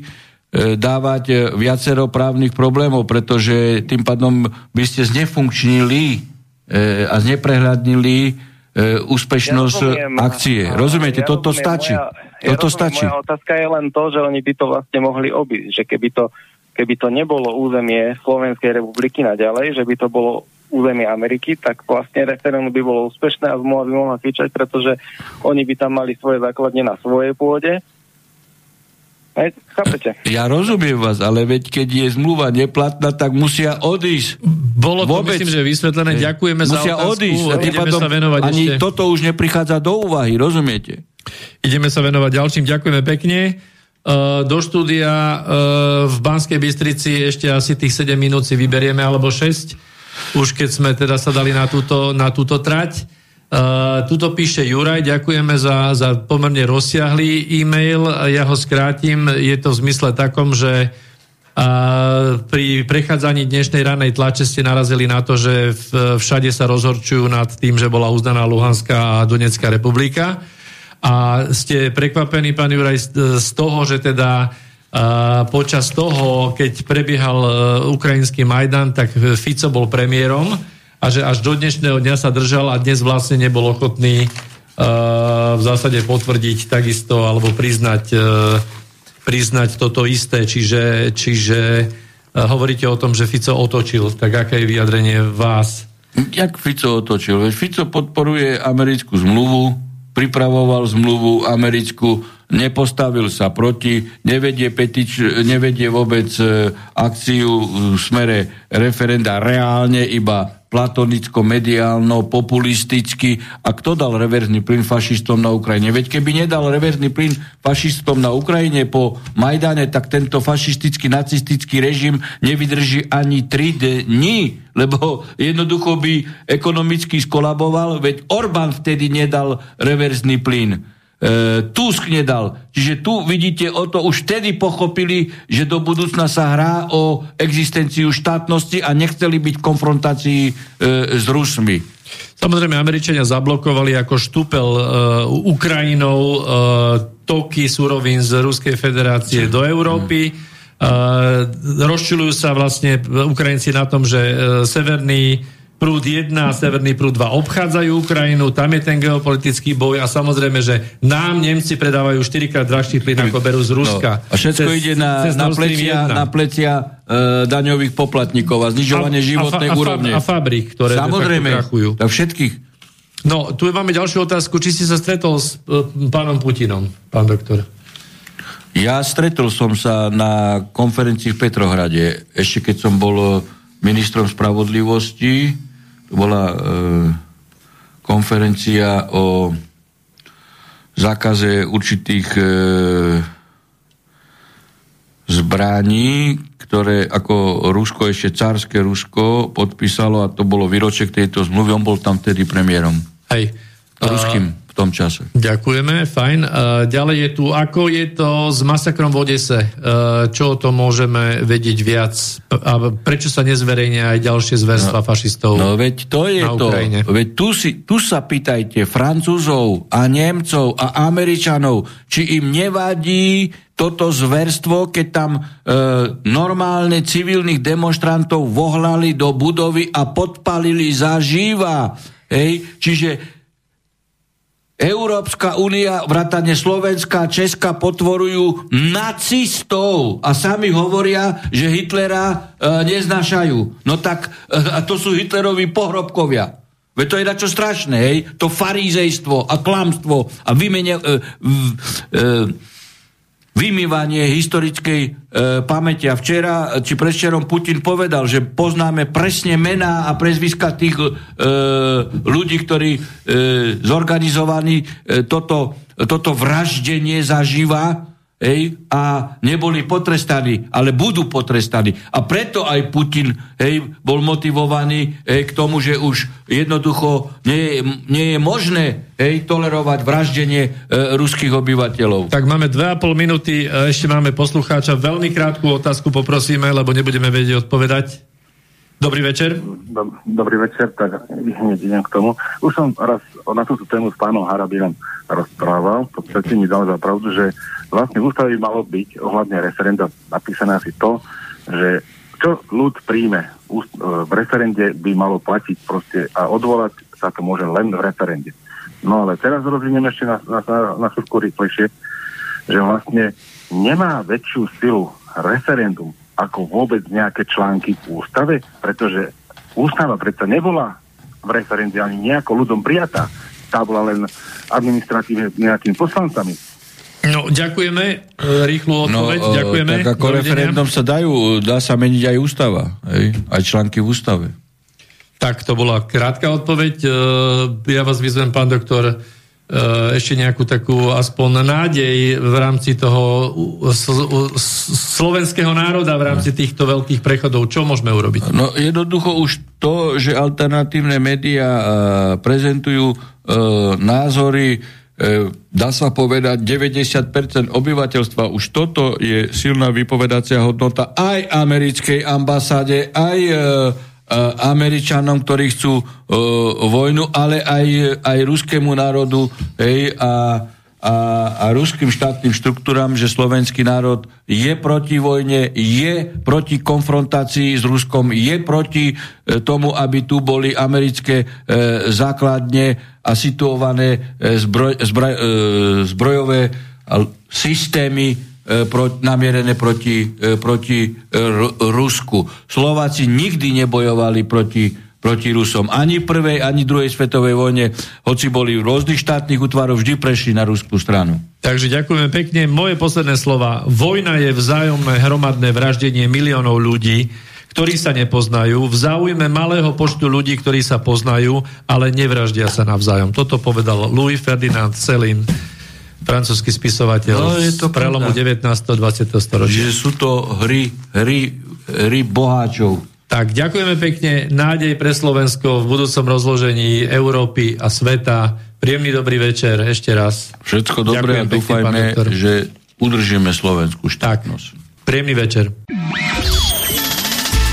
dávať viacero právnych problémov, pretože tým pádom by ste znefunkčnili e, a zneprehľadnili e, úspešnosť rozumiem. akcie. Rozumiete? ja Toto rozumiem. stačí. Moja, ja Toto rozumiem, stačí. Moja otázka je len to, že oni by to vlastne mohli obísť, že keby to, keby to nebolo územie Slovenskej republiky naďalej, že by to bolo územie Ameriky, tak vlastne referendum by bolo úspešné a zmluva by mohla fičať, pretože oni by tam mali svoje základne na svojej pôde. Hej, chápete? Ja rozumiem vás, ale veď keď je zmluva neplatná, tak musia odísť. Bolo to, Vôbec. myslím, že vysvetlené. Ďakujeme za musia otázku. odísť. A tým Ideme pádom sa venovať ani ešte. toto už neprichádza do úvahy, rozumiete? Ideme sa venovať ďalším. Ďakujeme pekne. Uh, do štúdia uh, v Banskej Bystrici ešte asi tých 7 minút si vyberieme, alebo 6. Už keď sme teda sa dali na túto, na túto trať. Uh, tuto píše Juraj, ďakujeme za, za pomerne rozsiahlý e-mail. Ja ho skrátim. Je to v zmysle takom, že pri prechádzaní dnešnej ranej tlače ste narazili na to, že všade sa rozhorčujú nad tým, že bola uznaná Luhanská a Donetská republika. A ste prekvapení, pán Juraj, z, toho, že teda počas toho, keď prebiehal e, ukrajinský Majdan, tak Fico bol premiérom a že až do dnešného dňa sa držal a dnes vlastne nebol ochotný a, v zásade potvrdiť takisto alebo priznať e, priznať toto isté, čiže, čiže e, hovoríte o tom, že Fico otočil, tak aké je vyjadrenie vás? Jak Fico otočil? Veď Fico podporuje americkú zmluvu, pripravoval zmluvu americkú, nepostavil sa proti, nevedie, petič, nevedie vôbec e, akciu v smere referenda reálne, iba platonicko, mediálno, populisticky. A kto dal reverzný plyn fašistom na Ukrajine? Veď keby nedal reverzný plyn fašistom na Ukrajine po Majdane, tak tento fašistický, nacistický režim nevydrží ani 3 dní, lebo jednoducho by ekonomicky skolaboval, veď Orbán vtedy nedal reverzný plyn. E, Tusk nedal. Čiže tu vidíte, o to už vtedy pochopili, že do budúcna sa hrá o existenciu štátnosti a nechceli byť v konfrontácii e, s Rusmi. Samozrejme, Američania zablokovali ako štúpel uh, Ukrajinou uh, toky surovín z Ruskej federácie do Európy. Uh, rozčilujú sa vlastne Ukrajinci na tom, že uh, severný prúd 1 a severný prúd 2 obchádzajú Ukrajinu, tam je ten geopolitický boj a samozrejme, že nám Nemci predávajú 4 krát drahší plyn, ako berú z Ruska. No, a všetko cez, ide na, na plecia, na plecia e, daňových poplatníkov a znižovanie a, životnej a, a, úrovne. A, fabrik, ktoré Samozrejme, krachujú. tak všetkých. No, tu máme ďalšiu otázku. Či si sa stretol s e, pánom Putinom, pán doktor? Ja stretol som sa na konferencii v Petrohrade, ešte keď som bol ministrom spravodlivosti bola e, konferencia o zákaze určitých e, zbraní, ktoré ako Rusko, ešte cárske Rusko podpísalo a to bolo výroček tejto zmluvy. On bol tam vtedy premiérom. Hej. Ruským tom čase. Ďakujeme, fajn. Ďalej je tu, ako je to s masakrom v Odese? Čo o tom môžeme vedieť viac? A prečo sa nezverejnia aj ďalšie zverstva no, fašistov No veď to je to. Veď tu, si, tu sa pýtajte Francúzov a Nemcov a Američanov, či im nevadí toto zverstvo, keď tam e, normálne civilných demonstrantov vohlali do budovy a podpalili zažíva. Hej? Čiže Európska únia, vrátane Slovenská, Česka potvorujú nacistov a sami hovoria, že Hitlera e, neznášajú. No tak, e, to sú Hitlerovi pohrobkovia. Veď to je čo strašné, hej? To farízejstvo a klamstvo a vymene, e, e, vymývanie historickej e, pamäti. A včera, či predšerom Putin povedal, že poznáme presne mená a prezviska tých e, ľudí, ktorí e, zorganizovaní e, toto, toto vraždenie zažíva hej, a neboli potrestaní, ale budú potrestaní. A preto aj Putin hej, bol motivovaný hej, k tomu, že už jednoducho nie je, nie je možné hej, tolerovať vraždenie e, ruských obyvateľov. Tak máme dve a pol minúty, e, ešte máme poslucháča. Veľmi krátku otázku poprosíme, lebo nebudeme vedieť odpovedať. Dobrý večer. Dobrý večer, tak hneď idem k tomu. Už som raz na túto tému s pánom Harabinom rozprával, v podstate mi dal za pravdu, že vlastne v ústave malo byť ohľadne referenda napísané asi to, že čo ľud príjme v referende by malo platiť proste a odvolať sa to môže len v referende. No ale teraz rozviniem ešte na, na, na, na rýchlejšie, že vlastne nemá väčšiu silu referendum ako vôbec nejaké články v ústave, pretože ústava predsa nebola v referende ani nejako ľudom prijatá. Tá bola len administratívne nejakými poslancami. No, ďakujeme. E, rýchlu odpoveď, no, ďakujeme. Tak ako Dovidenia. referendum sa dajú, dá sa meniť aj ústava, hej? aj články v ústave. Tak, to bola krátka odpoveď. E, ja vás vyzvem, pán doktor, ešte nejakú takú aspoň nádej v rámci toho slovenského národa, v rámci týchto veľkých prechodov. Čo môžeme urobiť? No jednoducho už to, že alternatívne médiá eh, prezentujú eh, názory dá sa povedať 90% obyvateľstva. Už toto je silná vypovedacia hodnota aj americkej ambasáde, aj Američanom, ktorí chcú uh, vojnu, ale aj, aj ruskému národu hej, a, a, a ruským štátnym štruktúram, že slovenský národ je proti vojne, je proti konfrontácii s Ruskom, je proti e, tomu, aby tu boli americké e, základne a situované e, zbroj, zbroj, e, zbrojové systémy pro, namierené proti, e, proti r- Rusku. Slováci nikdy nebojovali proti, proti Rusom. Ani v prvej, ani druhej svetovej vojne, hoci boli v rôznych štátnych útvaroch, vždy prešli na ruskú stranu. Takže ďakujeme pekne. Moje posledné slova. Vojna je vzájomné hromadné vraždenie miliónov ľudí, ktorí sa nepoznajú, v záujme malého počtu ľudí, ktorí sa poznajú, ale nevraždia sa navzájom. Toto povedal Louis Ferdinand Celin francúzsky spisovateľ no, je to z prelomu 19. 20. storočia. Že sú to hry, hry, hry boháčov. Tak, ďakujeme pekne. Nádej pre Slovensko v budúcom rozložení Európy a sveta. Príjemný dobrý večer ešte raz. Všetko dobré a dúfajme, že udržíme slovenskú štátnosť. Tak, príjemný večer.